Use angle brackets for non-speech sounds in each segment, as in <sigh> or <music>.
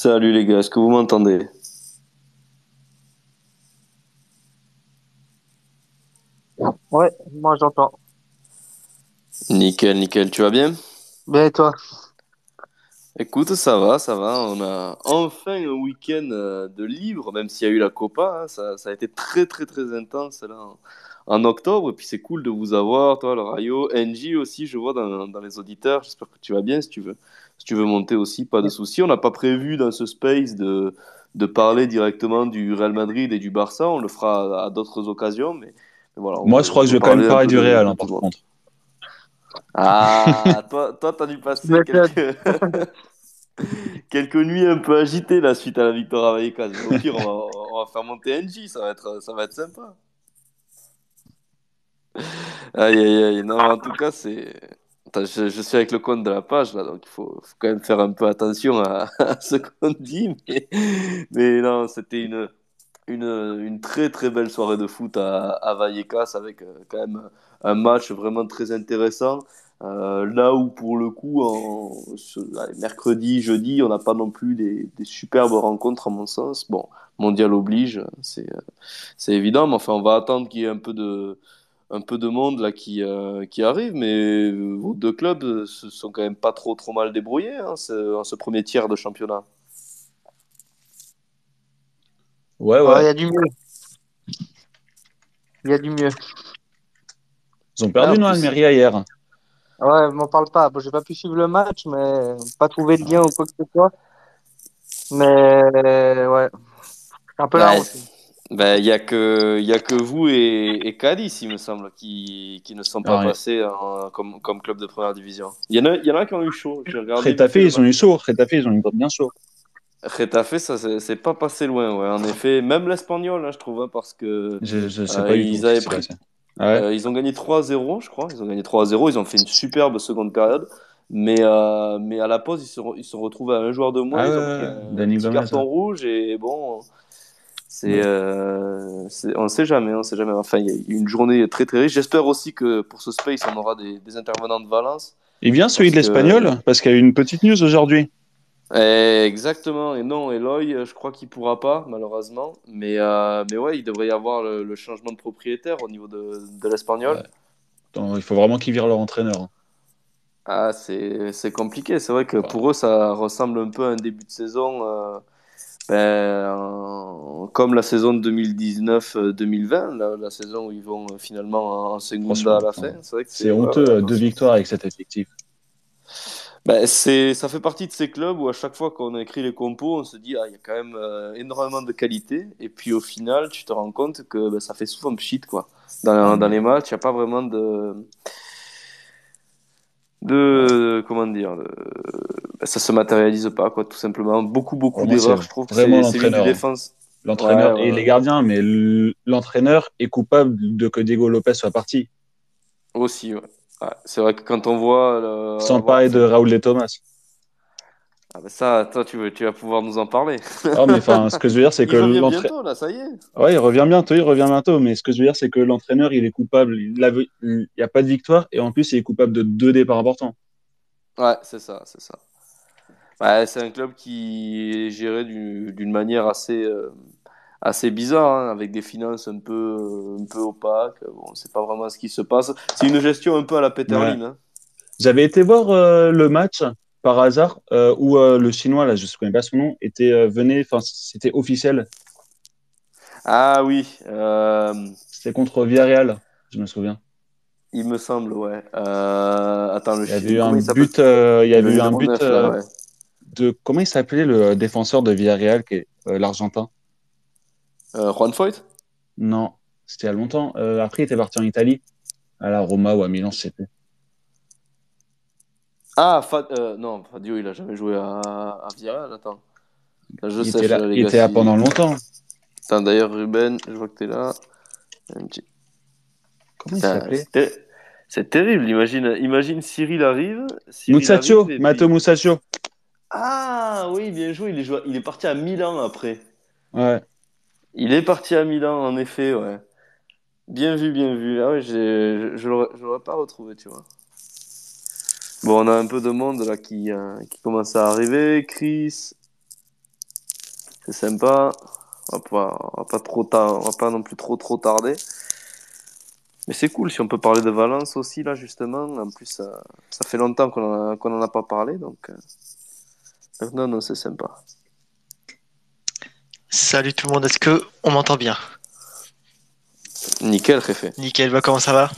Salut les gars, est-ce que vous m'entendez? Ouais, moi j'entends. Nickel, nickel, tu vas bien? Bien et toi? Écoute, ça va, ça va. On a enfin un week-end euh, de libre, même s'il y a eu la Copa. hein. Ça, ça a été très, très, très intense là en, en octobre. Et puis c'est cool de vous avoir, toi, le Rayo. NJ aussi, je vois dans, dans les auditeurs. J'espère que tu vas bien si tu veux. Si tu veux monter aussi, pas de souci. On n'a pas prévu dans ce space de, de parler directement du Real Madrid et du Barça. On le fera à, à d'autres occasions. Mais, mais voilà, on Moi, je crois que je vais quand même parler du Real, hein, par contre. Ah, toi, toi, t'as dû passer quelques, <laughs> quelques nuits un peu agitées là suite à la victoire à Vallecas. Au pire, on va, on va faire monter NJ, ça va être, ça va être sympa. Aïe, aïe, aïe. Non, en tout cas, c'est. Je, suis avec le compte de la page là, donc il faut, quand même faire un peu attention à, <laughs> ce qu'on dit. Mais, non, c'était une, une, très très belle soirée de foot à, à Vallecas avec euh, quand même un match vraiment très intéressant. Euh, là où pour le coup, mercredi, jeudi, on n'a pas non plus des, des superbes rencontres à mon sens. Bon, mondial oblige, c'est euh, c'est évident, mais enfin on va attendre qu'il y ait un peu de, un peu de monde là qui, euh, qui arrive. Mais euh, vos deux clubs euh, se sont quand même pas trop trop mal débrouillés hein, ce- en ce premier tiers de championnat. Ouais, Ouais, ouais. il y a du mieux. Il y a du mieux. Ils ont perdu, non, Almeria hier. Ouais, m'en parle pas. Bon, j'ai pas pu suivre le match, mais pas trouvé de lien ou quoi que ce soit. Mais ouais, c'est un peu la Ouais, honte. Ben, il y a que, y a que vous et, et Cadiz, il me semble, qui, qui ne sont pas Ah, passés en- comme, comme club de première division. Il y en a, y en a qui ont eu chaud. Retafe, ils ont eu chaud. Retafe, ils ont eu bien chaud. Retafe, ça, c'est pas passé loin, ouais. En effet, même l'Espagnol, hein, je trouve, hein, parce que Je, je sais euh, pas ils avaient pris. Ah ouais? euh, ils ont gagné 3-0, je crois. Ils ont gagné 3-0. Ils ont fait une superbe seconde période. Mais, euh, mais à la pause, ils se, ils se retrouvent à un joueur de moins. Ah Ils ont pris un, petit carton rouge. Et bon, c'est, euh, on sait jamais, on sait jamais. Enfin, il y a une journée très très riche. J'espère aussi que pour ce space, on aura des, des intervenants de Valence. Et bien celui de que, l'Espagnol, parce qu'il y a eu une petite news aujourd'hui. Eh, exactement. Et non, Eloy, je crois qu'il pourra pas, malheureusement. Mais, euh, mais ouais, il devrait y avoir le, le changement de propriétaire au niveau de, de l'Espagnol. Ouais. Il faut vraiment qu'ils virent leur entraîneur. hein. Ah, c'est, c'est compliqué. C'est vrai que Ouais. pour eux, ça ressemble un peu à un début de saison, euh, ben, en- comme la saison de 2019-2020, la, la saison où ils vont euh, finalement en, Franchement, à la fin. C'est honteux, euh, deux victoires avec cet effectif. Ben, ça fait partie de ces clubs où à chaque fois qu'on écrit les compos, on se dit, ah, il y a quand même euh, énormément de qualité. Et puis au final, tu te rends compte que ben, ça fait souvent pchit, quoi. Dans, dans les matchs, il n'y a pas vraiment de. De, comment dire, de- ben, ça se matérialise pas, quoi, tout simplement. Beaucoup, beaucoup c'est d'erreurs. Je trouve que vraiment l'entraîneur. hein. défense. L'entraîneur ouais, et les gardiens, mais l'entraîneur est coupable de que Diego Lopez soit parti. Aussi, ouais. C'est vrai que quand on voit le- Sans parler de. Raoul de Thomas. Ah, ben ça, toi, tu, veux, tu vas pouvoir nous en parler. Ah, mais enfin, ce que je veux dire, c'est que Il revient l'entraîneur. bientôt, là, ça y est. Ouais, il revient bientôt, il revient bientôt. Mais ce que je veux dire, c'est que l'entraîneur, il est coupable. Il n'y a pas de victoire et en plus, il est coupable de deux départs importants. Ouais, c'est ça, c'est ça. Ouais, c'est un club qui est géré du- d'une manière assez, euh, assez bizarre, hein, avec des finances un peu, un peu opaques. Bon, on sait pas vraiment ce qui se passe. C'est une gestion un peu à la Ouais. Lim, hein. J'avais été voir euh, le match par hasard euh, où euh, le chinois, là, je ne connais pas son nom, était euh, venait, enfin, c'était officiel. Ah oui, euh, C'était contre Villarreal, je me souviens. il me semble, ouais. Attends, le Il y avait eu un but, il y avait eu un but 9, là, ouais. de comment il s'appelait le défenseur de Villarreal, qui est l'Argentin? Juan Foyt? Non, c'était il y a longtemps. Après, il était parti en Italie, à la Roma ou à Milan, je sais plus. Ah, euh, non, Fadio, il a jamais joué à, à attends. Là, je Il sèche, était là, il était là pendant longtemps. Attends, d'ailleurs, Ruben, je vois que t'es là. Un petit- Comment il s'appelait? c'est ter- c'est terrible, imagine, imagine Cyril arrive, Cyril Musacho, arrive et Matteo puis... Musacho. Ah oui, bien joué, il est, joué- il est parti à Milan après. Ouais. Il est parti à Milan, en effet, ouais. Bien vu, bien vu. Ah ouais, je l'aurais pas retrouvé, tu vois. Bon, on a un peu de monde là qui, euh, qui commence à arriver. Chris, c'est sympa. On va pas, on va pas trop tard, on va pas non plus trop trop tarder. Mais c'est cool si on peut parler de Valence aussi là justement. En plus, ça, ça fait longtemps qu'on en, a- qu'on en a pas parlé donc. euh, donc non non c'est sympa. Salut tout le monde, est-ce que on m'entend bien? Nickel, fait. Nickel, bah, comment ça va?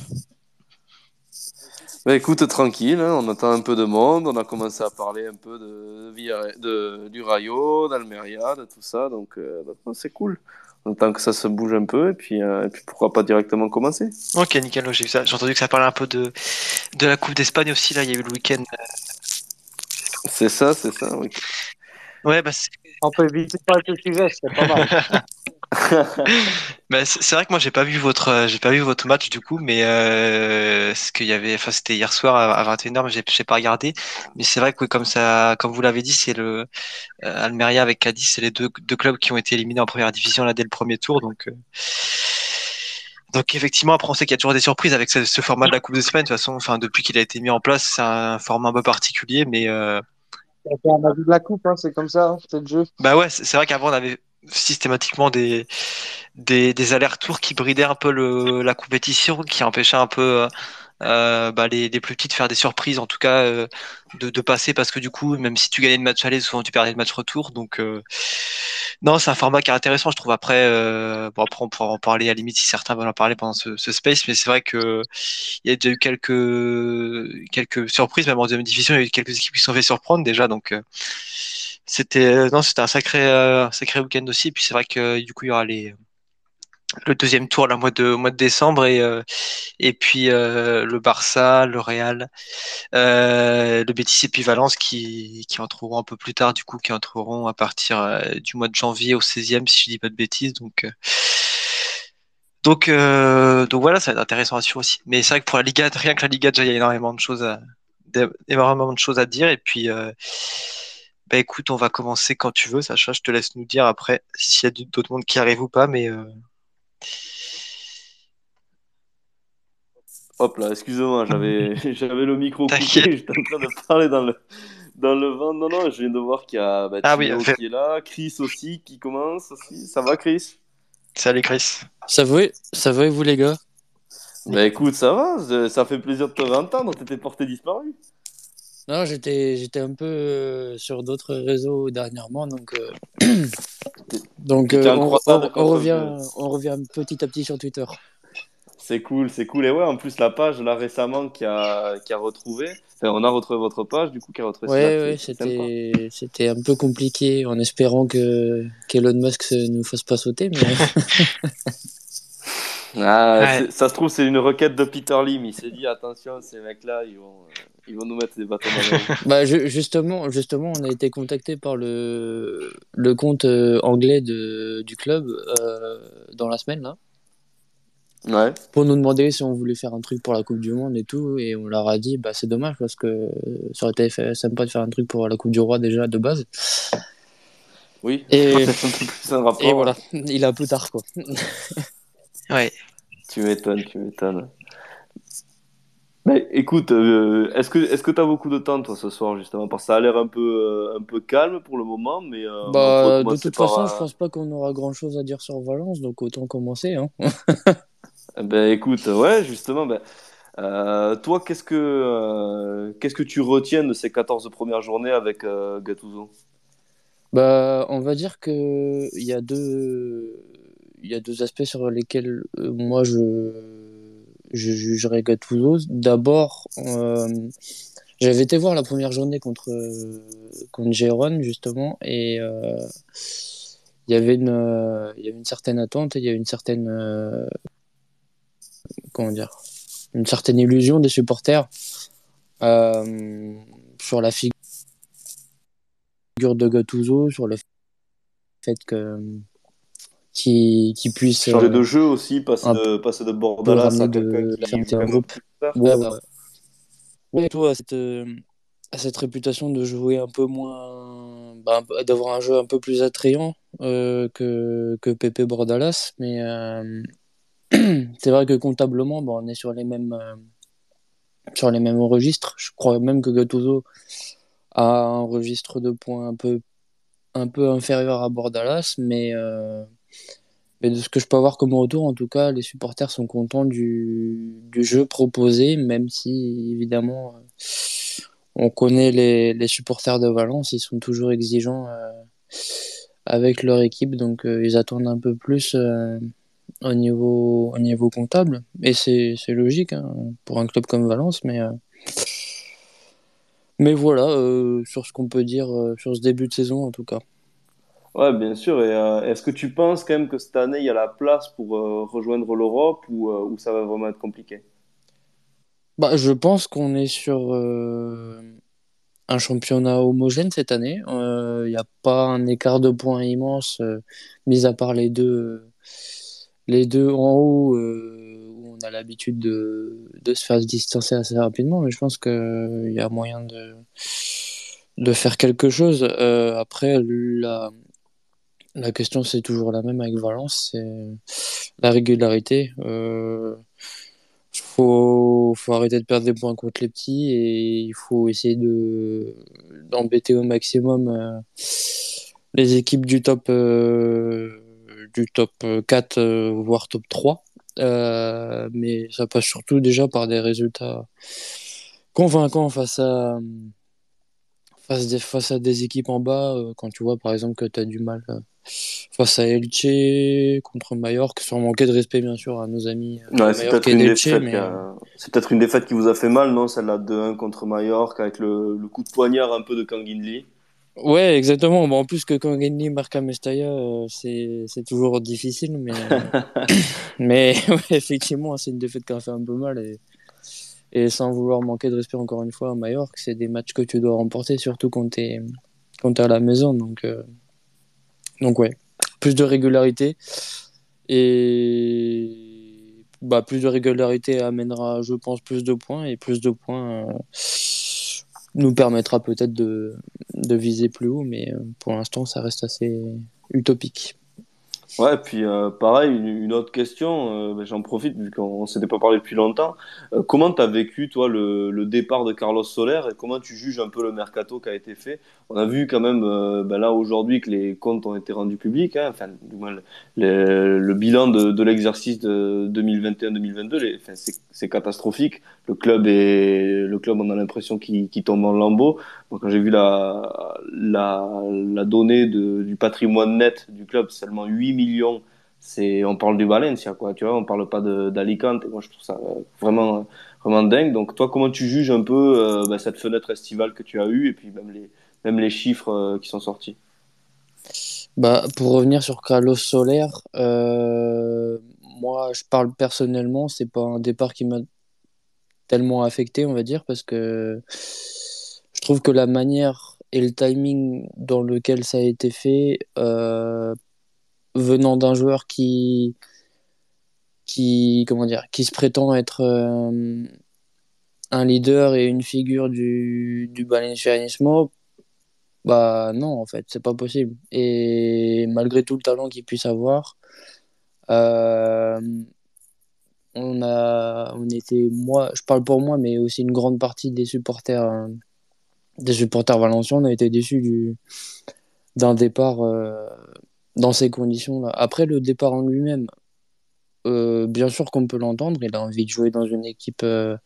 Bah écoute, tranquille, hein, on attend un peu de monde, on a commencé à parler un peu de, Villarre- de, du Rayo, d'Almeria, de tout ça, donc, euh, non, c'est cool. On attend que ça se bouge un peu et puis, euh, et puis pourquoi pas directement commencer. Ok, nickel, j'ai entendu que ça parlait un peu de, de la Coupe d'Espagne aussi, là, il y a eu le week-end. C'est ça, c'est ça, oui. Ouais, bah, On peut éviter pas ce sujet, c'est pas mal. <laughs> bah, c'est- vrai que moi j'ai pas vu votre euh, j'ai pas vu votre match du coup, mais euh, ce qu'il y avait, enfin c'était hier soir à, à 21h, mais j'ai pas regardé. Mais c'est vrai que comme ça, comme vous l'avez dit, c'est le euh, Almeria avec Cadiz, c'est les deux, deux clubs qui ont été éliminés en première division là dès le premier tour, donc. euh, Donc effectivement, après on sait qu'il y a toujours des surprises avec ce, ce format de la Coupe d'Espagne. De toute façon, enfin depuis qu'il a été mis en place, c'est un format un peu particulier, mais euh, On un avis de la coupe, hein, c'est comme ça, hein, c'est le jeu. Bah ouais, c'est vrai qu'avant on avait systématiquement des des, des allers-retours qui bridaient un peu le, la compétition, qui empêchaient un peu euh, euh, bah, les, les plus petits de faire des surprises, en tout cas euh, de, de passer parce que du coup, même si tu gagnais le match aller, souvent tu perdais le match retour. Donc euh, non, c'est un format qui est intéressant, je trouve. Après, euh, bon, après on pourra en parler à la limite si certains veulent en parler pendant ce, ce space, mais c'est vrai que il y a déjà eu quelques quelques surprises, même en deuxième division, il y a eu quelques équipes qui se sont fait surprendre déjà, donc. Euh, c'était un sacré euh, sacré week-end aussi. Et puis c'est vrai que du coup il y aura le deuxième tour là, mois de mois de décembre et euh, puis euh, le Barça, le Real, euh, le Betis et puis Valence qui qui entreront un peu plus tard du coup qui entreront à partir euh, du mois de janvier au 16e si je dis pas de bêtises. Donc euh, euh, voilà, ça va être intéressant à suivre aussi. Mais c'est vrai que pour la Liga, rien que la Liga déjà il y a énormément de choses à énormément de choses à dire et puis euh, bah écoute, on va commencer quand tu veux, Sacha. Je te laisse nous dire après s'il y a d'autres mondes qui arrivent ou pas, mais euh, Hop là, excusez-moi, j'avais <laughs> j'avais le micro coupé, <laughs> j'étais en train de parler dans le, dans le vent. Non, non, je viens de voir qu'il y a bah, Ah oui, Tino fait- qui est là, Chris aussi qui commence aussi. Ça va, Chris? Salut Chris. Ça va, ça va et vous les gars? Bah écoute, ça va, ça fait plaisir de te réentendre, t'étais porté disparu. Non, j'étais j'étais un peu euh, sur d'autres réseaux dernièrement, donc euh, <coughs> donc euh, on, revient on revient petit à petit sur Twitter. C'est cool, c'est cool. Et ouais, en plus, la page, là, récemment, qui a, qui a retrouvé, enfin, on a retrouvé votre page, du coup, qui a retrouvé Ouais, celle-là, ouais, c'était c'était un peu compliqué en espérant que qu'Elon Musk se- nous fasse pas sauter, mais <laughs> Ah, Ouais. ça se trouve, c'est une requête de Peter Lim. Il s'est dit, attention, ces mecs-là, ils vont, euh, ils vont nous mettre des bâtons dans les <laughs> bah ju- justement justement on a été contacté par le le compte euh, anglais de du club euh, dans la semaine là. Ouais. pour nous demander si on voulait faire un truc pour la Coupe du Monde et tout. Et on leur a dit, bah, c'est dommage parce que ça aurait été fait- sympa de faire un truc pour la Coupe du Roi déjà de base. Oui. Et, un peu plus un rapport. et voilà, il est un peu tard quoi. Ouais. Tu m'étonnes, tu m'étonnes. Mais écoute, euh, est-ce que est-ce que t'as beaucoup de temps toi ce soir justement? Parce que ça a l'air un peu euh, un peu calme pour le moment, mais euh, Bah, de toute façon, euh, je pense pas qu'on aura grand chose à dire sur Valence, donc autant commencer. Hein. Ben écoute, ouais, justement, ben, toi, qu'est-ce que qu'est-ce que tu retiens de ces 14 premières journées avec Gattuso? Bah, on va dire que il y a deux, il y a deux aspects sur lesquels moi je, je jugerais Gattuso. D'abord, euh, j'avais été voir la première journée contre euh, contre Gérone justement et euh, il y avait une, il y avait une certaine attente il y a une certaine, comment dire, une certaine illusion des supporters sur la figure de Gattuso, sur le fait que qui qui puisse Changer euh, de jeu aussi, passer un de, passer de Bordalas à de qui vraiment groupe. Ouais, ouais. Ouais, toi, à cette, euh, à cette réputation de jouer un peu moins, bah, un d'avoir un jeu un peu plus attrayant euh, que, que Pepe Bordalas, mais euh, <clears throat> c'est vrai que comptablement, bah, on est sur les mêmes, euh, sur les mêmes registres. Je crois même que Gattuso a un registre de points un peu un peu inférieur à Bordalas, mais, euh, mais de ce que je peux avoir comme retour, en tout cas, les supporters sont contents du, jeu proposé, même si évidemment on connaît les, les supporters de Valence, ils sont toujours exigeants avec leur équipe, donc ils attendent un peu plus au niveau, au niveau comptable. Et c'est logique hein, pour un club comme Valence, mais, euh, mais voilà, euh, sur ce qu'on peut dire euh, sur ce début de saison en tout cas. Ouais, bien sûr. Et est-ce que tu penses quand même que cette année, il y a la place pour rejoindre l'Europe ou, ou, ça va vraiment être compliqué? Bah, Je pense qu'on est sur un championnat homogène cette année. Il n'y a pas un écart de points immense, mis à part les deux les deux en haut, euh, où on a l'habitude de, de, se faire distancer assez rapidement, mais je pense qu'il y a moyen de, de faire quelque chose. Euh, après, la, la question, c'est toujours la même avec Valence, c'est la régularité. Il euh, faut, arrêter de perdre des points contre les petits et il faut essayer de d'embêter au maximum les équipes du top du top 4, euh, euh, voire top 3. Euh, mais ça passe surtout déjà par des résultats convaincants face à, face à des équipes en bas. quand tu vois par exemple que tu as du mal face à Elche, contre Mallorca, sans manquer de respect bien sûr à nos amis. c'est peut-être une, peut une défaite qui vous a fait mal, non Celle-là 2-1 contre Mallorca avec le, le, coup de poignard un peu de Kanginli. Ouais, exactement. Bon, en plus que quand Genli marque à Mestaya, euh, c'est, toujours difficile. Mais, <laughs> mais <laughs> effectivement, c'est une défaite qui a fait un peu mal. Et, et sans vouloir manquer de respect encore une fois à Mallorca, c'est des matchs que tu dois remporter, surtout quand tu es, à la maison. Donc, euh, donc ouais, plus de régularité. Et bah, plus de régularité amènera, je pense, plus de points. Et plus de points. Euh, nous permettra peut-être de, viser plus haut, mais euh, pour l'instant, ça reste assez utopique. Ouais, puis euh, pareil, une, autre question, euh, ben, j'en profite vu qu'on ne s'était pas parlé depuis longtemps. Euh, comment tu as vécu, toi, le, départ de Carlos Soler et comment tu juges un peu le mercato qui a été fait? On a vu quand même, ben là, aujourd'hui, que les comptes ont été rendus publics. Hein, enfin, du moins, le, bilan de, l'exercice de 2021-2022, enfin, c'est catastrophique. Le club, est, le club on a l'impression qu'il tombe en lambeau. quand j'ai vu la, la, donnée du patrimoine net du club, seulement 8 millions. C'est, on parle du Valencia, quoi, tu vois, on parle pas d'Alicante. Moi, je trouve ça vraiment, vraiment dingue. Donc, toi, comment tu juges un peu euh, bah, cette fenêtre estivale que tu as eue et puis même les, même les chiffres euh, qui sont sortis? Bah, Pour revenir sur Carlos Soler, euh, moi, je parle personnellement, c'est pas un départ qui m'a tellement affecté, on va dire, parce que je trouve que la manière et le timing dans lequel ça a été fait venant d'un joueur qui, qui, comment dire, qui se prétend être euh, un leader et une figure du, du bah non, en fait, c'est pas possible. Et malgré tout le talent qu'il puisse avoir, euh, on a, on était, moi, je parle pour moi, mais aussi une grande partie des supporters, euh, des supporters valenciens, on a été déçus du, d'un départ dans ces conditions-là. Après, le départ en lui-même, euh, bien sûr qu'on peut l'entendre, il a envie de jouer dans une équipe euh,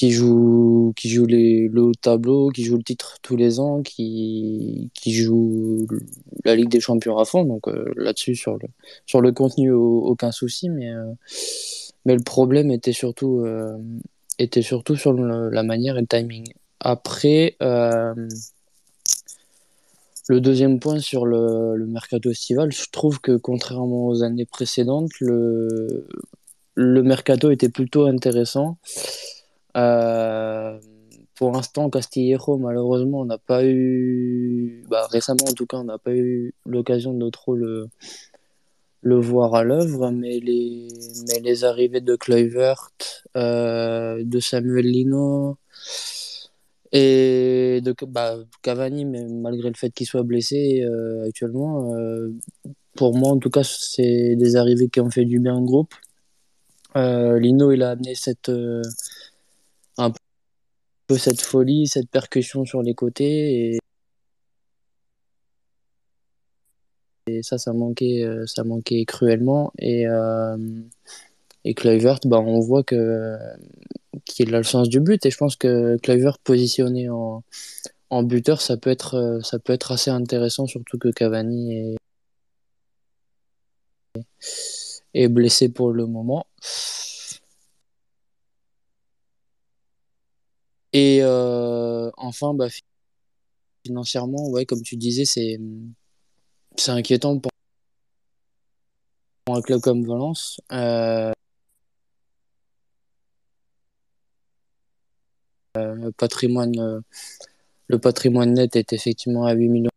qui joue, qui joue les, le tableau, qui joue le titre tous les ans, qui, qui joue la Ligue des Champions à fond. Donc euh, là-dessus, sur le, sur le contenu, aucun souci. Mais, mais le problème était surtout, était surtout sur la manière et le timing. Après, le deuxième point sur le, mercato estival, je trouve que contrairement aux années précédentes, le, le mercato était plutôt intéressant. Euh, pour l'instant, Castillejo, malheureusement, on n'a pas eu, bah, récemment en tout cas, on n'a pas eu l'occasion de trop le, le voir à l'œuvre, mais les, mais les arrivées de Kluivert, euh, de Samuel Lino, et de bah, Cavani, malgré le fait qu'il soit blessé euh, actuellement, euh, pour moi en tout cas, c'est des arrivées qui ont fait du bien au groupe. Lino, il a amené cette, cette folie, cette percussion sur les côtés. Et et ça, ça manquait, euh, ça manquait cruellement. Et, euh, et Kluivert, bah, on voit que qu'il a le sens du but. Et je pense que Kluivert positionné en, en buteur, ça peut être, euh, ça peut être assez intéressant, surtout que Cavani est, est blessé pour le moment. Et euh, enfin, bah, financièrement, ouais, comme tu disais, c'est inquiétant pour un club comme Valence. Euh, le patrimoine, le patrimoine net est effectivement à 8 millions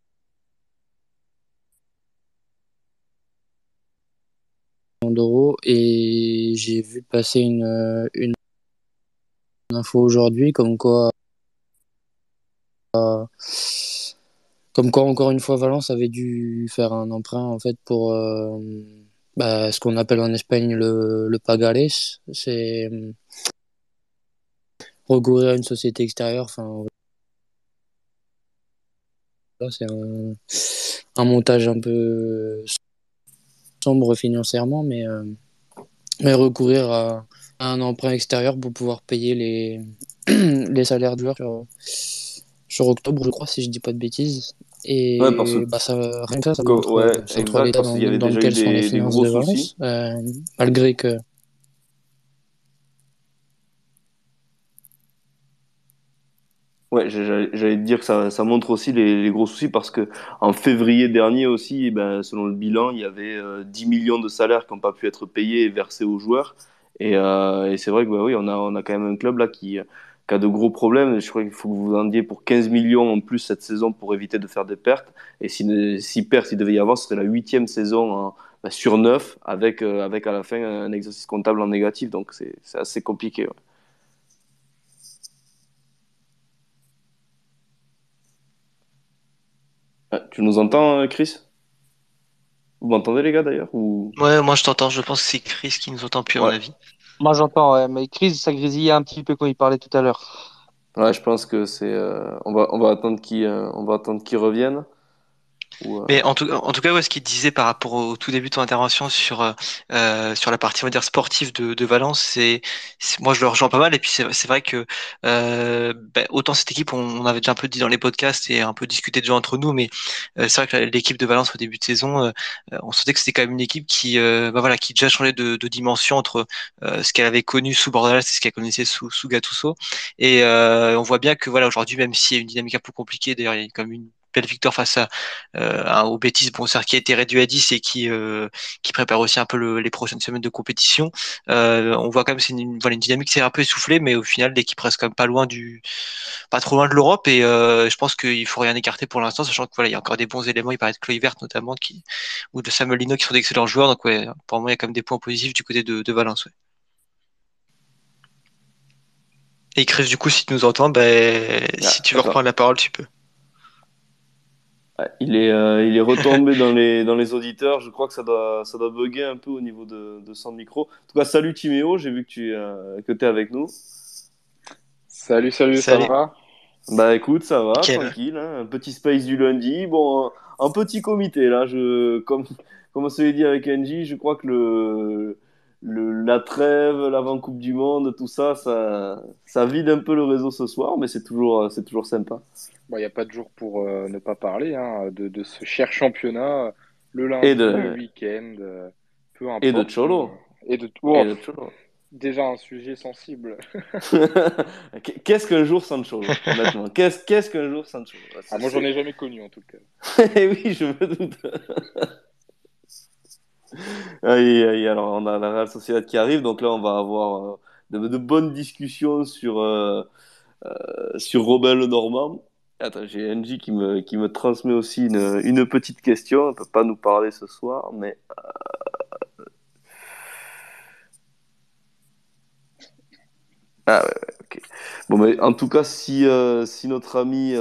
d'euros et j'ai vu passer une, une info aujourd'hui comme quoi euh, comme quoi encore une fois Valence avait dû faire un emprunt en fait pour euh, bah, ce qu'on appelle en Espagne le, le pagales. C'est euh, recourir à une société extérieure enfin c'est un, montage un peu sombre financièrement mais mais recourir à, un emprunt extérieur pour pouvoir payer les <clears throat> les salaires de joueurs sur, sur octobre je crois si je dis pas de bêtises et ouais, parce que... bah, ça, rien que ça, ça montre, ouais, exact, l'état parce dans, dans lequel sont les finances de Valence, euh, malgré que Ouais, j'allais j'allais te dire que ça, ça montre aussi les, les gros soucis parce que en février dernier aussi, eh ben, selon le bilan, il y avait euh, 10 millions de salaires qui n'ont pas pu être payés et versés aux joueurs. Et, euh, et c'est vrai que bah, oui, on a, quand même un club là qui, qui a de gros problèmes. Je crois qu'il faut que vous vendiez pour 15 millions en plus cette saison pour éviter de faire des pertes. Et si, si perte il devait y avoir, ce serait la huitième saison bah, sur neuf avec, euh, avec à la fin un exercice comptable en négatif. Donc c'est assez compliqué. Ah, tu nous entends, euh, Chris? Vous m'entendez les gars d'ailleurs ou... Ouais, moi je t'entends. Je pense que c'est Chris qui nous entend plus, à mon Ouais. avis. Moi, j'entends, ouais, mais Chris, ça grésillait un petit peu quand il parlait tout à l'heure. Ouais, je pense que c'est. euh, on va, on va attendre qu'il, euh, on va attendre qu'il revienne. Euh, Mais en tout, en tout cas, ouais, ce qu'il disait par rapport au tout début de ton intervention sur, euh, euh, sur la partie, on va dire, sportive de, de Valence, c'est, moi, je le rejoins pas mal. Et puis, c'est, vrai que, euh, ben, autant cette équipe, on, on avait déjà un peu dit dans les podcasts et un peu discuté déjà entre nous, mais euh, c'est vrai que l'équipe de Valence au début de saison, euh, on sentait que c'était quand même une équipe qui, bah voilà, qui déjà changé de, de dimension entre ce qu'elle avait connu sous Bordalas et ce qu'elle connaissait sous, sous Gattuso. Et on voit bien que, voilà, aujourd'hui, même s'il y a une dynamique un peu compliquée, d'ailleurs, il y a quand même une belle victoire face à euh, un- au bon, certes, qui a été réduit à 10 et qui, euh, qui prépare aussi un peu le- les prochaines semaines de compétition. Euh, on voit quand même c'est une, voilà, une dynamique qui s'est un peu essoufflée, mais au final, l'équipe reste quand même pas loin du, pas trop loin de l'Europe et euh, je pense qu'il faut rien écarter pour l'instant, sachant que voilà, il y a encore des bons éléments. Il paraît de Kluivert notamment, qui, ou de Samuel Lino qui sont d'excellents joueurs. Donc ouais, pour moi, il y a quand même des points positifs du côté de, de Valence. Ouais. Et Chris, du coup, si tu nous entends, ben, Ah, si tu veux reprendre la parole, tu peux. Il est, euh, il est retombé dans les, dans les auditeurs. Je crois que ça doit, ça doit bugger un peu au niveau de, de son micro. En tout cas, salut Timéo. J'ai vu que tu, euh, que t'es avec nous. Salut, salut, Salut. ça va? Bah écoute, ça va, tranquille. hein. Un petit space du lundi. Bon, un, un petit comité là. Je, comme, comme on se l'est dit avec Angie, je crois que le, le, la trêve, l'avant Coupe du Monde, tout ça, ça, ça vide un peu le réseau ce soir, mais c'est toujours, c'est toujours sympa. Bon, il n'y a pas de jour pour euh, ne pas parler hein, de, de ce cher championnat, le lundi, Et de- le week-end, euh, peu importe. Et de Cholo. Et de Et oh, Cholo. déjà un sujet sensible. <laughs> <laughs> Qu'est-ce qu'un jour sans Cholo, honnêtement? Qu'est-ce qu'est-ce qu'un jour sans Cholo? Ouais, Ah, moi, j'en ai jamais connu en tout cas. <laughs> Eh oui, je me doute. <laughs> Aïe, aïe, alors on a la Real Sociedad qui arrive, donc là on va avoir euh, de, de bonnes discussions sur, euh, euh, sur Robin le Normand. Attends, j'ai Angie qui me, qui me transmet aussi une, une petite question, elle ne peut pas nous parler ce soir, mais... euh, Ah ouais, ouais, ok. Bon, mais en tout cas, si, si notre ami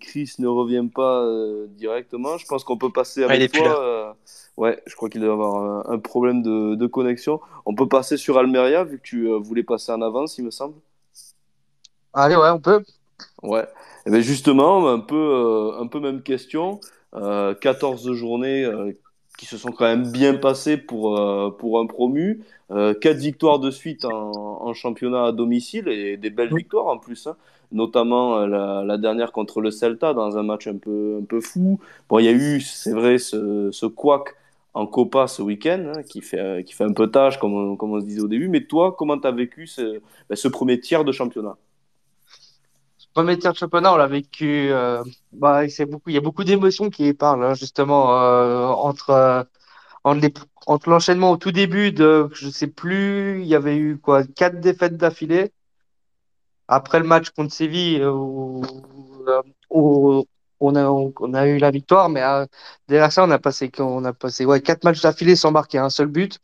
Chris ne revient pas directement, je pense qu'on peut passer Ah, avec plus toi. Euh, ouais, je crois qu'il doit y avoir un, un problème de, de connexion. On peut passer sur Almeria, vu que tu euh, voulais passer en avance, il me semble. Allez, ouais, on peut. Ouais. Et ben justement, un peu, euh, un peu même question. euh, 14 journées euh, qui se sont quand même bien passées pour, euh, pour un promu. Euh, 4 victoires de suite en, en, championnat à domicile et des belles victoires en plus. Hein. Notamment euh, la, la, dernière contre le Celta dans un match un peu, un peu fou. Bon, il y a eu, c'est vrai, ce, ce couac en Copa ce week-end hein, qui, fait, qui fait un peu tâche, comme on, comme se disait au début. Mais toi, comment tu as vécu ce, ben, ce premier tiers de championnat? Premier tiers de championnat, on l'a vécu. Euh, bah. Il y a beaucoup d'émotions qui parlent hein, justement euh, entre euh, entre, l'enchaînement au tout début de, je sais plus, il y avait eu quoi, quatre défaites d'affilée. Après le match contre Séville, où on a on a eu la victoire, mais derrière ça, on a passé on a passé ouais quatre matchs d'affilée sans marquer un seul but.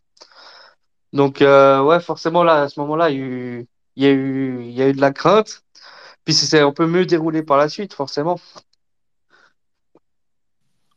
Donc ouais, forcément là, à ce moment-là, il y a eu y de la crainte. Puis c'est un peu mieux déroulé par la suite, forcément.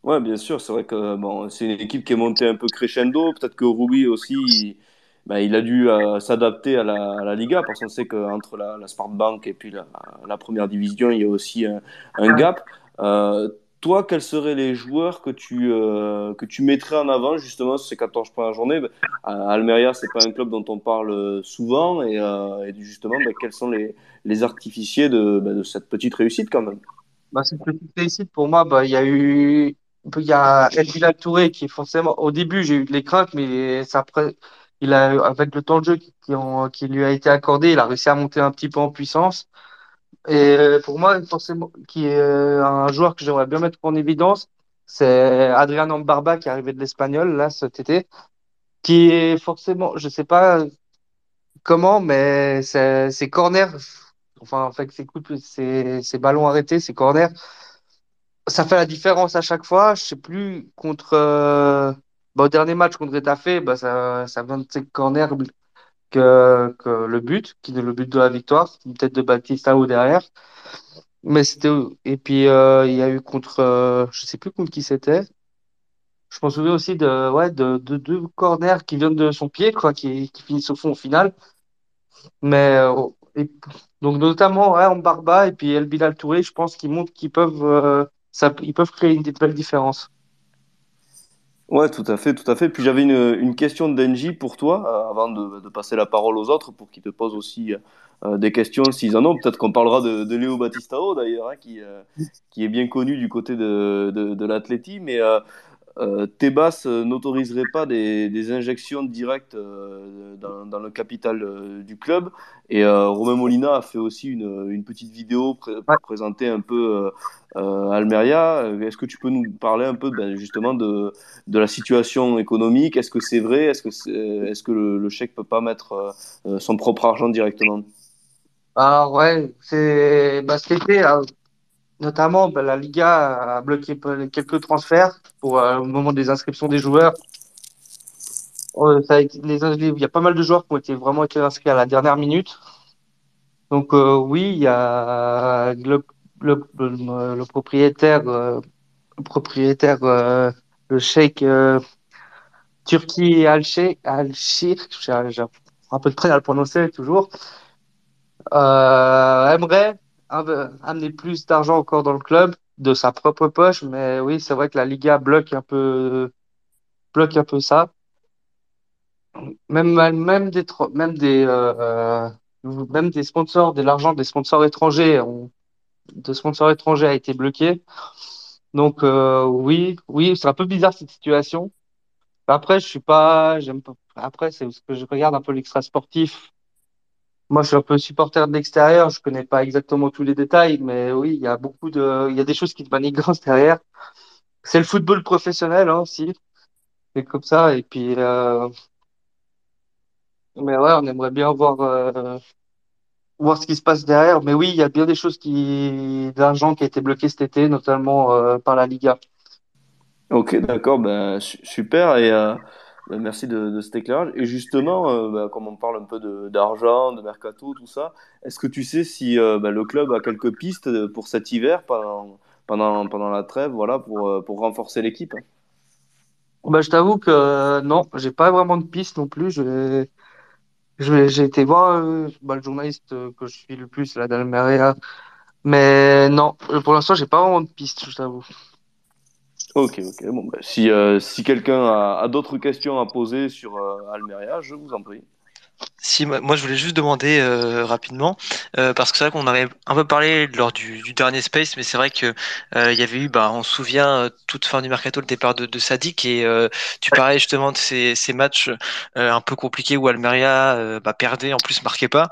Ouais, bien sûr, c'est vrai que bon, c'est une équipe qui est montée un peu crescendo. Peut-être que Ruby aussi, il, bah, il a dû euh, s'adapter à la, Liga parce qu'on sait qu'entre la, la Bank et puis la, première division, il y a aussi un gap. Euh, toi, quels seraient les joueurs que tu, euh, que tu mettrais en avant justement sur ces 14 premières journées ben, Almeria, c'est pas un club dont on parle souvent et, euh, justement, ben, quels sont les, les artificiers de, ben, cette petite réussite quand même? Bah, Cette petite réussite, pour moi, bah, il y a eu il y a El Touré qui forcément au début j'ai eu des craintes mais ça avec le temps de jeu qui lui a été accordé il a réussi à monter un petit peu en puissance et pour moi forcément qui est un joueur que j'aimerais bien mettre en évidence c'est Adrian Barba qui est arrivé de l'Espagnol là cet été qui est forcément je sais pas comment mais ses corners enfin en fait ses coups ses ballons arrêtés ses corners ça fait la différence à chaque fois. Je sais plus contre euh, bah, au dernier match contre Etafé, bah, ça, ça vient de ses corners que, le but, qui est le but de la victoire, peut-être de Baptista ou derrière. Mais c'était et puis euh, il y a eu contre, euh, je sais plus contre qui c'était. Je m'en souviens aussi de ouais de, de deux corners qui viennent de son pied, quoi, qui, qui finissent au fond au final. Mais euh, donc notamment ouais, en Barba et puis El Bilal Touré, je pense qu'ils montrent qu'ils peuvent euh, ils peuvent créer une belle différence. Ouais, tout à fait, tout à fait. Puis j'avais une, question d'Engie pour toi, euh, avant de, passer la parole aux autres, pour qu'ils te posent aussi euh, des questions s'ils en ont. Peut-être qu'on parlera de, de, Léo Battistao d'ailleurs, hein, qui, euh, qui est bien connu du côté de, de, de. Mais euh, Tebas euh, n'autoriserait pas des, des, injections directes euh, dans, dans, le capital euh, du club. Et Romain Molina a fait aussi une, une petite vidéo pour présenter un peu Almeria. Est-ce que tu peux nous parler un peu ben, justement de, de, la situation économique? Est-ce que c'est vrai? Est-ce que, est, est -ce que le, le chèque peut pas mettre son propre argent directement? Alors ouais, c'est bah, c'était Notamment, ben, la Liga a bloqué quelques transferts pour euh, au moment des inscriptions des joueurs. Euh, il y a pas mal de joueurs qui ont été vraiment été inscrits à la dernière minute. Donc euh, oui, il y a le, le, le, le propriétaire, euh, le euh, sheikh Turquie Al-Shir, j'ai un peu de train à le prononcer toujours, aimerait amener plus d'argent encore dans le club de sa propre poche. Mais oui, c'est vrai que la Liga bloque un peu, bloque un peu ça. Même, même des, même des, euh, même des sponsors, de l'argent des sponsors étrangers, de sponsors étrangers a été bloqué. Donc euh, oui, oui, c'est un peu bizarre cette situation. Après, je suis pas, j'aime pas. Après, c'est ce que je regarde un peu l'extra sportif. Moi, je suis un peu supporter de l'extérieur. Je connais pas exactement tous les détails, mais oui, il y a beaucoup de, il y a des choses qui se manigancent derrière. C'est le football professionnel hein, aussi. C'est comme ça. Et puis, euh... mais ouais, on aimerait bien voir euh... voir ce qui se passe derrière. Mais oui, il y a bien des choses qui, d'argent qui a été bloqué cet été, notamment euh, par la Liga. Ok, d'accord, ben super. Et euh, merci de, de, cet éclairage. Et justement, euh, ben, comme on parle un peu d'argent, de, mercato, tout ça, est-ce que tu sais si euh, ben, le club a quelques pistes pour cet hiver pendant, la trêve, voilà, pour, renforcer l'équipe? Bah, Je t'avoue que non, j'ai pas vraiment de pistes non plus. J'ai été voir euh, bah, le journaliste que je suis le plus, là, d'Almeria. Mais non, pour l'instant, j'ai pas vraiment de pistes, je t'avoue. Ok, ok. Bon, bah, si, euh, si quelqu'un a, d'autres questions à poser sur euh, Almeria, je vous en prie. Si, moi je voulais juste demander euh, rapidement, euh, parce que c'est vrai qu'on avait un peu parlé lors du, du dernier Space, mais c'est vrai que euh, il y avait eu, bah, on se souvient, euh, toute fin du mercato, le départ de, de Sadik, et euh, tu parlais justement de ces, ces matchs euh, un peu compliqués où Almeria bah, perdait, en plus marquait pas.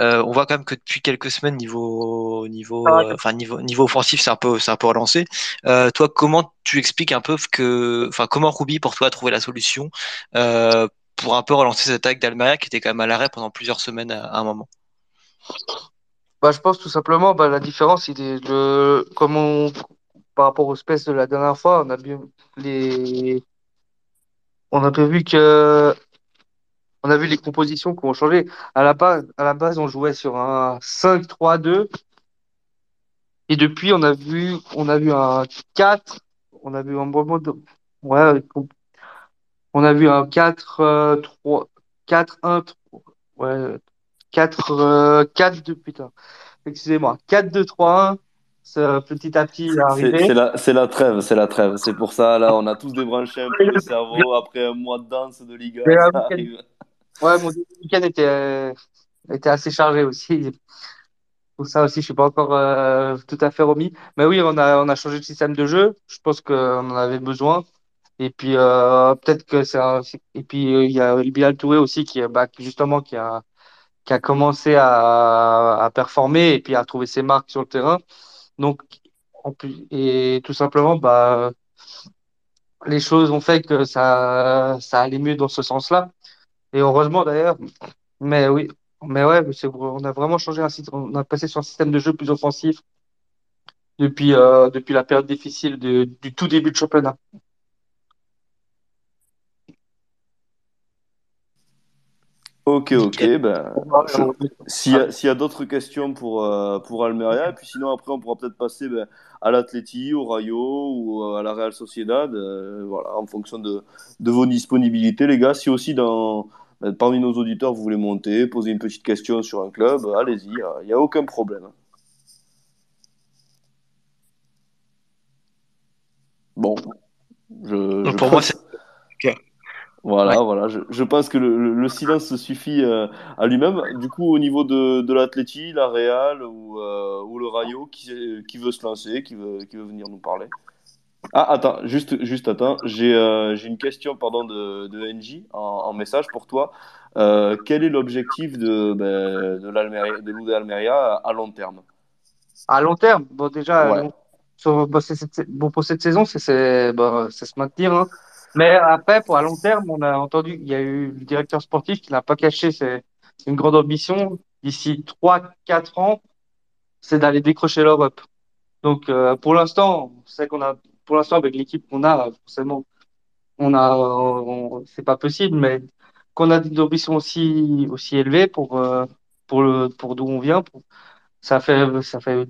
Euh, on voit quand même que depuis quelques semaines, niveau niveau, euh, enfin niveau niveau offensif, c'est un peu c'est un peu relancé. Euh, toi, comment tu expliques un peu que, enfin, comment Ruby pour toi a trouvé la solution? Pour un peu relancer cette attaque d'Almeria qui était quand même à l'arrêt pendant plusieurs semaines à, un moment. Bah, je pense tout simplement, bah, la différence, de, comme par rapport au space de la dernière fois, on a bien les, on a bien vu que, on a vu les compositions qui ont changé. À la base, à la base, on jouait sur un 5-3-2 et depuis, on a vu, on a vu un 4, on a vu un bon mode, ouais, on a vu un 4, euh, 3, 4, 1, 3, ouais, 4, euh, 4, 2, putain. Excusez-moi. 4-2-3-1, c'est petit à petit C'est la, la trêve, c'est la trêve. C'est pour ça, là, on a tous débranché un peu le cerveau après un mois de danse de Liga, Mais, euh. Ouais, mon week-end était, était assez chargé aussi. Pour ça aussi, je suis pas encore euh, tout à fait remis. Mais oui, on a, on a changé de système de jeu. Je pense qu'on en avait besoin. Et puis, euh, peut-être que un- Et puis, euh, il y a Bilal Touré aussi qui, est- bah, qui, justement, qui a, qui a commencé à, à performer et puis à trouver ses marques sur le terrain. Donc, et tout simplement, bah, les choses ont fait que ça, ça allait mieux dans ce sens-là. Et heureusement d'ailleurs. Mais oui, mais ouais, on a vraiment changé un on a passé sur un système de jeu plus offensif depuis, euh, depuis la période difficile du tout début de championnat. Ok, ok, ben, s'il y a, s'il y a d'autres questions pour, euh, pour Almeria, et puis sinon après on pourra peut-être passer ben, à l'Atleti, au Rayo ou euh, à la Real Sociedad, euh, voilà, en fonction de, de vos disponibilités, les gars. Si aussi dans, ben, parmi nos auditeurs vous voulez monter, poser une petite question sur un club, allez-y, il n'y a aucun problème. Bon, je, pour moi, pense- c'est Voilà, Ouais. voilà. Je, je pense que le, le- le silence suffit euh, à lui-même. Du coup, au niveau de, de l'Atleti, la Real ou, euh, ou le Rayo, qui, qui veut se lancer, qui veut, qui veut venir nous parler? Ah, attends, juste, juste attends. J'ai euh, une question, pardon, de, de NJ en, en message pour toi. Quel est l'objectif de, ben, de l'Almeria, de l'UD Almeria à long terme? À long terme, bon déjà, Ouais. sur- bon, bon, pour cette saison, c'est c'est se maintenir. hein. Mais après, pour à long terme, on a entendu, il y a eu le directeur sportif qui n'a pas caché c'est une grande ambition d'ici trois quatre ans, c'est d'aller décrocher l'Europe. Donc euh, pour l'instant, c'est qu'on a, pour l'instant avec l'équipe qu'on a, forcément, on a, c'est pas possible, mais qu'on a des ambitions aussi aussi élevées pour euh, pour le pour d'où on vient, pour- ça fait ça fait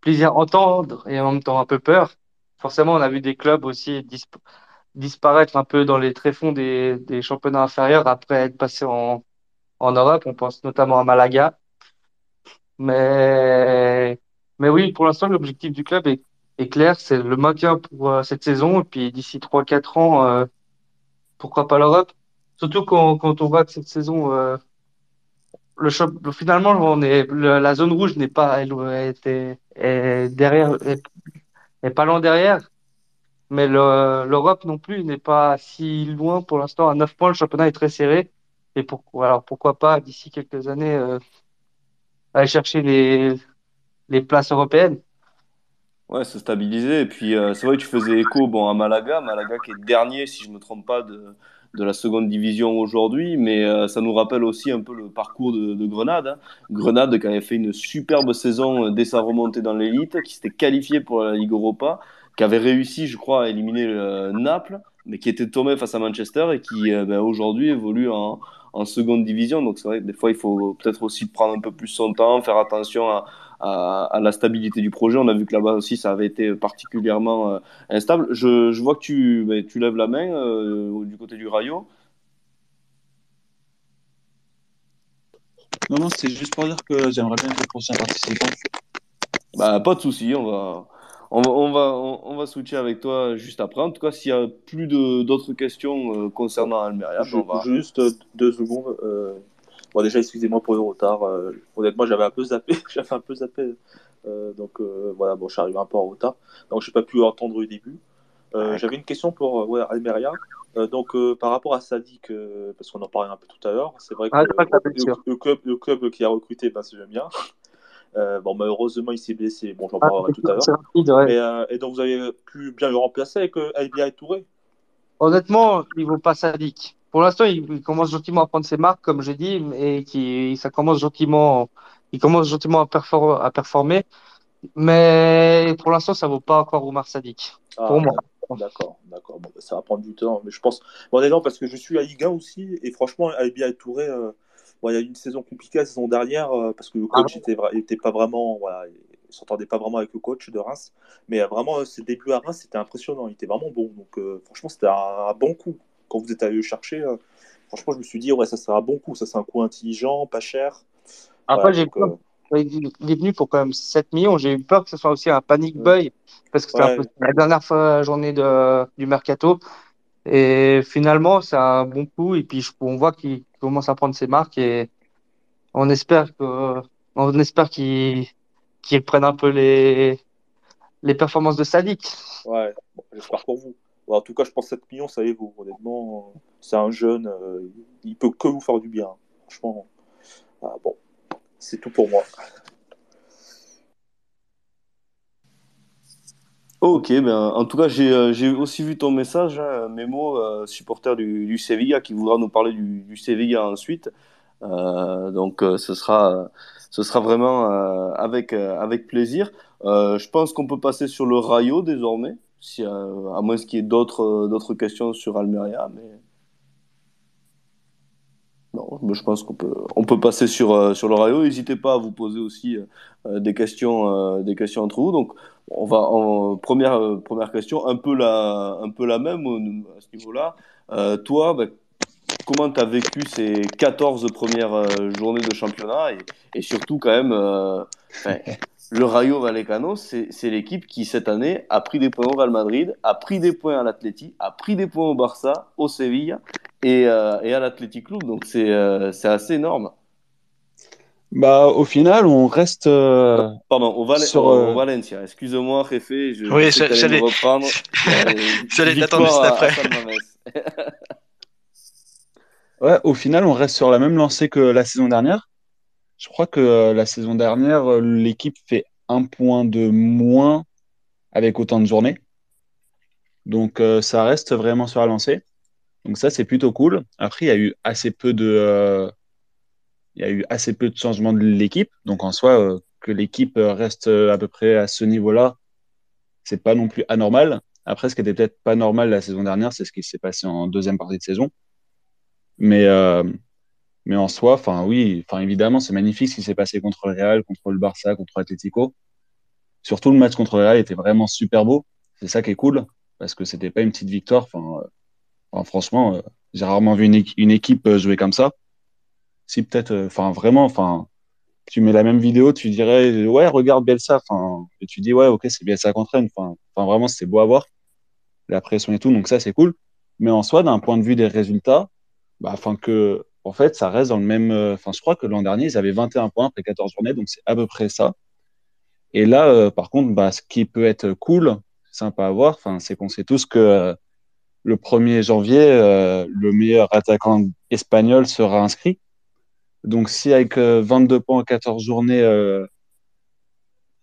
plaisir à entendre et en même temps un peu peur. Forcément, on a vu des clubs aussi disparaître un peu dans les tréfonds des, des championnats inférieurs après être passés en, en Europe. On pense notamment à Malaga. Mais, mais oui, pour l'instant, l'objectif du club est, est clair, c'est le maintien pour euh, cette saison. Et puis d'ici trois quatre ans, euh, pourquoi pas l'Europe? Surtout quand, quand on voit que cette saison, euh, le finalement, on est, la zone rouge n'est pas, elle était, est derrière, est, est pas loin derrière. Mais le- l'Europe non plus n'est pas si loin pour l'instant. À 9 points, le championnat est très serré. Et pourquoi, alors pourquoi pas d'ici quelques années euh, aller chercher les, les places européennes? Ouais, se stabiliser. Et puis, euh, c'est vrai que tu faisais écho bon, à Malaga. Malaga qui est dernier, si je me trompe pas, de, de la seconde division aujourd'hui. Mais euh, ça nous rappelle aussi un peu le parcours de, de Grenade. hein. Grenade qui avait fait une superbe saison dès sa remontée dans l'élite, qui s'était qualifié pour la Ligue Europa, qui avait réussi, je crois, à éliminer euh, Naples, mais qui était tombé face à Manchester et qui euh, ben, aujourd'hui évolue en, en seconde division. Donc c'est vrai que des fois, il faut peut-être aussi prendre un peu plus son temps, faire attention à à, à la stabilité du projet. On a vu que là-bas aussi, ça avait été particulièrement euh, instable. Je, je vois que tu, ben, tu lèves la main euh, du côté du Rayo. Non, non, c'est juste pour dire que j'aimerais bien être le prochain participant. Bah, pas de souci, on va, on va, on, va, on, va switcher avec toi juste après. En tout cas, s'il y a plus d'autres questions euh, concernant Almeria, je, on va... Juste deux secondes. Euh, bon, déjà, excusez-moi pour le retard. Euh, honnêtement, j'avais un peu zappé. <laughs> j'avais un peu zappé. donc voilà, bon, je suis arrivé un peu en retard. Donc, je n'ai pas pu entendre le début. j'avais une question pour ouais, Almeria. donc, par rapport à Sadik, parce qu'on en parlait un peu tout à l'heure, c'est vrai que Ah, le, le club, le club qui a recruté, ben, c'est bien. Euh, bon, malheureusement, il s'est blessé. Bon, j'en Ah, parlerai tout à l'heure. ouais. Euh, et donc, vous avez pu bien le remplacer avec euh, Albia et Touré Honnêtement, il vaut pas sadique. Pour l'instant, il, il commence gentiment à prendre ses marques, comme j'ai dit, et qui, ça commence gentiment, il commence gentiment à, perfor- à performer. Mais pour l'instant, ça vaut pas encore Oumar Sadik. Ah, Pour moi. D'accord, d'accord. Bon, bah, ça va prendre du temps. Mais je pense. Bon, honnêtement, parce que je suis à Ligue 1 aussi. Et franchement, Albia et Touré, euh, bon, il y a eu une saison compliquée la saison dernière euh, parce que le coach Ah était, vra- était pas vraiment. Voilà, il s'entendait pas vraiment avec le coach de Reims. Mais euh, vraiment, euh, ses débuts à Reims, c'était impressionnant. Il était vraiment bon. Donc, euh, franchement, c'était un, un bon coup. Quand vous êtes allé le chercher, euh, franchement, je me suis dit, ouais, ça sera un bon coup. Ça, c'est un coup intelligent, pas cher. Après, j'ai peur. euh, Il est venu pour quand même 7 millions. J'ai eu peur que ce soit aussi un panic buy parce que c'était Ouais. la dernière fois, journée de, du mercato. Et finalement, c'est un bon coup. Et puis, on voit qu'il commence à prendre ses marques et on espère espère qu'il prenne un peu les, les performances de Sadik. Ouais, j'espère pour vous. Bon, en tout cas, je pense que 7 millions, ça y est, vous. Honnêtement, c'est un jeune, euh, il peut que vous faire du bien. Franchement, Ah, bon, c'est tout pour moi. Ok, ben, en tout cas, j'ai euh, j'ai aussi vu ton message, hein, Memo, euh, supporter du, du Sevilla, qui voudra nous parler du, du Sevilla ensuite. Euh, donc, euh, ce sera, ce sera vraiment avec, avec plaisir. Je pense qu'on peut passer sur le Rayo désormais, si, à moins qu'il y ait d'autres d'autres questions sur Almeria. Mais... Non, mais je pense qu'on peut, on peut passer sur, euh, sur le Rayo. N'hésitez pas à vous poser aussi euh, des, questions, euh, des questions entre vous. Donc, on va en première, euh, première question, un peu la, un peu la même à ce niveau-là. Euh, toi, bah, comment tu as vécu ces 14 premières euh, journées de championnat? Et, et surtout, quand même, euh, <laughs> le Rayo Vallecano, c'est l'équipe qui, cette année, a pris des points au Real Madrid, a pris des points à l'Atleti, a pris des points au Barça, au Sevilla et, euh, et à l'Athletic Club. Donc, c'est euh, c'est assez énorme. Bah, au final, on reste. euh, Pardon, au, Val Sur, au- euh, au Valencia. Excuse-moi, Réfé, je, Oui, j'allais- me reprendre. <laughs> Euh, J'allais victoire t'attendre juste après. <laughs> Ouais, au final, on reste sur la même lancée que la saison dernière. Je crois que euh, la saison dernière, euh, l'équipe fait un point de moins avec autant de journées. Donc, euh, ça reste vraiment sur la lancée. Donc, ça, c'est plutôt cool. Après, il y a eu assez peu de, euh, il y a eu assez peu de changements de l'équipe. Donc, en soi, euh, que l'équipe reste euh, à peu près à ce niveau-là, c'est pas non plus anormal. Après, ce qui était peut-être pas normal la saison dernière, c'est ce qui s'est passé en deuxième partie de saison. Mais, en soi, enfin oui, enfin évidemment, c'est magnifique ce qui s'est passé contre le Real, contre le Barça, contre l'Atlético. Surtout le match contre le Real était vraiment super beau. C'est ça qui est cool parce que c'était pas une petite victoire. Franchement, euh, j'ai rarement vu une, équi- une équipe euh, jouer comme ça. Si peut-être, euh, enfin vraiment, enfin, tu mets la même vidéo, tu dirais ouais, regarde Bielsa. Enfin, et tu dis ouais, ok, c'est Bielsa contre Rennes. Enfin, vraiment, c'était beau à voir la pression et tout. Donc ça, c'est cool. Mais en soi, d'un point de vue des résultats, bah, enfin que, en fait, ça reste dans le même. Enfin, je crois que l'an dernier, ils avaient 21 points après 14 journées, donc c'est à peu près ça. Et là, par contre, bah, ce qui peut être cool, sympa à voir, enfin, c'est qu'on sait tous que le 1er janvier, euh, le meilleur attaquant espagnol sera inscrit. Donc, si avec euh, 22 points en 14 journées, euh,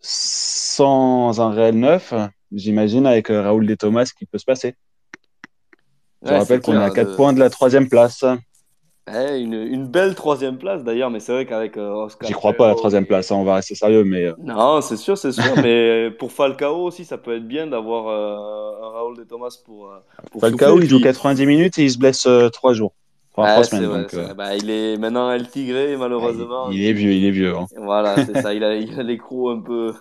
sans un réel neuf, j'imagine avec euh, Raoul de Thomas ce qui peut se passer. Je Ouais, rappelle qu'on est à clair, 4 de- points de la troisième place. Ouais, une, une belle troisième place d'ailleurs, mais c'est vrai qu'avec euh, Oscar J'y crois pas à la troisième place, hein, on va rester sérieux, mais euh, Non, c'est sûr, c'est sûr, <laughs> mais pour Falcao aussi, ça peut être bien d'avoir euh, un Raoul de Thomas pour, pour Falcao, souffler, il joue puis- 90 minutes et il se blesse euh, 3 jours. Enfin, Ouais, 3 c'est semaines. vrai, donc, euh. Bah, il est maintenant El Tigre, malheureusement. il, il est vieux, il est vieux. hein. Voilà, c'est ça. Il a, il a les crocs un peu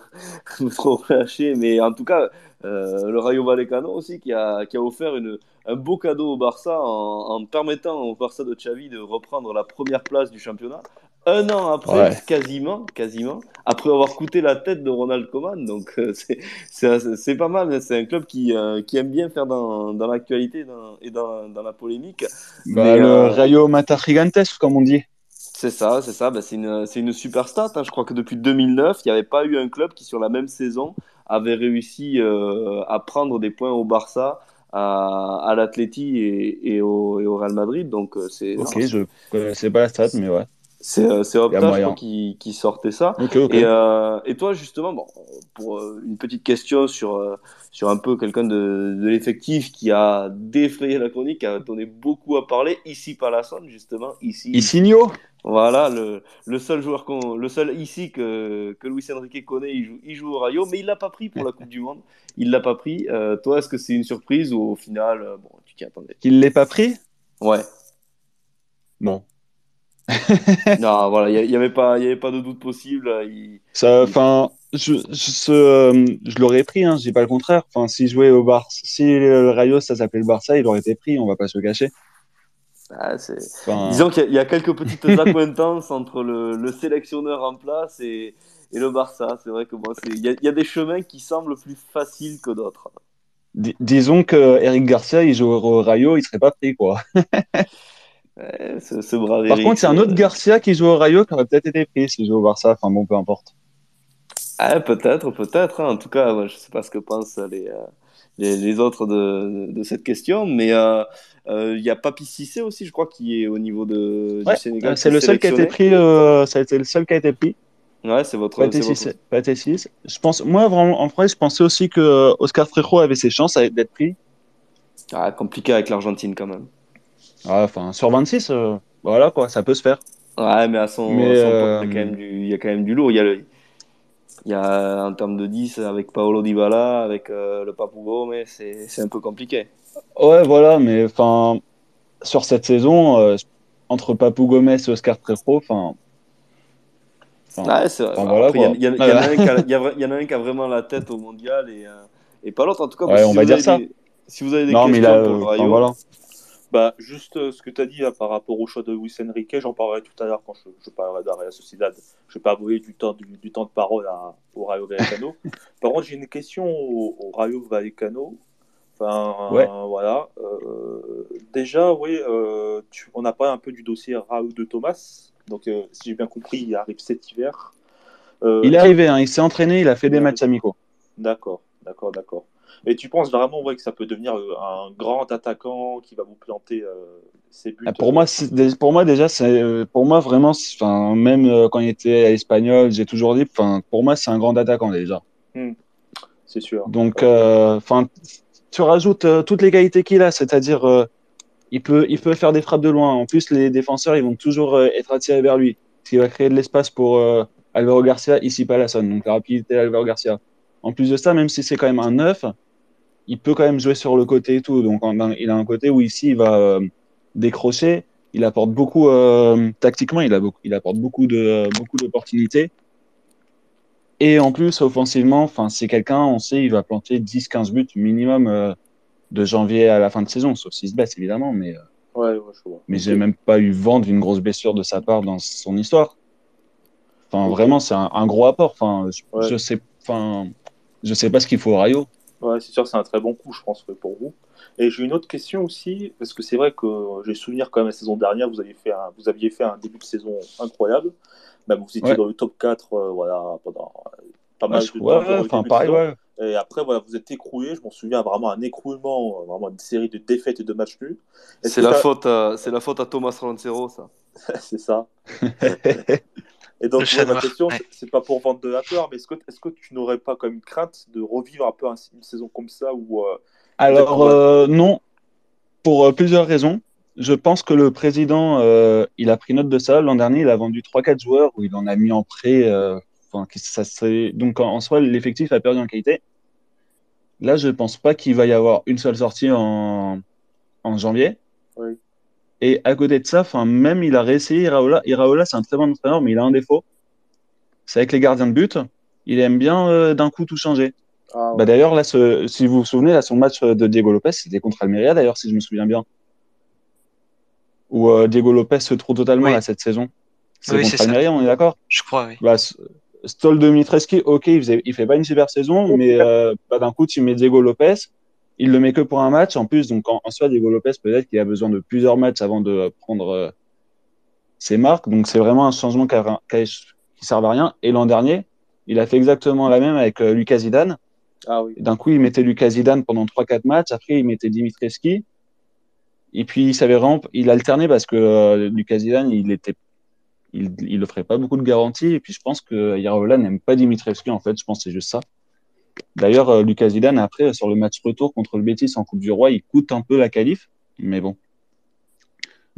<laughs> trop lâchés. Mais en tout cas, le Rayo Vallecano aussi qui a, qui a offert une, un beau cadeau au Barça en, en permettant au Barça de Xavi de reprendre la première place du championnat. un an après, Ouais. quasiment, quasiment, après avoir coûté la tête de Ronald Koeman. Donc euh, <laughs> c'est- pas mal. C'est un club qui, euh, qui aime bien faire dans, dans l'actualité et dans, dans la polémique. Bah, Mais, le euh, Rayo Mata Gigantes, comme on dit. C'est ça, c'est ça. Bah, c'est une, une super stat. hein. Je crois que depuis 2009, il n'y avait pas eu un club qui, sur la même saison, avait réussi à prendre des points au Barça, à, à l'Atleti et, et, au, et au Real Madrid. Donc, euh, c'est Ok, non, je connaissais pas la stat, mais ouais. c'est euh, c'est Opta, qui, qui sortait ça. Ok, ok. Et, euh, et toi, justement, bon, pour euh, une petite question sur, sur un peu quelqu'un de, de l'effectif qui a défrayé la chronique, qui a donné beaucoup à parler, ici Palassone, justement, ici. Isigno Voilà, le, le seul joueur qu'on, le seul ici que, que Luis Enrique connaît, il joue, il joue au Rayo, mais il l'a pas pris pour la Coupe du Monde. Il l'a pas pris. Euh, toi, est-ce que c'est une surprise ou au final, euh, bon, tu t'y attendais? Qu'il l'ait pas pris? Ouais. Bon. <laughs> non, voilà, il y, avait pas, y avait pas de doute possible. Il... Ça, enfin, je, je, ce, euh, je l'aurais pris, hein, je dis pas le contraire. Enfin, s'il jouait au Barça, si le Rayo ça s'appelait le Barça, il aurait été pris, on va pas se le cacher. Ah, c'est... Enfin, Disons qu'il y, a- il y a quelques petites <laughs> accointances entre le, le sélectionneur en place et, et le Barça. C'est vrai que bon, c'est- il y, a, il y a des chemins qui semblent plus faciles que d'autres. di- disons que Eric Garcia, il joue au Rayo, il serait pas pris, quoi. <laughs> Ouais, ce, ce brave Par Eric, contre, c'est un autre euh, Garcia qui joue au Rayo qui aurait peut-être été pris s'il joue au Barça. Enfin, bon, peu importe. Ah, peut-être, peut-être. hein. En tout cas, je sais pas ce que pensent les, euh, les, les autres de, de cette question, mais euh, euh, il y a Papi Cissé aussi, je crois, qui est au niveau de, Ouais, du Sénégal. c'est le seul qui a été pris. euh, ça a été le seul qui a été pris. Ouais, c'est votre. Six. Je pense, moi, vraiment, en vrai, je pensais aussi que Oscar Trejo avait ses chances d'être pris. Ah, compliqué avec l'Argentine quand même. Ah, Enfin, sur 26, euh, voilà, quoi, ça peut se faire. Ouais, mais à son, Mais, à son poste, il y a quand même du, il y a quand même du lourd. Il y a le, il y a en termes de 10 avec Paolo Dybala, avec euh, le Papu Gomez, c'est, c'est un peu compliqué. Ouais, voilà, mais enfin, sur cette saison, euh, entre Papou Gomez et Oscar Trejo, enfin, voilà, il y, en a un qui a- vraiment la tête au mondial et, euh, et pas l'autre. En tout cas, Ouais, on va dire ça. si vous avez des non, questions a, pour Rayo, voilà. Bah, juste euh, ce que tu as dit là, par rapport au choix de Luis Enrique, j'en parlerai tout à l'heure quand je, je parlerai Real Sociedad. Je vais pas avouer du temps, du, du temps de parole à- au Rayo Vallecano. <laughs> par contre, j'ai une question au, au Rayo Vallecano. Enfin, Ouais. euh, voilà. Euh, déjà, oui, euh, tu- on a parlé un peu du dossier Raoul de Thomas. Donc, si j'ai bien compris, il arrive cet hiver. Il est arrivé, hein, il s'est entraîné, il a fait des matchs amicaux. D'accord, d'accord, d'accord. Et tu penses vraiment ouais, que ça peut devenir euh, un grand attaquant qui va vous planter euh, ses buts Ah, Pour moi, pour moi déjà, c'est, euh, pour moi vraiment, enfin, même quand il était à Espagnol, j'ai toujours dit, enfin, pour moi, c'est un grand attaquant déjà. C'est sûr. Donc, euh, enfin, tu rajoutes euh, toutes les qualités qu'il a, c'est-à-dire, il peut, il peut faire des frappes de loin. En plus, les défenseurs, ils vont toujours être attirés vers lui, ce qui va créer de l'espace pour Alvaro Garcia, ici Palasson, donc la rapidité d'Alvaro Garcia. En plus de ça, même si c'est quand même un neuf, il peut quand même jouer sur le côté et tout. Donc, en- il a un côté où ici, il va euh, décrocher. Il apporte beaucoup, euh, tactiquement, il, a beaucoup, il apporte beaucoup de, beaucoup d'opportunités. Et en plus, offensivement, c'est quelqu'un, on sait, il va planter 10-15 buts minimum euh, de janvier à la fin de saison, sauf s'il se blesse évidemment, mais, euh, Ouais, ouais, je mais j'ai même pas eu vent d'une grosse blessure de sa part dans son histoire. Enfin, vraiment, c'est un, un gros apport. Enfin, je, Ouais. je sais, enfin, je sais pas ce qu'il faut au Rayo. Ouais, c'est sûr, c'est un très bon coup, je pense, ouais, pour vous. Et j'ai une autre question aussi, parce que c'est vrai que j'ai souvenir quand même la saison dernière, vous, avez fait un, vous aviez fait un début de saison incroyable. Même vous étiez Ouais. dans le top 4 euh, voilà, pendant euh, pas Ouais, mal de ouais, temps. enfin, pareil, ouais. Et après, voilà, vous êtes écroulé. Je m'en souviens vraiment un écroulement, euh, vraiment une série de défaites et de matchs nuls. C'est la, faute à, c'est la faute à Thomas Roncero, ça. <laughs> c'est ça. <laughs> Et donc, ouais, ma question, ouais. c'est- pas pour vendre de la peur, mais est-ce que, est-ce que tu n'aurais pas comme une crainte de revivre un peu un- une saison comme ça où euh, Alors, euh, non, pour euh, plusieurs raisons. Je pense que le président, euh, il a pris note de ça. L'an dernier, il a vendu 3-4 joueurs où il en a mis en prêt. euh, enfin, que ça serait... Donc, en, en soi, l'effectif a perdu en qualité. Là, je pense pas qu'il va y avoir une seule sortie en, en janvier. Et à côté de ça, enfin, même il a réessayé Iraola. Iraola, c'est un très bon entraîneur, mais il a un défaut. C'est avec les gardiens de but. Il aime bien euh, d'un coup tout changer. ah, Bah d'ailleurs, là, ce- si vous vous souvenez, là, son match de Diego Lopez, c'était contre Almeria, d'ailleurs, si je me souviens bien. Où euh, Diego Lopez se trouve totalement Oui. là, cette saison. C'est Oui, contre c'est ça. Almeria, on est d'accord? Je crois, oui. bah, S- Stoll Dimitreski, ok, il, faisait, il fait pas une super saison, mais euh, bah, d'un coup, tu mets Diego Lopez, il le met que pour un match en plus, donc en, en soi, Diego Lopez, peut-être qu'il a besoin de plusieurs matchs avant de prendre euh, ses marques, donc c'est vraiment un changement qui, a- qui, a- qui sert à rien. Et l'an dernier, il a fait exactement la même avec euh, Lucas Zidane. Ah oui. D'un coup, il mettait Lucas Zidane pendant 3-4 matchs, après, il mettait Dimitreski, et puis il savait vraiment, il alternait parce que euh, Lucas Zidane, il était il, il offrait pas beaucoup de garanties. Et puis, je pense que Yarola n'aime pas Dimitrievski, en fait. Je pense que c'est juste ça. D'ailleurs, euh, Lucas Zidane, après, sur le match retour contre le Betis en Coupe du Roi, il coûte un peu la qualif. Mais bon.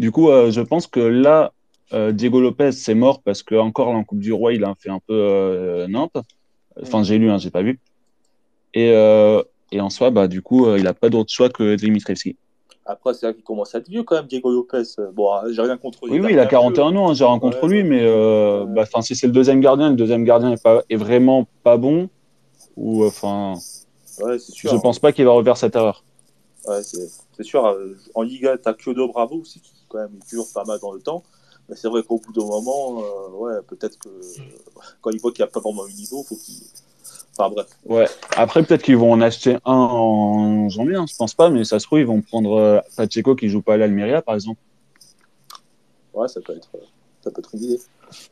Du coup, euh, je pense que là, euh, Diego Lopez, c'est mort parce que encore là, en Coupe du Roi, il a fait un peu euh, Nantes. Enfin, j'ai lu, hein, j'ai pas vu. Et, et en soi, bah, du coup, il a pas d'autre choix que Dimitrievski. Après, c'est vrai qu'il commence à être vieux quand même, Diego Lopez. Bon, j'ai rien contre lui. Oui, oui, il a 41 ans, hein, j'ai rien contre Ouais, lui, mais bah, si c'est le deuxième gardien, le deuxième gardien est, pas, est vraiment pas bon, ou enfin, Ouais, c'est sûr. je pense pas qu'il va refaire cette erreur. Ouais, c'est sûr. euh, En Liga, t'as Kyodo Bravo aussi, qui quand même dure pas mal dans le temps. Mais c'est vrai qu'au bout d'un moment, euh, ouais, peut-être que quand il voit qu'il n'y a pas vraiment eu niveau, faut qu'il. Enfin bref. Ouais. Après, peut-être qu'ils vont en acheter un en janvier, hein, je pense pas, mais ça se trouve, ils vont prendre euh, Pacheco qui joue pas à l'Almeria, par exemple. Ouais, ça peut être, ça peut être une idée.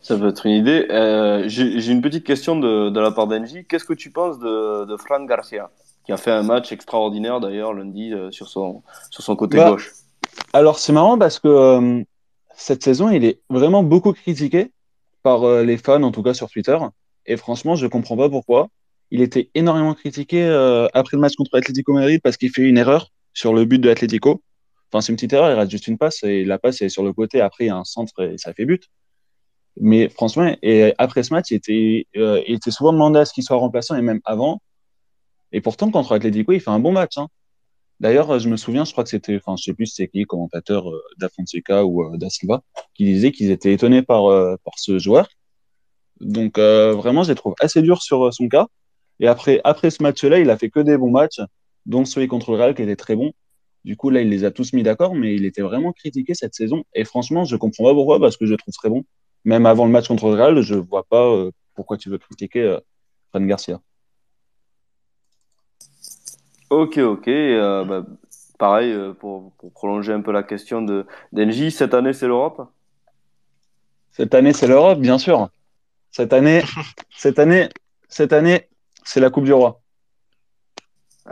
Ça peut être une idée. Euh, J'ai une petite question de, de la part d'Engie. Qu'est-ce que tu penses de, de Fran Garcia, qui a fait un match extraordinaire d'ailleurs lundi euh, sur, son, sur son côté Bah, gauche? Alors, c'est marrant parce que euh, cette saison, il est vraiment beaucoup critiqué par euh, les fans, en tout cas sur Twitter. Et franchement, je comprends pas pourquoi. Il était énormément critiqué euh, après le match contre Atlético Madrid parce qu'il fait une erreur sur le but de Atlético. Enfin, c'est une petite erreur, il rate juste une passe et la passe est sur le côté. Après, il y a un centre et ça fait but. Mais franchement, et après ce match, il était, euh, souvent demandé à ce qu'il soit remplaçant et même avant. Et pourtant, contre Atlético, il fait un bon match. Hein. D'ailleurs, je me souviens, je crois que c'était, enfin, je sais plus c'était qui, commentateur euh, ou euh, qui disait qu'ils étaient étonnés par, euh, par ce joueur. Donc, euh, vraiment, je les trouve assez durs sur son cas. Et après, après ce match-là, il a fait que des bons matchs, dont celui contre le Real qui était très bon. Du coup, là, il les a tous mis d'accord, mais il était vraiment critiqué cette saison. Et franchement, je comprends pas pourquoi, parce que je le trouve très bon. Même avant le match contre le Real, je vois pas euh, pourquoi tu veux critiquer euh, Fran Garcia. Ok, ok. euh, bah, pareil, euh, pour, pour prolonger un peu la question de d'Engie, cette année c'est l'Europe? Cette année, c'est l'Europe, bien sûr. Cette année, cette année, cette année, c'est la Coupe du Roi.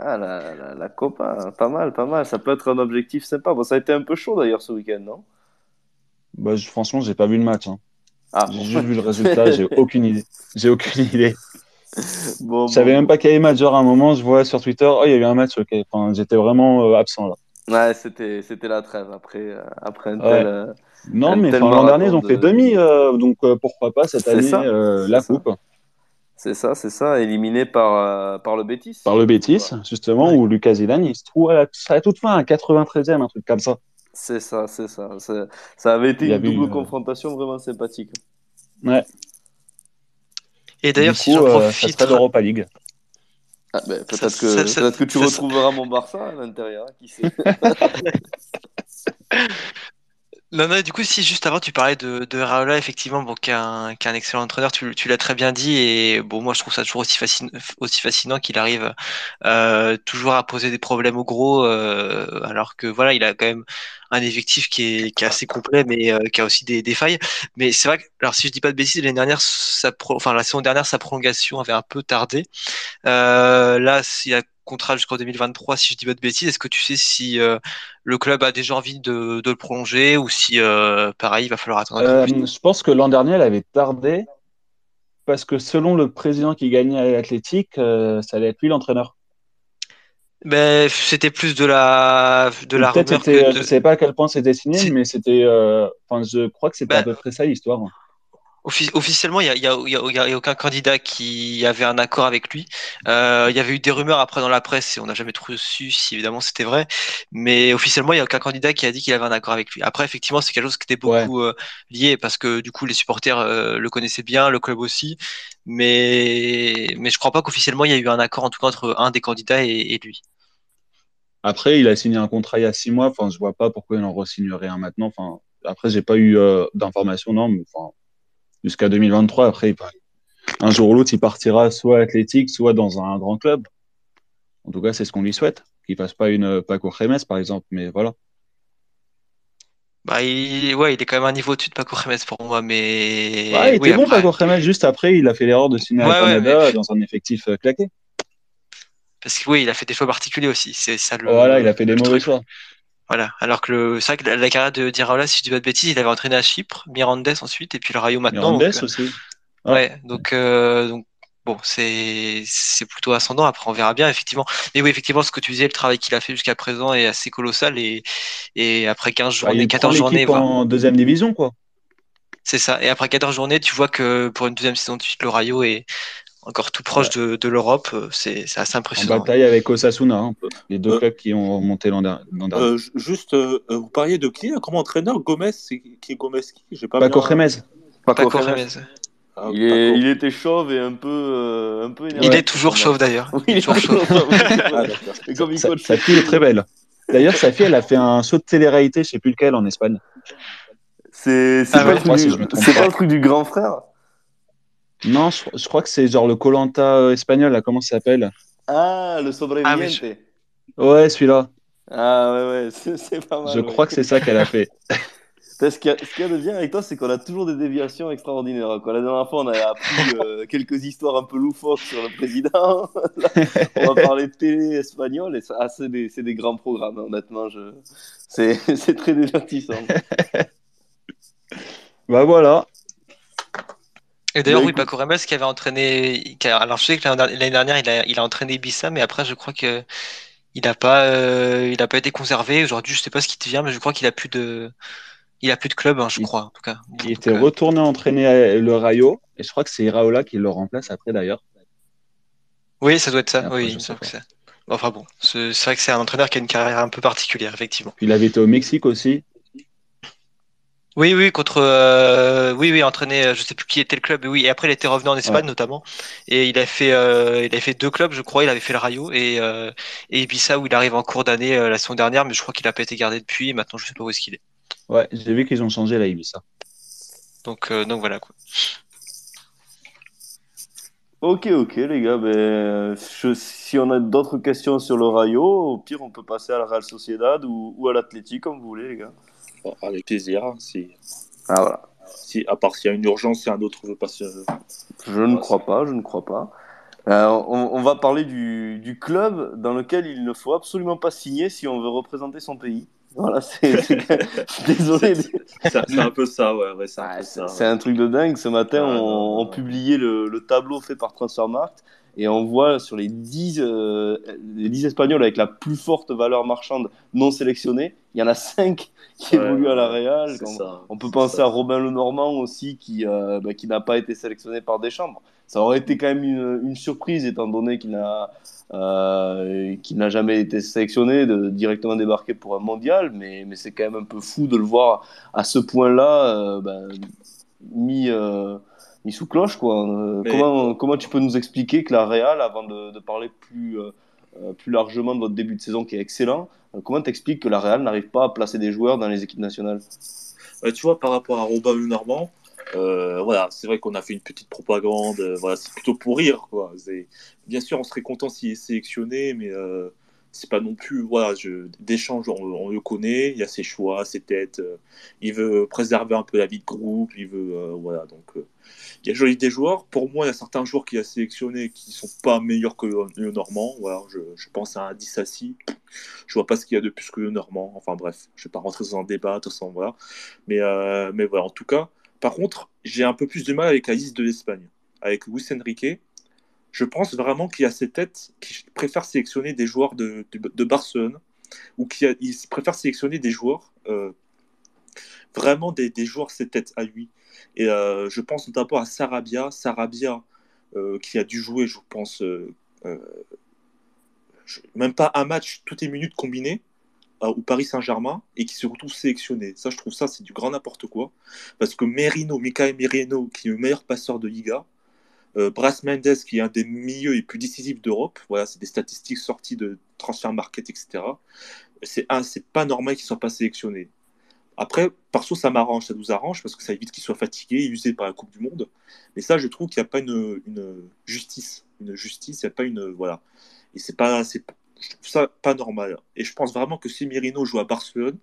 Ah, la, la, la Copa, pas mal, pas mal. Ça peut être un objectif sympa. Bon, ça a été un peu chaud d'ailleurs ce week-end, non? Bah, je- franchement, j'ai pas vu le match. hein. Ah, J'ai juste vu le résultat, j'ai <laughs> aucune idée. J'ai aucune idée. Bon, Je savais bon. même pas qu'il y avait match. Genre, à un moment, je vois sur Twitter, oh, il y a eu un match, ok. Enfin, j'étais vraiment euh, absent là. Ouais, c'était, c'était la trêve après, euh, après un Ouais. tel. euh, Non, Un mais l'an dernier, ils ont fait de- demi, donc pourquoi pas cette année la coupe C'est ça, c'est ça, éliminé par, euh, par le Betis. par le Betis, justement, Ouais. où Lucas Zidane, il se trouve à la, à la toute fin, à 93e, un truc comme ça. C'est ça, c'est ça. Ça avait été une double eu, euh, confrontation vraiment sympathique. Ouais. Et d'ailleurs, si j'en euh, ça profite, serait l'Europa League. Ah, ben, peut-être, que, ça- que tu ça- retrouveras mon Barça à l'intérieur, hein, qui sait. <laughs> <laughs> Non, non, du coup, si juste avant tu parlais de, de Raola, effectivement, bon, qui est un, un excellent entraîneur, tu, tu l'as très bien dit, et bon, moi je trouve ça toujours aussi fascinant, aussi fascinant qu'il arrive euh, toujours à poser des problèmes au gros, euh, alors que voilà, il a quand même un effectif qui est, qui est assez complet, mais euh, qui a aussi des, des failles. Mais c'est vrai que, alors si je dis pas de bêtises, l'année dernière, sa pro- enfin la saison dernière, sa prolongation avait un peu tardé. Euh, là, il y a contrat jusqu'en 2023, si je dis pas de bêtises. Est-ce que tu sais si euh, le club a déjà envie de, de le prolonger ou si, euh, pareil, il va falloir attendre Euh, je pense que l'an dernier, elle avait tardé parce que selon le président qui gagnait à l'Athletic, ça allait être lui l'entraîneur. Ben, c'était plus de la, de la rumeur que de... je sais pas à quel point c'était signé, mais c'était, enfin, je crois que c'était Bah, à peu près ça l'histoire. Offi- Officiellement, il y a, aucun candidat qui avait un accord avec lui. Euh, il y avait eu des rumeurs après dans la presse et on n'a jamais trop su si évidemment c'était vrai. Mais officiellement, il n'y a aucun candidat qui a dit qu'il avait un accord avec lui. Après, effectivement, c'est quelque chose qui était Ouais. beaucoup euh, lié parce que du coup, les supporters euh, le connaissaient bien, le club aussi. Mais mais je crois pas qu'officiellement il y a eu un accord en tout cas entre un des candidats et, et lui. Après, il a signé un contrat il y a six mois. Enfin, je vois pas pourquoi il en re-signerait un maintenant. Enfin, après, j'ai pas eu euh, d'informations, non, mais enfin, jusqu'à 2023. Après, un jour ou l'autre, il partira soit athlétique, soit dans un grand club. En tout cas, c'est ce qu'on lui souhaite. Qu'il fasse pas une Paco Remes, par exemple. Mais voilà. Bah, il, ouais, il est quand même un niveau au-dessus de Paco Remes pour moi, mais Ouais, il était oui, bon, après- Paco Remes. Juste après, il a fait l'erreur de signer Ouais, à ouais, Canada mais- dans un effectif euh, claqué. parce que oui, il a fait des choix particuliers aussi. C'est ça le. voilà, il a fait des mauvais choix. Voilà. Alors que le, c'est vrai que la, la carrière de Diraola, si je dis pas de bêtises, il avait entraîné à Chypre, Mirandes ensuite, et puis le Rayo maintenant. Mirandes donc, euh, aussi. Ouais, donc, euh, donc bon, c'est c'est plutôt ascendant. Après, on verra bien, effectivement. Mais oui, effectivement, ce que tu disais, le travail qu'il a fait jusqu'à présent est assez colossal. Et, et après 15 Bah, journées, il prend 14 journées, en deuxième division, quoi. c'est ça. Et après 14 journées, tu vois que pour une deuxième saison de suite, le Rayo est encore tout proche de, de l'Europe. Euh, C'est assez En impressionnant. bataille avec Osasuna, hein, les deux Euh, clubs qui ont remonté l'an der- l'an dernier. Euh, ju- juste, euh, vous parliez de qui euh, comme entraîneur? Gomez, c'est qui est Gomez qui? Pas Paco bien-. Ah, Il, est, Paco. il était chauve et un peu, euh, un peu énervé. Il est toujours chauve d'ailleurs. Oui, il est toujours chauve. Ah, d'accord. Et comme il Sa, fille est très belle. D'ailleurs, sa fille, elle a fait un saut de télé-réalité, je sais plus lequel, en Espagne. C'est Ah pas, ouais, le truc du- pas le truc du grand frère? Non, je, je crois que c'est genre le Colanta espagnol, là, comment ça s'appelle? Ah, le sobreviviente. Ah oui, Ouais, celui-là. Ah ouais, ouais, <laughs> c'est c'est pas mal. Je ouais. crois que c'est ça qu'elle a fait. <laughs> Parce que ce qu'il y a de bien avec toi, c'est qu'on a toujours des déviations extraordinaires. Quoi. La dernière fois, on a appris euh, <laughs> quelques histoires un peu loufoques sur le président. Là, on va parler de télé espagnole et ça, ah, c'est des, c'est des grands programmes, hein, honnêtement. Je... C'est c'est très divertissant. Bah voilà. Et d'ailleurs, oui, Paco Remes qui avait entraîné. qui a- Alors, je sais que l'année dernière- il a, il a entraîné Ibiza, mais après, je crois que il n'a pas, euh, il a pas été conservé. Aujourd'hui, je sais pas ce qui devient, mais je crois qu'il a plus de, il a plus de club, hein, je Il- crois, en tout cas. Il Donc, était euh, retourné entraîner le Rayo, et je crois que c'est Iraola qui le remplace après d'ailleurs. Oui, ça doit être ça. Après, oui. Enfin bon, c'est vrai que c'est un entraîneur qui a une carrière un peu particulière, effectivement. Il avait été au Mexique aussi. Oui, oui, contre, euh, oui, oui, entraîné, euh, je sais plus qui était le club, mais oui. Et après, il était revenu en Espagne Ouais. notamment, et il a fait, euh, il a fait deux clubs, je crois. Il avait fait le Rayo et euh, et Ibiza où il arrive en cours d'année euh, la saison dernière, mais je crois qu'il a pas été gardé depuis. Et maintenant, je sais pas où est-ce qu'il est. Ouais, j'ai vu qu'ils ont changé la Ibiza. Donc, euh, donc voilà quoi. Ok, ok, les gars. Ben, je- si on a d'autres questions sur le Rayo, au pire, on peut passer à la Real Sociedad ou, ou à l'Athletic, comme vous voulez, les gars. Bon, avec plaisir. hein, si, Ah voilà. si, à part s'il y a une urgence, si un autre veut passer. Je ne crois pas, je ne crois pas. Euh, on, on va parler du, du club dans lequel il ne faut absolument pas signer si on veut représenter son pays. Voilà, c'est. <laughs> Désolé. C'est un peu ça, ouais. ouais c'est un truc de dingue. Ce matin, Ah, on, on publiait le, le tableau fait par Transfermarkt et on voit sur les 10, euh, les 10 Espagnols avec la plus forte valeur marchande non sélectionnée, il y en a 5 qui Ouais, évoluent à la Real. ça, On peut penser ça. à Robin Lenormand aussi, qui, euh, bah, qui n'a pas été sélectionné par Deschamps. Ça aurait été quand même une, une surprise, étant donné qu'il n'a euh, n'a jamais été sélectionné, de directement débarquer pour un mondial, mais, mais c'est quand même un peu fou de le voir à ce point-là, euh, ben, mis, mis sous cloche. Quoi. Euh, Mais- Comment, comment tu peux nous expliquer que la Real, avant de, de parler plus, euh, euh, plus largement de votre début de saison qui est excellent, comment t'expliques que la Real n'arrive pas à placer des joueurs dans les équipes nationales? Ouais, tu vois, par rapport à Robin euh, voilà, c'est vrai qu'on a fait une petite propagande. euh, voilà, c'est plutôt pour rire, quoi. Bien sûr, on serait content s'il est sélectionné, mais euh, c'est pas non plus. Voilà, je... Deschamps, on, le connaît, il y a ses choix, ses têtes. euh, il veut préserver un peu la vie de groupe, il veut. euh, voilà, donc. euh, il y a joli des joueurs. Pour moi, il y a certains joueurs qu'il a sélectionnés qui sont pas meilleurs que le, Normand. Voilà, je, je pense à un Dissassi. Je vois pas ce qu'il y a de plus que le Normand. Enfin bref, je vais pas rentrer dans un débat, de toute façon, voilà. Mais, euh, mais voilà, en tout cas. Par contre, j'ai un peu plus de mal avec la liste de l'Espagne. Avec Luis Enrique, je pense vraiment qu'il y a ces têtes qui préfèrent sélectionner des joueurs de, Barcelone ou qui a- il préfère sélectionner des joueurs, euh, vraiment des, joueurs ces têtes à lui. Et euh, je pense notamment à Sarabia, Sarabia euh, qui a dû jouer, je pense, même pas un match, toutes les minutes combinées au Paris Saint-Germain et qui se retrouve sélectionné. Ça, je trouve ça, c'est du grand n'importe quoi. Parce que Merino, Michael Merino, qui est le meilleur passeur de Liga, euh, Bras Mendes, qui est un des milieux les plus décisifs d'Europe, voilà, c'est des statistiques sorties de Transfer Market, etc. C'est pas normal qu'ils ne soient pas sélectionnés. Après, perso, ça m'arrange, ça nous arrange parce que ça évite qu'il soit fatigué, usé par la Coupe du Monde. Mais ça, je trouve qu'il n'y a pas une, justice. Une justice, il n'y a pas une. Voilà. Et c'est pas. je trouve ça pas normal. Et je pense vraiment que si Merino joue à Barcelone,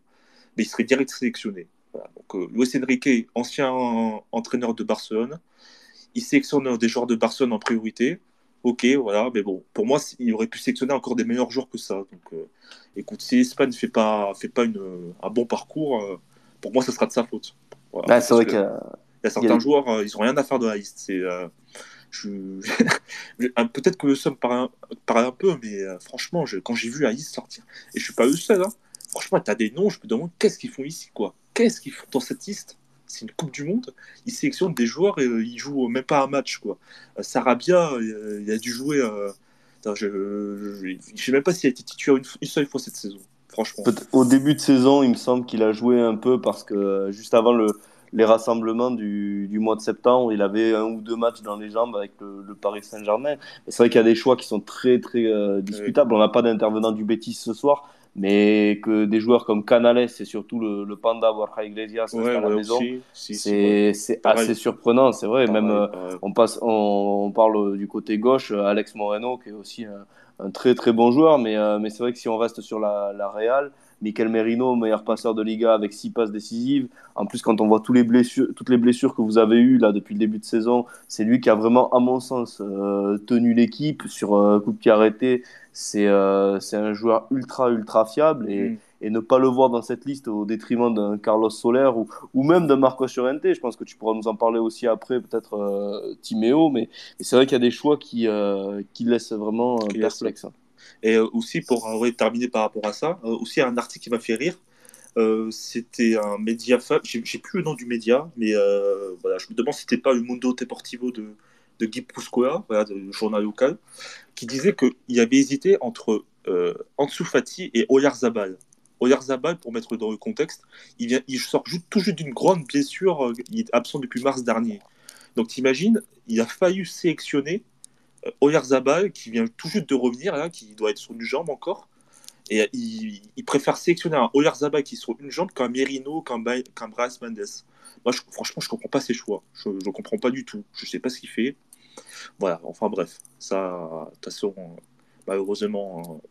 mais il serait direct sélectionné. Donc, euh, Luis Enrique, ancien entraîneur de Barcelone, il sélectionne des joueurs de Barcelone en priorité. Ok, voilà, mais bon, pour moi, il aurait pu sélectionner encore des meilleurs joueurs que ça. Donc, euh, écoute, si l'Espagne ne fait pas, fait pas une, un bon parcours, euh, pour moi, ça sera de sa faute. Voilà, c'est vrai qu'il y a certains joueurs, euh, ils n'ont rien à faire de la liste. C'est, je... <laughs> Peut-être que le somme paraît, un peu, mais franchement, je, quand j'ai vu Aïs sortir, et je suis pas le seul, hein, franchement, tu as des noms, je me demande qu'est-ce qu'ils font ici, quoi? Qu'est-ce qu'ils font dans cette liste? C'est une Coupe du Monde, ils sélectionnent des joueurs et euh, ils jouent même pas un match. Quoi. Euh, Sarabia, il a dû jouer. Euh, je ne sais même pas s'il a été titulaire une, seule fois cette saison, franchement. Au début de saison, il me semble qu'il a joué un peu parce que juste avant le, les rassemblements du, du, mois de septembre, il avait un ou deux matchs dans les jambes avec le, Paris Saint-Germain. C'est vrai qu'il y a des choix qui sont très très discutables. On n'a pas d'intervenant du Bétis ce soir, mais que des joueurs comme Canales et surtout le, le Panda Borja Iglesias à la maison, c'est assez surprenant, c'est vrai. Même euh, on passe, on, parle du côté gauche, Alex Moreno qui est aussi un, un très très bon joueur, mais, euh, mais c'est vrai que si on reste sur la, la Real, Mikel Merino, meilleur passeur de Liga avec six passes décisives. En plus, quand on voit tous les blessures, toutes les blessures que vous avez eues là depuis le début de saison, c'est lui qui a vraiment, à mon sens, euh, tenu l'équipe sur euh, coup de pied arrêté. C'est euh, un joueur ultra, ultra fiable et, mm. et, ne pas le voir dans cette liste au détriment d'un Carlos Soler ou, ou même d'un Marco Llorente. Je pense que tu pourras nous en parler aussi après, peut-être euh, Timéo, mais, c'est vrai qu'il y a des choix qui, qui laissent vraiment perplexe. Et euh, aussi, pour terminer par rapport à ça, euh, aussi un article qui m'a fait rire. Euh, c'était un média, j'ai plus le nom du média, mais voilà, je me demande si c'était pas le Mundo Deportivo de, de Guy Puscoa, voilà, le journal local, qui disait qu'il avait hésité entre Ansu Fati et Oyarzabal. Oyarzabal, pour mettre dans le contexte, il, sort tout juste d'une grande blessure, il est absent depuis mars dernier. Donc t'imagines, il a failli sélectionner Oyarzabal, qui vient tout juste de revenir, là, qui doit être sur une jambe encore. Et il, préfère sélectionner un Oyarzabal qui est sur une jambe qu'un Merino, qu'un Bryce Mendes. Moi, je, franchement, je comprends pas ses choix. Je ne comprends pas du tout. Je sais pas ce qu'il fait. Voilà, enfin bref. Ça, de toute façon, malheureusement.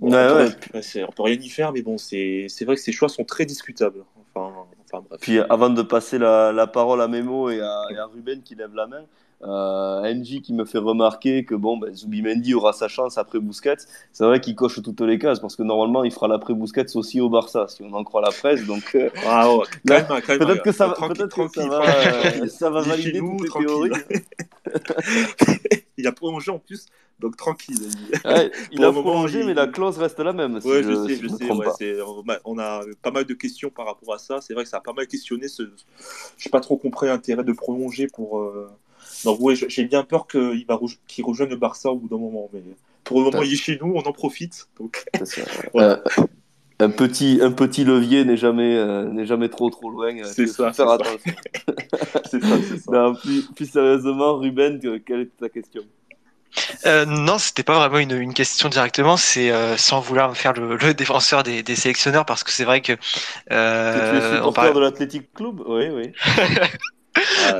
on, ne peut rien y faire, mais bon, c'est vrai que ces choix sont très discutables. Enfin, enfin bref. Puis avant de passer la, parole à Memo et à, et à Ruben qui lève la main, euh, NG qui me fait remarquer que bon, ben, Zubimendi aura sa chance après Busquets. C'est vrai qu'il coche toutes les cases parce que normalement il fera l'après Busquets aussi au Barça, si on en croit la presse. Donc euh, peut-être que ça, peut que ça va, euh, ça va valider toutes les théories. <laughs> il a prolongé en plus, donc tranquille. il <laughs> a prolongé, mais la clause reste la même. Si ouais, je, sais, je, sais. on a pas mal de questions par rapport à ça. C'est vrai que ça a pas mal questionné. Ce... Je n'ai pas trop compris l'intérêt de prolonger pour. Donc oui, j'ai bien peur qu'il va qu'il rejoigne le Barça au bout d'un moment, mais pour le moment il est chez nous, on en profite. Donc <laughs> euh, un petit un petit levier n'est jamais euh, n'est jamais trop trop loin. Euh, c'est ça. Faire attention. <laughs> ça, plus, sérieusement, Ruben, quelle est ta question? Euh, non, c'était pas vraiment une, une question directement, c'est sans vouloir faire le, le défenseur des, des, sélectionneurs parce que c'est vrai que. Euh, que tu es supporter de l'Athletic Club? Oui, oui. <laughs>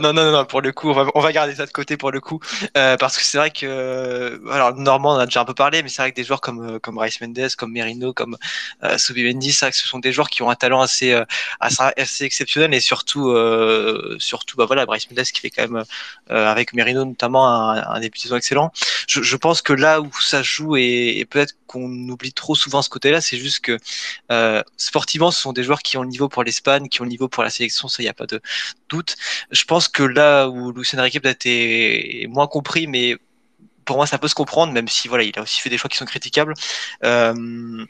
non, non, non, pour le coup, on va, on va garder ça de côté pour le coup, euh, parce que c'est vrai que, euh, alors Normand on a déjà un peu parlé, mais c'est vrai que des joueurs comme euh, comme Rice Mendes, comme Merino, comme euh, Mendy, c'est vrai que ce sont des joueurs qui ont un talent assez euh, assez, exceptionnel et surtout surtout bah voilà Bryce Mendes qui fait quand même avec Merino notamment un, un excellent. Je, je, pense que là où ça joue et, et peut-être qu'on oublie trop souvent ce côté-là, c'est juste que sportivement ce sont des joueurs qui ont le niveau pour l'Espagne, qui ont le niveau pour la sélection, ça y a pas de doute. Je pense que là où Lucien Riquet peut-être est moins compris, mais pour moi ça peut se comprendre, même si voilà, il a aussi fait des choix qui sont critiquables. Euh,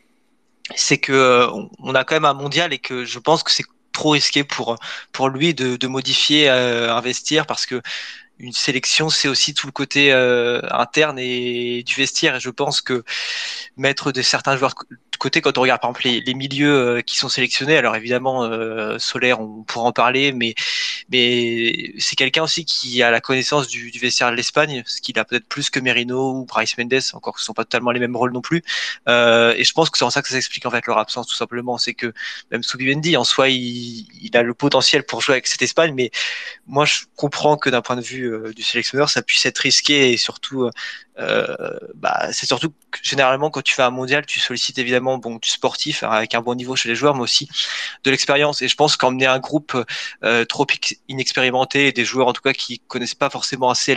c'est que on a quand même un mondial et que je pense que c'est trop risqué pour pour lui de, de modifier, euh, investir parce que une sélection, c'est aussi tout le côté euh, interne et du vestiaire. Et je pense que mettre de certains joueurs côté quand on regarde par exemple les, milieux euh, qui sont sélectionnés. Alors évidemment, euh, Solaire, on pourra en parler, mais mais c'est quelqu'un aussi qui a la connaissance du, du vestiaire de l'Espagne, ce qu'il a peut-être plus que Merino ou Bryce Mendes, encore que ce sont pas totalement les mêmes rôles non plus. Euh, et je pense que c'est en ça que ça s'explique en fait leur absence tout simplement, c'est que même Soubimendi en soi, il, il, a le potentiel pour jouer avec cette Espagne, mais moi je comprends que d'un point de vue euh, du sélectionneur, ça puisse être risqué et surtout euh, bah, c'est surtout généralement quand tu fais un mondial, tu sollicites évidemment bon du sportif hein, avec un bon niveau chez les joueurs, mais aussi de l'expérience. Et je pense qu'emmener un groupe euh, trop inexpérimenté, des joueurs en tout cas qui connaissent pas forcément assez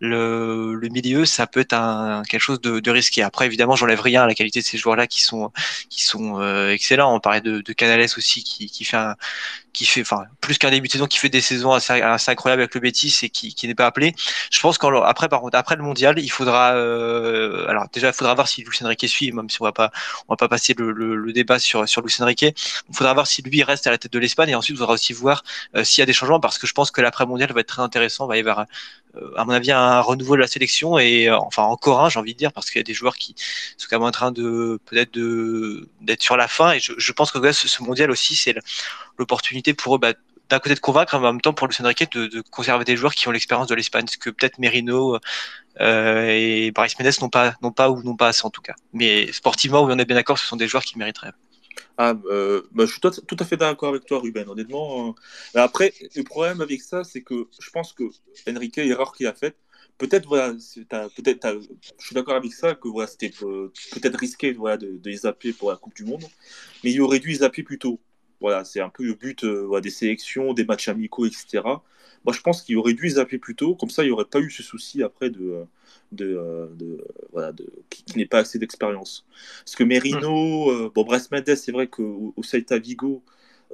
le, le, milieu, ça peut être quelque chose de, risqué. Après, évidemment, j'enlève rien à la qualité de ces joueurs-là qui sont qui sont euh, excellents. On parlait de, Canales aussi qui, qui fait qui fait, enfin, plus qu'un début de saison, qui fait des saisons assez, incroyables avec le Betis et qui, n'est pas appelé. Je pense qu'après, par après le mondial, il faudra, euh, alors déjà, il faudra voir si Lucien Riquet suit, même si on va pas, on va pas passer le, débat sur sur Lucien Riquet. Il faudra voir si lui reste à la tête de l'Espagne et ensuite, il faudra aussi voir euh, s'il y a des changements parce que je pense que l'après mondial va être très intéressant. Il va y avoir euh, à mon avis, un renouveau de la sélection et enfin encore un, j'ai envie de dire, parce qu'il y a des joueurs qui sont quand même en train de peut-être de d'être sur la fin. Et je, pense que ce, mondial aussi, c'est l'opportunité pour eux bah, d'un côté de convaincre, mais en même temps pour Lucien Riquet de, de conserver des joueurs qui ont l'expérience de l'Espagne, ce que peut-être Merino et Bryce Mendes n'ont pas, n'ont pas ou n'ont pas assez en tout cas. Mais sportivement, on est bien d'accord, ce sont des joueurs qui mériteraient. Ah, euh, bah, je suis tout, à fait d'accord avec toi, Ruben, honnêtement. Euh... Après, le problème avec ça, c'est que je pense que Enrique, erreur qu'il a faite, peut-être, voilà, peut-être, je suis d'accord avec ça, que voilà, c'était euh, peut-être risqué voilà, de, les zapper pour la Coupe du Monde, mais il aurait dû les zapper plus tôt. Voilà, c'est un peu le but euh, voilà, des sélections, des matchs amicaux, etc. Moi, je pense qu'il aurait dû les appeler plus tôt, comme ça, il n'y aurait pas eu ce souci après de, de, de voilà, de, qui, qui n'est pas assez d'expérience. Parce que Merino, mmh. euh, bon, Brest Mendes, c'est vrai qu'au au Celta Vigo,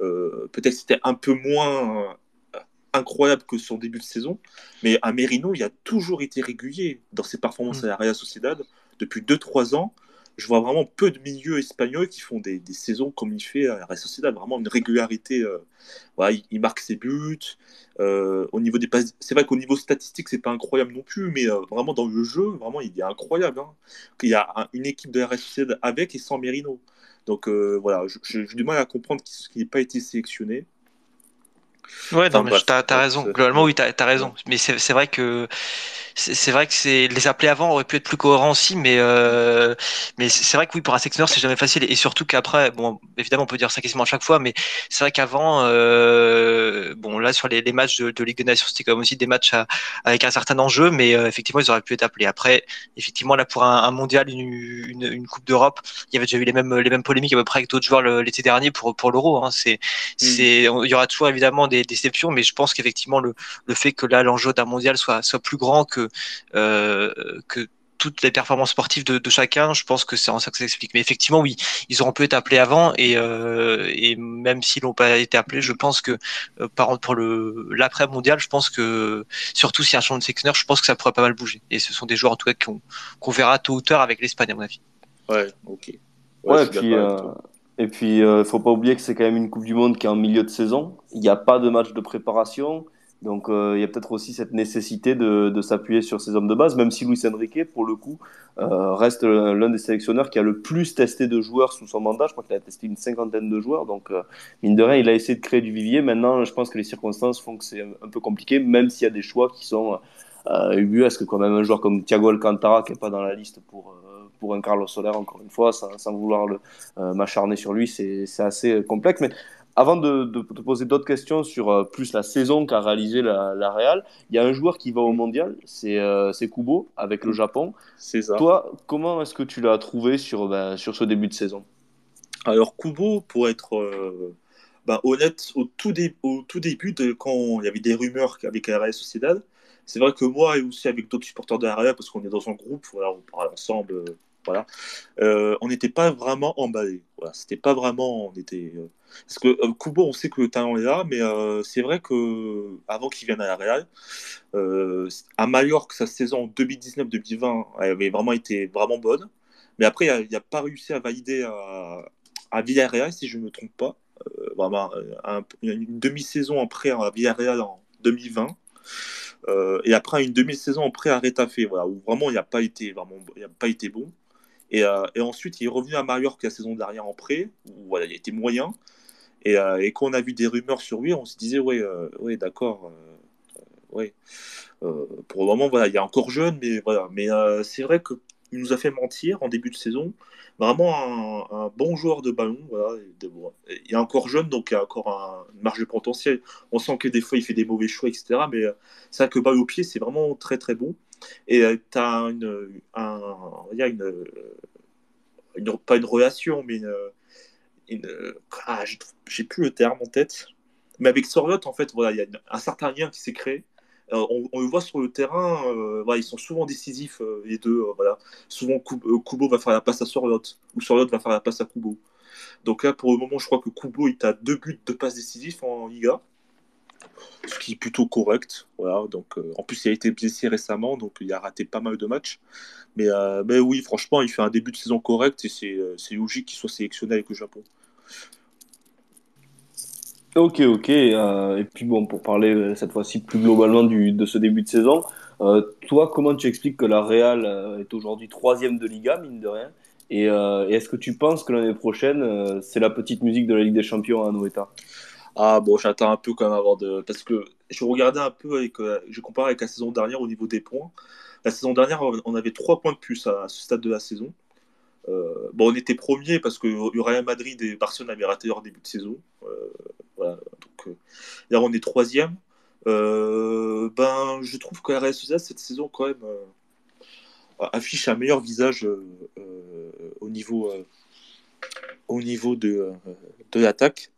euh, peut-être c'était un peu moins euh, incroyable que son début de saison, mais à Merino, il a toujours été régulier dans ses performances mmh. à la Real Sociedad depuis 2-3 ans je vois vraiment peu de milieux espagnols qui font des, saisons comme il fait à Real Sociedad, vraiment une régularité. Euh, voilà, il, marque ses buts. Euh, au niveau des c'est vrai qu'au niveau statistique, c'est pas incroyable non plus, mais euh, vraiment dans le jeu, vraiment, il est incroyable. Hein. Il y a un, une équipe de Real Sociedad avec et sans Merino. Donc voilà, j'ai du mal à comprendre qu'il n'ait pas été sélectionné. Ouais, non, mais t'as as raison. Globalement, oui, t'as as raison. Mais c'est vrai que c'est vrai que c'est les appeler avant aurait pu être plus cohérent aussi, mais euh, mais c'est vrai que oui pour un secteur c'est jamais facile et surtout qu'après bon évidemment on peut dire ça quasiment à chaque fois, mais c'est vrai qu'avant euh, bon là sur les, les matchs de, de, Ligue des Nations c'était quand même aussi des matchs à, avec un certain enjeu, mais euh, effectivement ils auraient pu être appelés. Après effectivement là pour un, un mondial une, une, une coupe d'Europe il y avait déjà eu les mêmes les mêmes polémiques à peu près avec d'autres joueurs l'été dernier pour pour l'Euro. Hein. C'est mmh. c'est il y aura toujours évidemment des déceptions, mais je pense qu'effectivement le le fait que là l'enjeu d'un mondial soit soit plus grand que euh, que toutes les performances sportives de, de chacun, je pense que c'est en ça que ça s'explique. Mais effectivement, oui, ils auront pu être appelés avant et, euh, et même s'ils n'ont pas été appelés, je pense que euh, par pour le l'après mondial, je pense que surtout si y a un changement de sélectionneur, je pense que ça pourrait pas mal bouger. Et ce sont des joueurs en tout cas qu'on qu verra tôt ou tard avec l'Espagne à mon avis. Ouais, ok. Ouais, puis euh, et puis euh, faut pas oublier que c'est quand même une Coupe du Monde qui est en milieu de saison. Il n'y a pas de match de préparation. Donc euh, il y a peut-être aussi cette nécessité de, s'appuyer sur ces hommes de base, même si Luis Enrique, pour le coup, euh, reste l'un des sélectionneurs qui a le plus testé de joueurs sous son mandat. Je crois qu'il a testé une cinquantaine de joueurs. Donc, mine de rien, il a essayé de créer du vivier. Maintenant, je pense que les circonstances font que c'est un peu compliqué, même s'il y a des choix qui sont euh, ubuesques, quand même un joueur comme Thiago Alcantara, qui n'est pas dans la liste pour, pour un Carlos Soler, encore une fois, sans, sans vouloir euh, m'acharner sur lui, c'est assez complexe. Mais avant de, de, te poser d'autres questions sur euh, plus la saison qu'a réalisé la, la, Real, il y a un joueur qui va au mondial, c'est euh, Kubo avec le Japon. C'est ça. Toi, comment est-ce que tu l'as trouvé sur, ben, sur ce début de saison? Alors Kubo, pour être euh, ben, honnête, au tout, au tout début, de, quand il y avait des rumeurs avec la Real Sociedad, c'est vrai que moi et aussi avec d'autres supporters de la Real, parce qu'on est dans un groupe, voilà, on parle ensemble euh, Euh, on n'était pas vraiment emballé. Voilà, c'était pas vraiment. On. Euh... Parce que euh, on sait que le talent est là, mais c'est vrai que avant qu'il vienne à la Real, à Mallorca, sa saison 2019-2020 avait vraiment été vraiment bonne. Mais après, il n'a pas réussi à valider à, Villarreal, si je ne me trompe pas. vraiment, un, une demi-saison après à Villarreal en 2020. Euh, et après une demi-saison prêt à Retafe, voilà, où vraiment il n'a a pas été bon. Et, euh, et, ensuite il est revenu à Mallorca la saison dernière en prêt, où voilà, il été moyen. Et, euh, et quand on a vu des rumeurs sur lui, on se disait ouais, ouais d'accord, ouais. pour le moment voilà, il est encore jeune, mais voilà, mais c'est vrai que il nous a fait mentir en début de saison. Vraiment un, bon joueur de ballon. Voilà. Il est encore jeune, donc il a encore une marge de potentiel. On sent que des fois, il fait des mauvais choix, etc. Mais euh, vrai que balle au pied, c'est vraiment très très bon. Et euh, tu as une, il a une, pas une relation, mais une, ah, j'ai plus le terme en tête. Mais avec Soriot, en fait, voilà, il y a un certain lien qui s'est créé. On, le voit sur le terrain, euh, ils sont souvent décisifs, euh, les deux. voilà. Souvent, Kubo va faire la passe à Sorlot, ou Sorlot va faire la passe à Kubo. Donc là, pour le moment, je crois que Kubo est à deux buts de passes décisifs en Liga, ce qui est plutôt correct. Voilà, donc, en plus, il a été blessé récemment, donc il a raté pas mal de matchs. Mais, mais oui, franchement, il fait un début de saison correct et c'est logique qu'il soit sélectionné avec le Japon. Ok, ok. Euh, et puis bon, pour parler euh, cette fois-ci plus globalement de ce début de saison, euh, toi, comment tu expliques que la Real est aujourd'hui troisième de Liga, mine de rien Et, et est-ce que tu penses que l'année prochaine, c'est la petite musique de la Ligue des Champions à Noeta Ah bon, j'attends un peu quand même avant de... Parce que je regardais un peu, avec, je compare avec la saison dernière au niveau des points. La saison dernière, on avait trois points de plus à ce stade de la saison. Euh, bon, on était premier parce que Real Madrid et Barcelone avaient raté leur début de saison. Euh, voilà, donc, euh, là, on est troisième. ben, je trouve que la Real Sociedad cette saison quand même affiche un meilleur visage au niveau au niveau de, de l'attaque.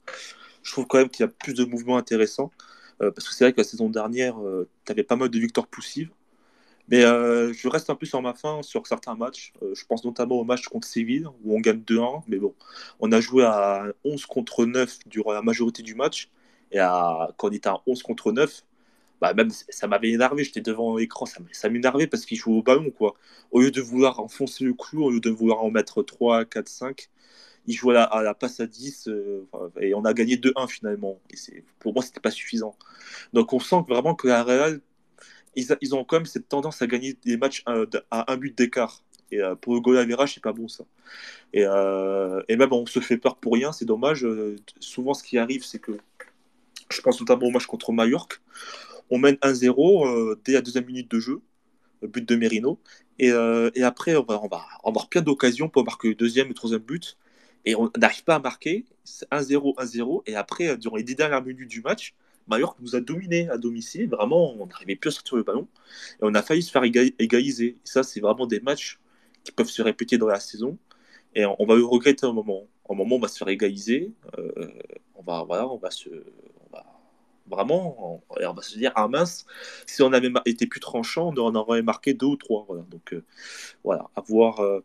Je trouve quand même qu'il y a plus de mouvements intéressants parce que c'est vrai que la saison dernière, tu avais pas mal de victoires poussives. Mais euh, je reste un peu sur ma fin sur certains matchs. Euh, je pense notamment au match contre Séville, où on gagne 2-1. Mais bon, on a joué à 11 contre 9 durant la majorité du match. Et quand on était à 11 contre 9, bah même ça m'avait énervé. J'étais devant l'écran, ça m'énervait parce qu'ils jouaient au ballon. Quoi. Au lieu de vouloir enfoncer le clou, au lieu de vouloir en mettre 3, 4, 5, ils jouaient à la, passe à 10 euh, et on a gagné 2-1 finalement. Et pour moi, c'était pas suffisant. Donc on sent vraiment que la Real ils, ont quand même cette tendance à gagner des matchs à, un but d'écart. Et euh, pour le goal average, c'est pas bon ça. Et, euh, et, même on se fait peur pour rien, c'est dommage. Souvent, ce qui arrive, c'est que je pense notamment au match contre Mallorca. On mène 1-0 dès la deuxième minute de jeu, but de Merino. Et, et après, on va, on va, avoir plein d'occasions pour marquer le deuxième et le troisième but. Et on n'arrive pas à marquer. 1-0, 1-0. Et après, durant les dix dernières minutes du match, Mallorca nous a dominé à domicile. Vraiment, on n'arrivait plus à sortir le ballon. Et on a failli se faire égaliser. Et ça, c'est vraiment des matchs qui peuvent se répéter dans la saison. Et on, va le regretter un moment. Un moment, on va se faire égaliser. Euh, on va, voilà, on va se, on va, vraiment, on, on, va se dire ah mince, si on avait été plus tranchant, on en aurait marqué deux ou trois. Voilà. Donc euh, voilà, à voir. Euh,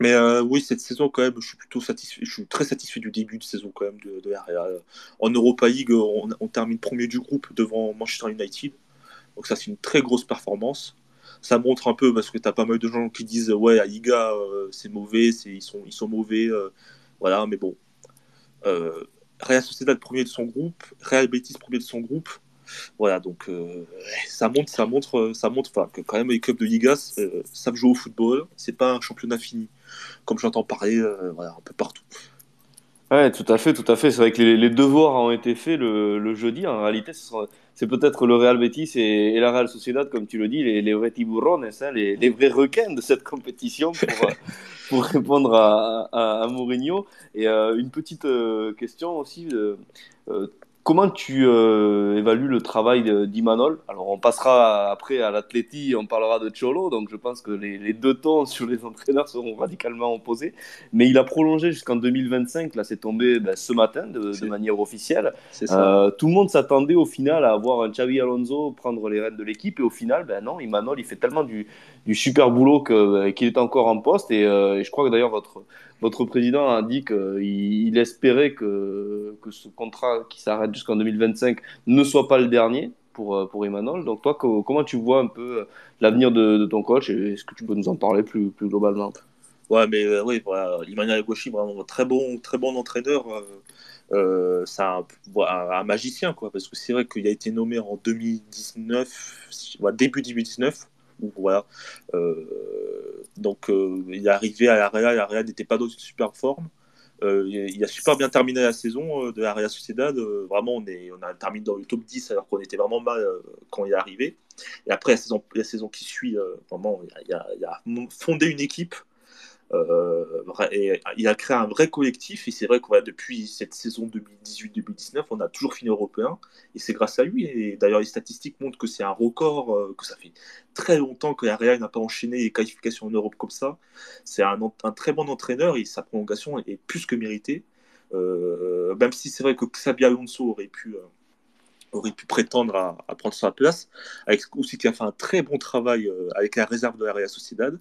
mais euh, oui, cette saison, quand même, je suis plutôt satisfait. Je suis très satisfait du début de saison, quand même, de, de Real. En Europa League, on, termine premier du groupe devant Manchester United. Donc, ça, c'est une très grosse performance. Ça montre un peu, parce que tu as pas mal de gens qui disent Ouais, à Liga, euh, c'est mauvais, ils sont, ils sont mauvais. Euh, voilà, mais bon. Real Sociedad, premier de son groupe. Real Betis, premier de son groupe. Voilà, donc ça montre, ça montre, ça montre que quand même les clubs de Liga savent jouer au football. C'est pas un championnat fini comme j'entends parler euh, voilà, un peu partout. Ouais, tout à fait, tout à fait. C'est vrai que les, devoirs ont été faits le, jeudi. En réalité, c'est peut-être le Real Betis et, la Real Sociedad, comme tu le dis, les, les vrais tiburones, hein, les, les, vrais requins de cette compétition pour, <laughs> pour répondre à, à, Mourinho. Et euh, une petite euh, question aussi. Comment tu euh, évalues le travail d'Imanol? Alors, on passera après à l'athlétie, on parlera de Cholo, donc je pense que les, deux tons sur les <laughs> entraîneurs seront radicalement opposés. Mais il a prolongé jusqu'en 2025, là c'est tombé ben, ce matin de, manière officielle. Euh, tout le monde s'attendait au final à avoir un Xavi Alonso prendre les rênes de l'équipe, et au final, ben non, Imanol il fait tellement du, super boulot ben, qu'il est encore en poste, et, euh, et je crois que d'ailleurs votre votre président a dit qu'il espérait que, que ce contrat qui s'arrête jusqu'en 2025 ne soit pas le dernier pour, euh, pour Emmanuel. Donc toi, comment tu vois un peu euh, l'avenir de, ton coach? Et est-ce que tu peux nous en parler plus, plus globalement? Ouais, mais euh, oui, voilà, Emmanuel Gauchy, vraiment très bon, très bon entraîneur. euh, euh, c'est un, un magicien, quoi, parce que c'est vrai qu'il a été nommé en 2019, si- ouais, début 2019. Euh, donc euh, il est arrivé à la Real, n'était pas dans une super forme. Euh, il a super bien terminé la saison de la Real Sociedad. Vraiment, on, est, on a terminé dans le top 10 alors qu'on était vraiment mal quand il est arrivé. Et après, la saison, qui suit, vraiment, il a fondé une équipe. Euh, et il a créé un vrai collectif et c'est vrai que depuis cette saison 2018-2019 on a toujours fini européen et c'est grâce à lui et d'ailleurs les statistiques montrent que c'est un record euh, que ça fait très longtemps que la Real n'a pas enchaîné les qualifications en Europe comme ça. C'est un, très bon entraîneur et sa prolongation est plus que méritée. Euh, même si c'est vrai que Xabi Alonso aurait pu euh, aurait pu prétendre à, prendre sa place, avec aussi qui a fait un très bon travail euh, avec la réserve de la Real Sociedad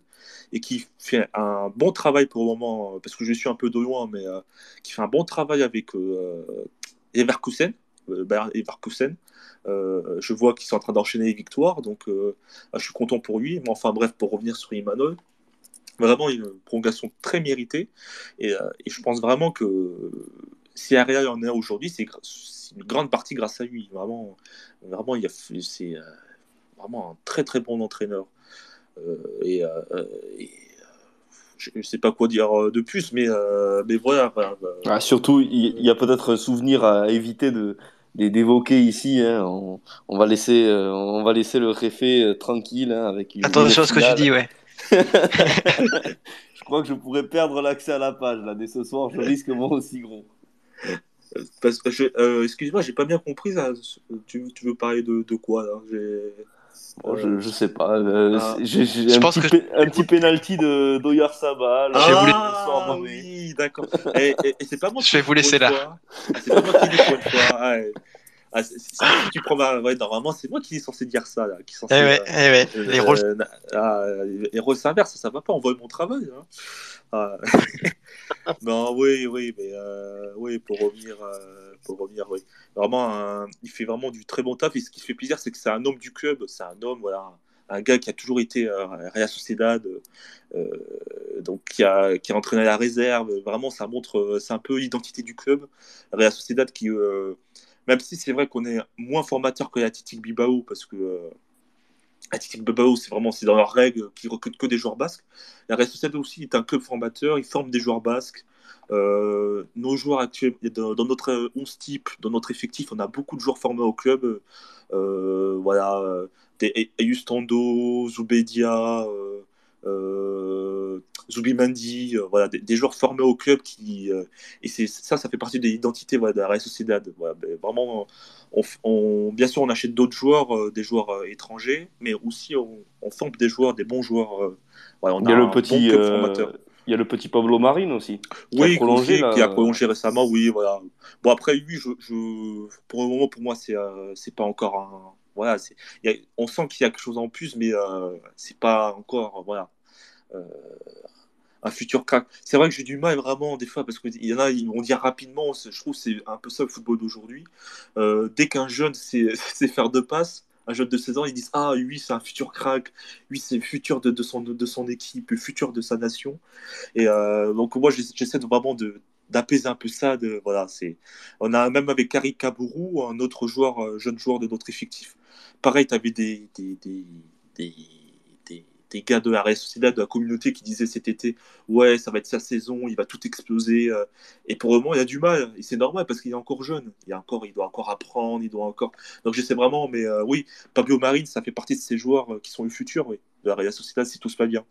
et qui fait un bon travail pour le moment, euh, parce que je suis un peu de loin, mais euh, qui fait un bon travail avec euh, Leverkusen. Euh, je vois qu'ils sont en train d'enchaîner les victoires, donc je suis content pour lui. Mais enfin bref, pour revenir sur Imanol, vraiment une prolongation très méritée et je pense vraiment que si la Real en est aujourd'hui, c'est une grande partie grâce à lui. Vraiment, vraiment, il a fait- c'est euh, vraiment un très très bon entraîneur. Euh, et, euh, et, euh, je ne sais pas quoi dire de plus, mais, euh, mais voilà. Ah, surtout, il y a peut-être un souvenir à éviter de d'é- d'évoquer ici. hein. On, on va laisser, euh, on va laisser le réfé euh, tranquille hein, avec une. Attention à une ce que tu dis, ouais. <laughs> je crois que je pourrais perdre l'accès à la page là dès ce soir. Je risque moi aussi gros. Parce que je- euh, excuse-moi, j'ai pas bien compris. là. Tu, tu veux parler de, de quoi là? J'ai- Bon, je, je sais pas. euh, Ah. J'ai j'ai Je un, pense petit que- pe- un petit penalty de d'Oyar Sabal. Ah oui, d'accord. Et, et- et c'est pas moi Je qui vais vous laisser là. Ah, c'est pas moi qui dis fois. Ah, ouais. Ah, c'est- c'est- si tu prends ma... ouais, normalement, c'est moi qui est censé dire ça. Là, qui est censé, Eh ouais, euh, eh ouais. euh, Les rôles. euh, ah, les rôles s'inversent, ça, ça va pas, on voit mon travail. Hein. Ah. <laughs> <laughs> non, oui, oui, mais euh, oui, pour revenir, euh, pour revenir, oui. Vraiment, il fait vraiment du très bon taf. Et ce qui fait plaisir, c'est que c'est un homme du club, c'est un homme, voilà, un gars qui a toujours été euh, Sociedad, euh, donc qui a, qui a entraîné la réserve. Vraiment, ça montre, c'est un peu l'identité du club. Real Sociedad qui, euh, même si c'est vrai qu'on est moins formateur que l'Athletic Bilbao, parce que Athletic Bilbao, c'est vraiment c'est dans leurs règles qui recrutent que des joueurs basques. La Real Sociedad aussi est un club formateur, il forme des joueurs basques. Euh, nos joueurs actuels, dans, notre 11 type, dans notre effectif, on a beaucoup de joueurs formés au club. Euh, voilà, euh, des Ayustando, Zubedia, euh, euh, Zubimandi, euh, voilà, des, des joueurs formés au club qui euh, et c'est ça, ça fait partie de l'identité voilà, de la Real Sociedad. Voilà, ben, vraiment, on, on- bien sûr, on achète d'autres joueurs, des joueurs étrangers, mais aussi on, on forme des joueurs, des bons joueurs. voilà, on Il y a le petit, formateur. il y a le petit Pablo Marine aussi. qui a Oui, prolongé, aussi, là. qui a prolongé récemment, oui, voilà. Bon, après, je, je- pour le moment, pour moi, c'est euh, pas encore un. Voilà, y a- on sent qu'il y a quelque chose en plus, mais euh, c'est pas encore. Voilà. Euh, un futur crack. C'est vrai que j'ai du mal vraiment des fois parce qu'il y en a, vont dire rapidement. Je trouve c'est un peu ça le football d'aujourd'hui. Euh, dès qu'un jeune sait, <laughs> faire deux passes, un jeune de 16 ans, ils disent Ah, lui, c'est un futur crack. Lui, c'est le futur de, son, équipe, le futur de sa nation. Et euh, donc, moi, j'essa- j'essaie vraiment de d'apaiser un peu ça voilà c'est on a même avec Kari Kabourou un autre joueur jeune joueur de notre effectif pareil tu avais des des, des, des, des- gars de la Real Sociedad de la communauté qui disaient cet été ouais ça va être sa saison il va tout exploser euh. et pour le moment il a du mal et c'est normal parce qu'il est encore jeune il, est encore, il doit encore apprendre il doit encore donc j'essaie vraiment mais euh, oui Pablo Marine ça fait partie de ces joueurs euh, qui sont le futur oui, de la Real Sociedad si tout se passe bien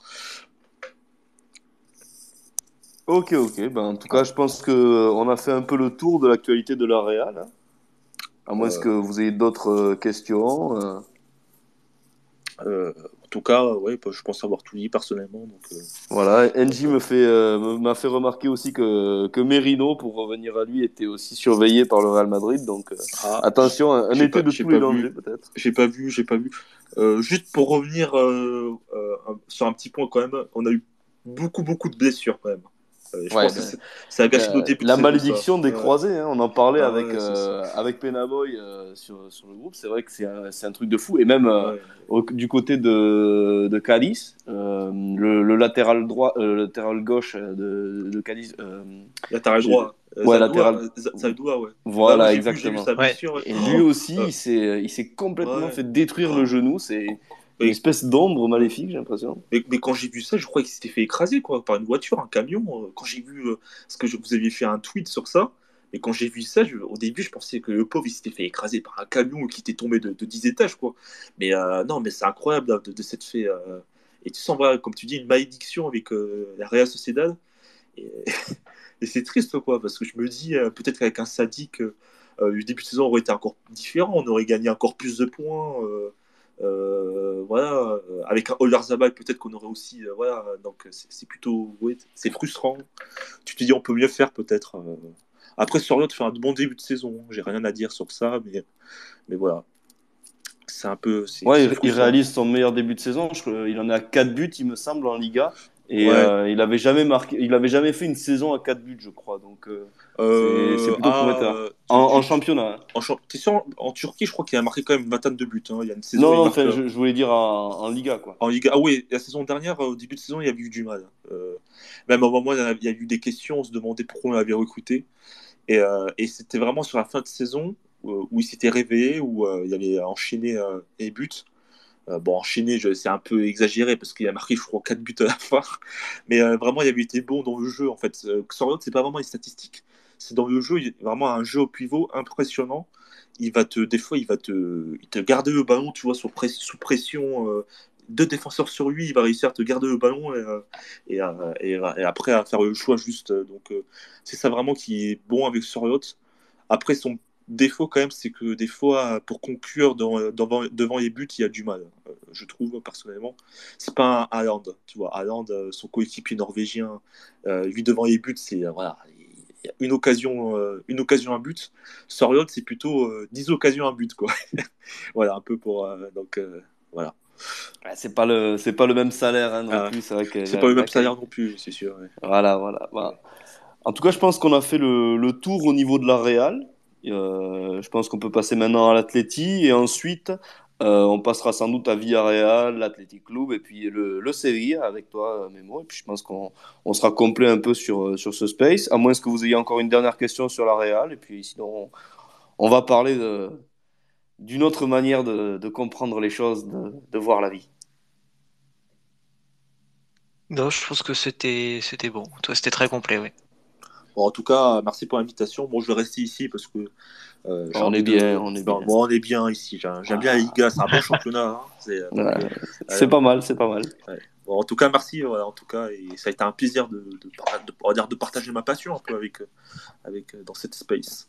Ok, ok. Ben, en tout cas, je pense que euh, on a fait un peu le tour de l'actualité de la Real. hein. À moins Euh. que vous ayez d'autres questions. euh. Euh, tout cas ouais je pense avoir tout dit personnellement donc euh, Voilà, NJ me fait euh, m'a fait remarquer aussi que, que Merino, pour revenir à lui, était aussi surveillé par le Real Madrid. Donc euh, ah, attention, un, un été pas- de tous les dangers peut-être. J'ai pas vu, j'ai pas vu. Juste pour revenir sur un petit point quand même, on a eu beaucoup beaucoup de blessures quand même. Euh, je Ouais, pense que c'est- ça a gâché Euh, nos débuts de la saison, malédiction ça. des croisés, hein, on en parlait Ah avec, euh, avec Penaboy euh, sur, sur le groupe. C'est vrai que c'est un, c'est un truc de fou. Et même euh, au- du côté de, de Cadiz, euh, le, le latéral droit, euh, le latéral gauche de, de Cadiz. euh, Latéral droit. Euh, Ouais, latéral. euh, Zadoua, ouais. voilà, vu- exactement. Vu Ouais. Et lui aussi, Ouais. il s'est il s'est complètement Ouais. fait détruire le genou. C'est une espèce d'ombre maléfique, j'ai l'impression. Mais, mais quand j'ai vu ça, je croyais qu'il s'était fait écraser quoi, par une voiture, un camion. Euh, Quand j'ai vu, euh, parce que je, vous aviez fait un tweet sur ça, et quand j'ai vu ça, je- au début, je pensais que le pauvre, il s'était fait écraser par un camion qui était tombé de, de 10 étages. quoi. Mais euh, non, mais c'est incroyable de, de, de s'être fait. euh, et tu sens, voilà, comme tu dis, une malédiction avec la Real Sociedad. Et, <laughs> et c'est triste, quoi, parce que je me dis, peut-être qu'avec un sadique, le début de saison aurait été encore différent, on aurait gagné encore plus de points. Euh, voilà, euh, avec un Oyarzabal, peut-être qu'on aurait aussi, euh, voilà, donc c'est plutôt, ouais, c'est frustrant. Tu te dis, on peut mieux faire peut-être. Après, Soriot fait un bon début de saison. J'ai rien à dire sur ça, mais, mais voilà, c'est un peu. Ouais, il, réalise son meilleur début de saison. Je il en à 4 buts, il me semble, en Liga. Et Ouais. euh, il avait jamais marqué, il avait jamais fait une saison à 4 buts, je crois. Donc euh, Euh, c'est plutôt ah, prometteur. euh, en, championnat. hein. en champ- t'es sûr, en Turquie, je crois qu'il a marqué quand même une vingtaine de buts. hein. Il y a une saison. Non, non, marque, euh, je, je voulais dire en, en Liga, quoi. En Liga, ah oui, la saison dernière, au début de saison, il y a eu du mal. Euh, même au moment, il y a- il y a eu des questions, on se demandait pourquoi on l'avait recruté. Et, euh, et c'était vraiment sur la fin de saison euh, où il s'était réveillé, où euh, il avait enchaîné euh, les buts. Euh, bon, je- c'est un peu exagéré parce qu'il a marqué, je crois, 4 buts à la fin. <laughs> Mais euh, vraiment, il avait été bon dans le jeu, en fait. Euh, Soriot, c'est pas vraiment les statistiques. C'est dans le jeu, il a vraiment un jeu au pivot impressionnant. Il va te, des fois, il va te, garder le ballon, tu vois, sous, press- sous pression. euh, deux défenseurs sur lui, il va réussir à te garder le ballon et, et, après à faire le choix juste. Donc, c'est ça vraiment qui est bon avec Soriot. Après, son défaut, quand même, c'est que des fois, pour conclure dans- devant, devant les buts, il y a du mal, euh, je trouve, personnellement. C'est pas un Haaland, tu vois. Haaland, euh, son coéquipier norvégien, euh, lui, devant les buts, c'est, euh, voilà, il y a une occasion, euh, une occasion, un but. Soriot, c'est plutôt euh, 10 occasions, un but, quoi. <laughs> voilà, un peu pour. donc, voilà. C'est pas le, c'est pas le même salaire hein, non Ah, plus. C'est vrai que C'est la- pas le même salaire non plus, c'est sûr. ouais. Voilà, voilà. voilà. En tout cas, je pense qu'on a fait le, le tour au niveau de la Real. Euh, je pense qu'on peut passer maintenant à l'Atleti et ensuite euh, on passera sans doute à Villarreal, l'Athletic Club et puis le, le Sevilla avec toi, euh, Memo. Et puis je pense qu'on on sera complet un peu sur, sur ce space, à moins que vous ayez encore une dernière question sur la Real. Et puis sinon, on, on va parler d'une autre manière de, de comprendre les choses, de, de voir la vie. Non, je pense que c'était c'était bon. Toi, c'était très complet, oui. Bon, en tout cas, merci pour l'invitation. Bon, je vais rester ici parce que. euh, On est de- bien, on est bien. bon, on est bien ici. J'aime bien la Liga, c'est un bon <laughs> championnat. hein. C'est, euh, Ouais, euh, c'est pas mal, c'est pas mal. bon, en tout cas, merci. Voilà, en tout cas, et ça a été un plaisir de, de, partager ma passion un peu avec, euh, avec dans cette space.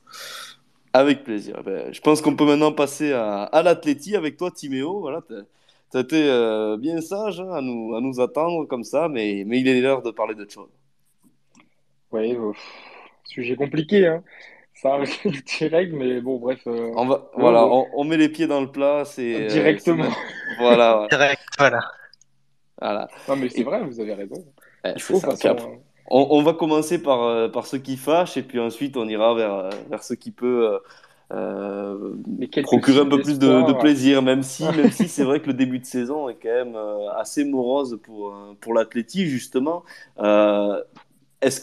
Avec plaisir. Ben, je pense qu'on peut maintenant passer à, à l'Atleti avec toi, Timéo. Voilà, tu as été euh, bien sage hein, à, nous, à nous attendre comme ça, mais, mais il est l'heure de parler de choses. Ouais, euh, sujet compliqué, hein. Ça arrive <laughs> direct, mais bon, bref. euh, On, va, voilà, on, on met les pieds dans le plat. c'est euh, Directement. c'est- voilà, voilà. Direct, voilà. voilà. Non, mais c'est Et- vrai, vous avez raison. Ouais, Il c'est faut, ça. Puis après, hein. on, on va commencer par, euh, par ce qui fâche, et puis ensuite on ira vers, euh, vers ce qui peut euh, euh, Mais quelques procurer un signes peu plus de, de d'espoir. plaisir, même si, <laughs> même si c'est vrai que le début de saison est quand même euh, assez morose pour, euh, pour l'Atleti, justement. Euh, est-ce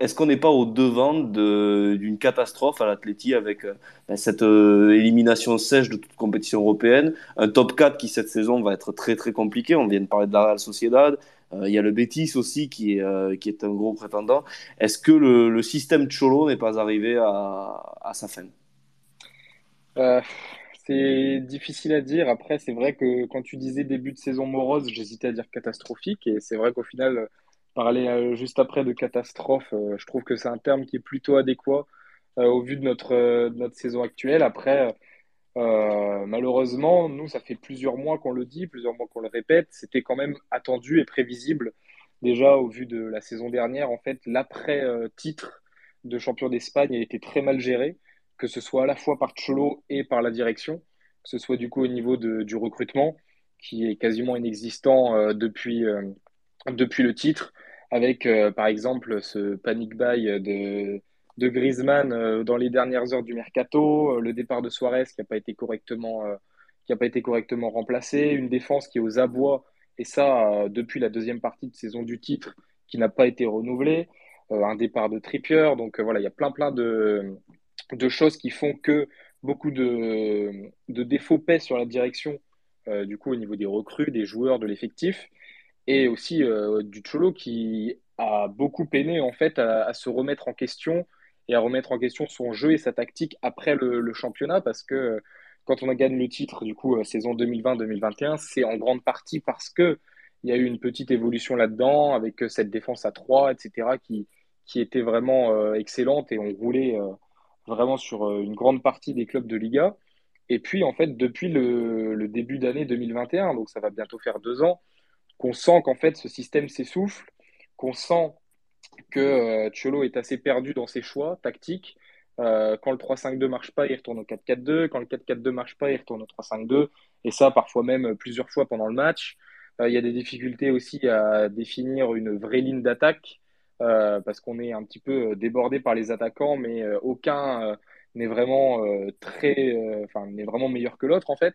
est-ce qu'on n'est pas au devant de- d'une catastrophe à l'Atleti avec euh, ben, cette euh, élimination sèche de toute compétition européenne, un top 4 qui cette saison va être très très compliqué. On vient de parler de la Real Sociedad. Euh, Il y a le Betis aussi qui est, qui est un gros prétendant. Est-ce que le, le système Cholo n'est pas arrivé à, à sa fin? C'est difficile à dire. Après, c'est vrai que quand tu disais début de saison morose, j'hésitais à dire catastrophique. Et c'est vrai qu'au final, parler euh, juste après de catastrophe, euh, je trouve que c'est un terme qui est plutôt adéquat euh, au vu de notre, notre saison actuelle. Après, malheureusement, nous, ça fait plusieurs mois qu'on le dit, plusieurs mois qu'on le répète. C'était quand même attendu et prévisible. Déjà, au vu de la saison dernière, en fait, l'après-titre de champion d'Espagne a été très mal géré que ce soit à la fois par Cholo et par la direction, que ce soit du coup au niveau de, du recrutement, qui est quasiment inexistant depuis, depuis le titre. Avec par exemple ce panic buy de, de Griezmann dans les dernières heures du mercato, le départ de Suarez qui n'a pas été correctement pas été correctement remplacé, une défense qui est aux abois et ça depuis la deuxième partie de saison du titre qui n'a pas été renouvelée, un départ de Trippier, donc voilà, il y a plein plein de, de choses qui font que beaucoup de, de défauts pèsent sur la direction euh, du coup au niveau des recrues, des joueurs, de l'effectif, et aussi euh, du Cholo qui a beaucoup peiné en fait à, se remettre en question et à remettre en question son jeu et sa tactique après le, championnat parce que euh, quand on a gagné le titre du coup saison 2020-2021, c'est en grande partie parce que il y a eu une petite évolution là-dedans avec cette défense à 3, etc., qui, qui était vraiment excellente et on roulait vraiment sur une grande partie des clubs de Liga. Et puis, en fait, depuis le, début d'année 2021, donc ça va bientôt faire deux ans, qu'on sent qu'en fait ce système s'essouffle, qu'on sent que euh, Cholo est assez perdu dans ses choix tactiques. Euh, quand le 3-5-2 marche pas, il retourne au 4-4-2. Quand le 4-4-2 marche pas, il retourne au 3-5-2. Et ça, parfois même plusieurs fois pendant le match. Euh, il y a des difficultés aussi à définir une vraie ligne d'attaque parce qu'on est un petit peu débordé par les attaquants, mais aucun n'est vraiment euh, très, euh, enfin, n'est vraiment meilleur que l'autre en fait.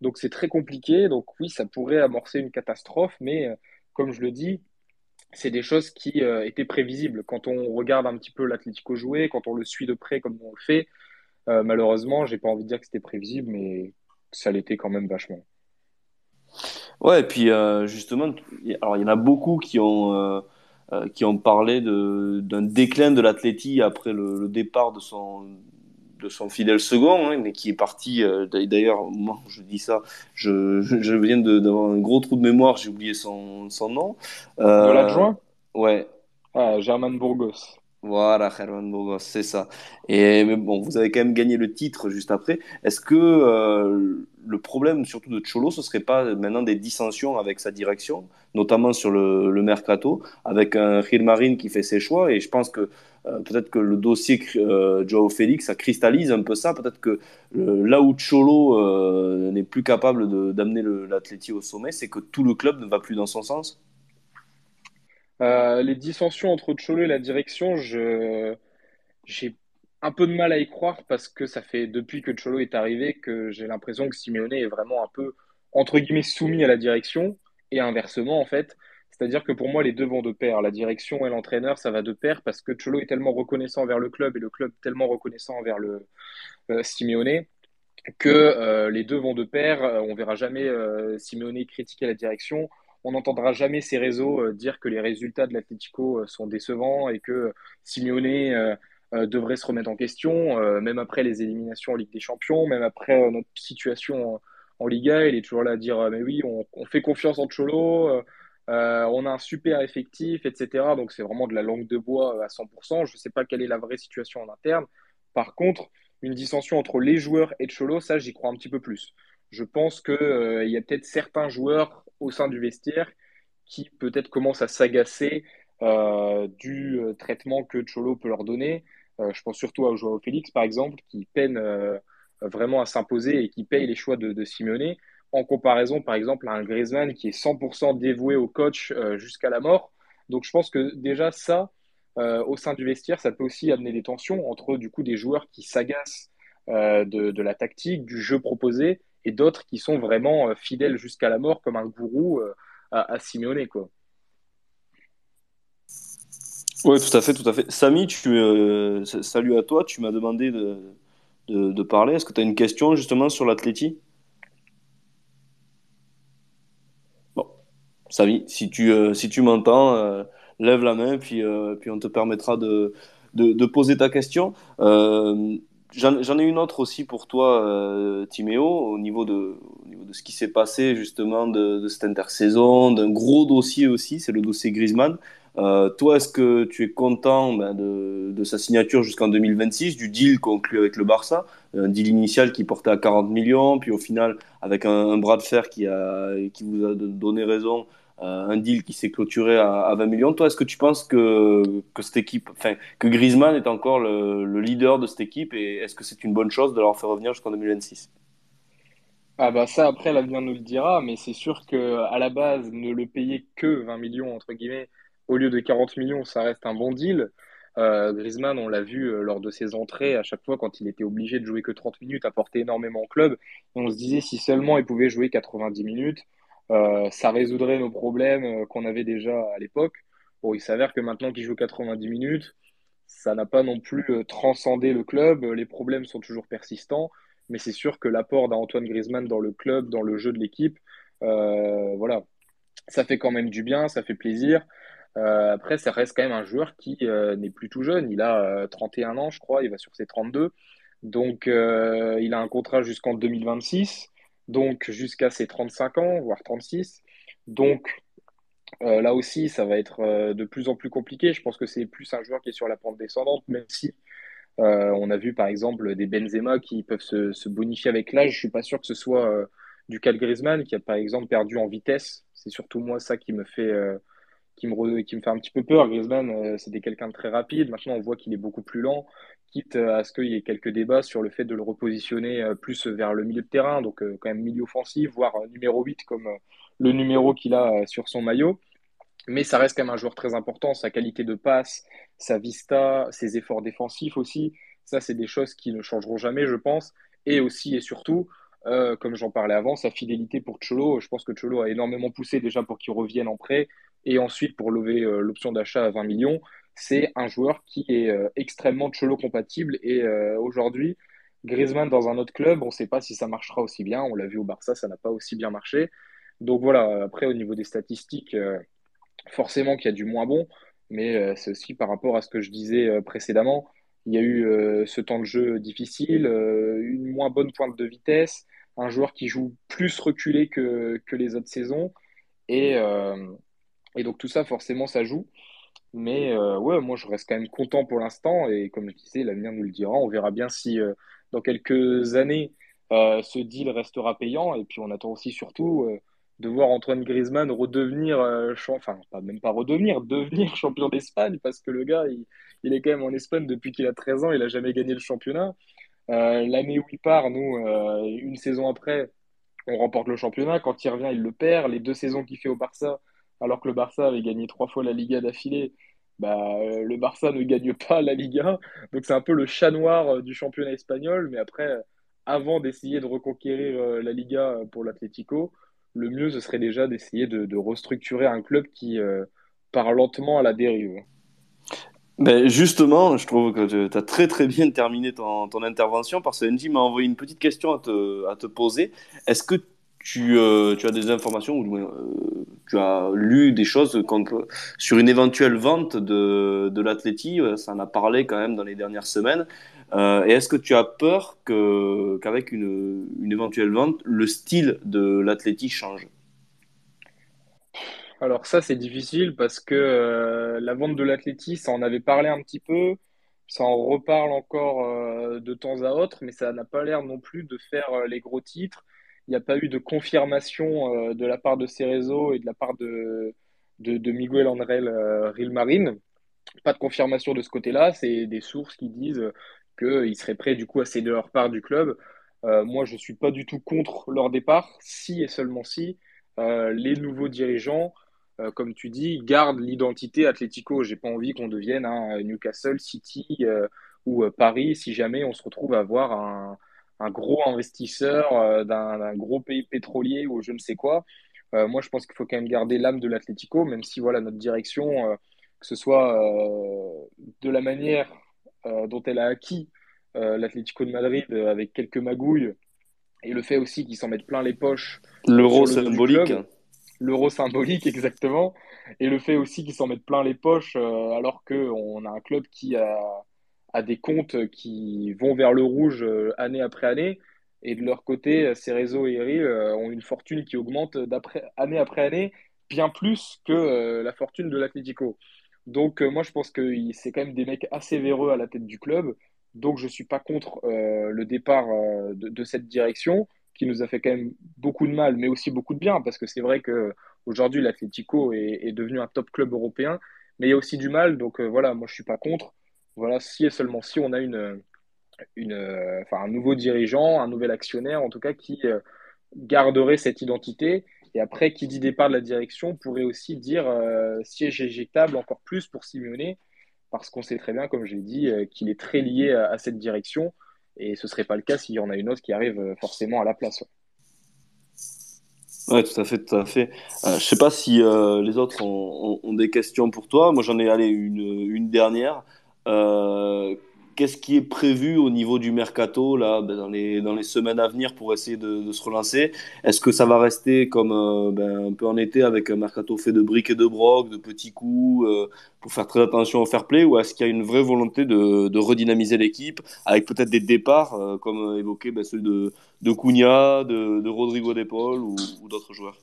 Donc c'est très compliqué. Donc oui, ça pourrait amorcer une catastrophe, mais euh, comme je le dis, c'est des choses qui étaient prévisibles. Quand on regarde un petit peu l'Atlético jouer, quand on le suit de près comme on le fait, malheureusement, j'ai pas envie de dire que c'était prévisible, mais ça l'était quand même vachement. Ouais, et puis justement, alors il y en a beaucoup qui ont, qui ont parlé d'un déclin de l'Atleti après le, départ de son, de son fidèle second, hein, mais qui est parti. Euh, d'ailleurs, moi, je dis ça, je, <laughs> je viens d'avoir un gros trou de mémoire, j'ai oublié son, son nom. Euh, de l'adjoint? Ouais. Ah, German Burgos. Voilà, German Burgos, c'est ça. Et mais bon, vous avez quand même gagné le titre juste après. Est-ce que euh, le problème, surtout de Cholo, ce serait pas maintenant des dissensions avec sa direction, notamment sur le, le mercato, avec un Marine qui fait ses choix? Et je pense que euh, peut-être que le dossier euh, Joao Félix, ça cristallise un peu ça. Peut-être que là où Cholo n'est plus capable d'amener l'Atleti au sommet, c'est que tout le club ne va plus dans son sens. Les dissensions entre Cholo et la direction, j'ai un peu de mal à y croire parce que ça fait depuis que Cholo est arrivé que j'ai l'impression que Simeone est vraiment un peu entre guillemets soumis à la direction et inversement en fait. C'est-à-dire que pour moi, les deux vont de pair. La direction et l'entraîneur, ça va de pair parce que Cholo est tellement reconnaissant envers le club et le club tellement reconnaissant envers le euh, Simeone que euh, les deux vont de pair. Euh, on verra jamais Simeone critiquer la direction. On n'entendra jamais ces réseaux dire que les résultats de l'Atlético sont décevants et que Simeone devrait se remettre en question, même après les éliminations en Ligue des Champions, même après notre situation en, Liga. Il est toujours là à dire Mais oui, on, fait confiance en Cholo euh, on a un super effectif, etc. Donc c'est vraiment de la langue de bois euh, à 100%. Je ne sais pas quelle est la vraie situation en interne. Par contre, une dissension entre les joueurs et Cholo, ça j'y crois un petit peu plus. Je pense qu'il euh, y a peut-être certains joueurs au sein du vestiaire qui peut-être commencent à s'agacer du traitement que Cholo peut leur donner. je pense surtout à Joao Félix, par exemple, qui peine vraiment à s'imposer et qui paye les choix de, de Simeone en comparaison, par exemple, à un Griezmann qui est 100% dévoué au coach euh, jusqu'à la mort. Donc, je pense que déjà, ça, euh, au sein du vestiaire, ça peut aussi amener des tensions entre, du coup, des joueurs qui s'agacent euh, de, la tactique, du jeu proposé, et d'autres qui sont vraiment fidèles jusqu'à la mort, comme un gourou à, à Simeone, quoi. Oui, tout à fait, tout à fait. Samy, tu, salut à toi. Tu m'as demandé de, de parler. Est-ce que tu as une question justement sur l'athlétisme Samy, si tu, euh, si tu m'entends, euh, lève la main, puis, euh, puis on te permettra de, de, poser ta question. J'en ai une autre aussi pour toi, Timéo, au niveau de, niveau de ce qui s'est passé justement de, cette intersaison, d'un gros dossier aussi, c'est le dossier Griezmann. toi, est-ce que tu es content ben, de, sa signature jusqu'en 2026, du deal conclu avec le Barça Un deal initial qui portait à 40 millions, puis au final, avec un, un bras de fer qui, a, qui vous a donné raison, euh, un deal qui s'est clôturé à, 20 millions. Toi, est-ce que tu penses que, que cette équipe, enfin, que Griezmann est encore le, leader de cette équipe et est-ce que c'est une bonne chose de leur faire revenir jusqu'en 2026 ah bah ça après l'avenir nous le dira, mais c'est sûr que à la base ne le payer que 20 millions entre guillemets au lieu de 40 millions, ça reste un bon deal. Euh, Griezmann, on l'a vu euh, lors de ses entrées, à chaque fois quand il était obligé de jouer que 30 minutes, apportait énormément au club. Et on se disait si seulement il pouvait jouer 90 minutes, euh, ça résoudrait nos problèmes euh, qu'on avait déjà à l'époque. Bon, il s'avère que maintenant qu'il joue 90 minutes, ça n'a pas non plus euh, transcendé le club. Les problèmes sont toujours persistants, mais c'est sûr que l'apport d'Antoine Griezmann dans le club, dans le jeu de l'équipe, euh, voilà, ça fait quand même du bien, ça fait plaisir. Euh, après, ça reste quand même un joueur qui euh, n'est plus tout jeune. Il a euh, 31 ans, je crois, il va sur ses 32. Donc, euh, il a un contrat jusqu'en 2026, donc jusqu'à ses 35 ans, voire 36. Donc, euh, là aussi, ça va être euh, de plus en plus compliqué. Je pense que c'est plus un joueur qui est sur la pente descendante, même si euh, on a vu par exemple des Benzema qui peuvent se, bonifier avec l'âge. Je suis pas sûr que ce soit du cas de Griezmann qui a par exemple perdu en vitesse. C'est surtout moi ça qui me fait qui me fait un petit peu peur. Griezmann, euh, c'était quelqu'un de très rapide. Maintenant, on voit qu'il est beaucoup plus lent, quitte euh, à ce qu'il y ait quelques débats sur le fait de le repositionner euh, plus vers le milieu de terrain, donc quand même milieu offensif, voire numéro 8 comme le numéro qu'il a sur son maillot. Mais ça reste quand même un joueur très important. Sa qualité de passe, sa vista, ses efforts défensifs aussi. Ça, c'est des choses qui ne changeront jamais, je pense. Et aussi et surtout, comme j'en parlais avant, sa fidélité pour Cholo. Je pense que Cholo a énormément poussé déjà pour qu'il revienne en prêt et ensuite pour lever euh, l'option d'achat à 20 millions. C'est un joueur qui est euh, extrêmement Cholo compatible. Et euh, aujourd'hui, Griezmann dans un autre club, on ne sait pas si ça marchera aussi bien. On l'a vu au Barça, ça n'a pas aussi bien marché. Donc voilà, après au niveau des statistiques, forcément qu'il y a du moins bon, mais c'est aussi par rapport à ce que je disais précédemment. Il y a eu ce temps de jeu difficile, une moins bonne pointe de vitesse, un joueur qui joue plus reculé que, que les autres saisons. Et, et donc tout ça, forcément, ça joue. Mais euh, ouais, moi, je reste quand même content pour l'instant. Et comme je disais, l'avenir nous le dira. On verra bien si euh, dans quelques années, euh, ce deal restera payant. Et puis on attend aussi surtout de voir Antoine Griezmann redevenir, enfin, pas, même pas redevenir, <laughs> devenir champion d'Espagne. Parce que le gars, il, il est quand même en Espagne depuis qu'il a 13 ans. Il a jamais gagné le championnat. L'année où il part, nous, une saison après, on remporte le championnat. Quand il revient, il le perd. Les deux saisons qu'il fait au Barça, alors que le Barça avait gagné trois fois la Liga d'affilée, bah, euh, le Barça ne gagne pas la Liga. Donc c'est un peu le chat noir euh, du championnat espagnol. Mais après, euh, avant d'essayer de reconquérir la Liga pour l'Atlético, le mieux, ce serait déjà d'essayer de, restructurer un club qui part lentement à la dérive. Ben justement, je trouve que tu as très très bien terminé ton, ton intervention parce que Angie m'a envoyé une petite question à te, à te poser. Est-ce que tu, euh, tu as des informations ou euh, tu as lu des choses contre, sur une éventuelle vente de, de l'Atleti? Euh, Ça en a parlé quand même dans les dernières semaines. Euh, et est-ce que tu as peur qu'avec une, une éventuelle vente, le style de l'Atleti change? Alors ça, c'est difficile parce que euh, la vente de l'Atleti, ça en avait parlé un petit peu, ça en reparle encore euh, de temps à autre, mais ça n'a pas l'air non plus de faire euh, les gros titres. Il n'y a pas eu de confirmation euh, de la part de Cerezo et de la part de, Miguel Angel euh, Rilmarin. Pas de confirmation de ce côté-là, c'est des sources qui disent qu'ils seraient prêts du coup à céder leur part du club. Euh, moi, je suis pas du tout contre leur départ, si et seulement si les nouveaux dirigeants comme tu dis, garde l'identité Atlético. J'ai pas envie qu'on devienne un Newcastle City ou Paris si jamais on se retrouve à avoir un, un gros investisseur euh, d'un gros pays pétrolier ou je ne sais quoi. Euh, moi, je pense qu'il faut quand même garder l'âme de l'Atlético, même si voilà notre direction, euh, que ce soit de la manière dont elle a acquis l'Atlético de Madrid avec quelques magouilles et le fait aussi qu'ils s'en mettent plein les poches L'euro le symbolique. l'euro symbolique <laughs> exactement, et le fait aussi qu'ils s'en mettent plein les poches alors qu'on a un club qui a, a des comptes qui vont vers le rouge euh, année après année, et de leur côté, Cerezo et Eri euh, ont une fortune qui augmente d'après, année après année, bien plus que euh, la fortune de l'Atlético. Donc moi je pense que c'est quand même des mecs assez véreux à la tête du club, donc je suis pas contre euh, le départ euh, de, de cette direction qui nous a fait quand même beaucoup de mal, mais aussi beaucoup de bien, parce que c'est vrai que aujourd'hui l'Atlético est, est devenu un top club européen, mais il y a aussi du mal, donc euh, voilà, moi je suis pas contre. Voilà, si et seulement si on a une, un nouveau dirigeant, un nouvel actionnaire en tout cas qui euh, garderait cette identité Et après, qui dit départ de la direction pourrait aussi dire euh, siège éjectable encore plus pour Simeone, parce qu'on sait très bien, comme je l'ai dit, euh, qu'il est très lié à, cette direction. Et ce ne serait pas le cas s'il y en a une autre qui arrive euh, forcément à la place. Ouais, tout à fait, tout à fait. Je sais pas si les autres ont, ont, ont, des questions pour toi. Moi, j'en ai allé une, une dernière. Euh, Qu'est-ce qui est prévu au niveau du mercato là, ben, dans, les, dans les semaines à venir pour essayer de, se relancer? Est-ce que ça va rester comme euh, ben, un peu en été avec un mercato fait de briques et de brocs, de petits coups, euh, pour faire très attention au fair play Ou est-ce qu'il y a une vraie volonté de, redynamiser l'équipe avec peut-être des départs, comme évoqué ben, ceux de, de Cunha, de, Rodrigo De ou d'autres joueurs?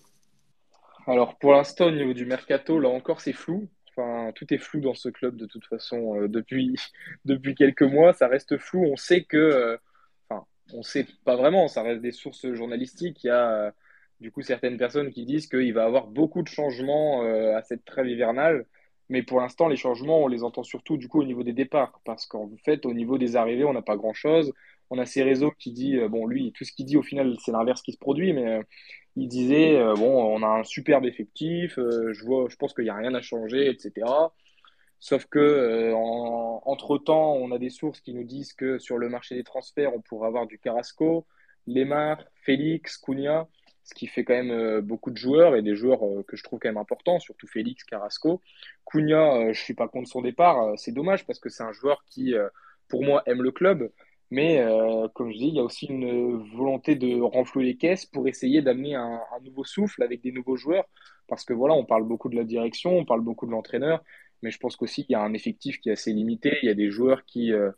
Alors pour l'instant, au niveau du mercato, là encore, c'est flou. Enfin, tout est flou dans ce club de toute façon euh, depuis, <laughs> depuis quelques mois. Ça reste flou. On sait que, euh, enfin, on sait pas vraiment. Ça reste des sources journalistiques. Il y a euh, du coup certaines personnes qui disent qu'il va y avoir beaucoup de changements à cette trêve hivernale. Mais pour l'instant, les changements, on les entend surtout du coup au niveau des départs, parce qu'en fait, au niveau des arrivées, on n'a pas grand-chose. On a ces réseaux qui dit, bon, lui, tout ce qu'il dit au final, c'est l'inverse qui se produit, mais il disait euh, bon, on a un superbe effectif, euh, je vois, je pense qu'il n'y a rien à changer, etc. Sauf que euh, en, entre temps, on a des sources qui nous disent que sur le marché des transferts, on pourrait avoir du Carrasco, Lemar, Félix, Cunha, ce qui fait quand même beaucoup de joueurs et des joueurs que je trouve quand même importants, surtout Félix, Carrasco. Cunha, je suis pas contre son départ, c'est dommage parce que c'est un joueur qui, pour moi, aime le club. Mais euh, comme je dis, il y a aussi une volonté de renflouer les caisses pour essayer d'amener un, nouveau souffle avec des nouveaux joueurs. Parce que voilà, on parle beaucoup de la direction, on parle beaucoup de l'entraîneur, mais je pense qu'aussi qu'il y a un effectif qui est assez limité. Il y a des joueurs qui euh,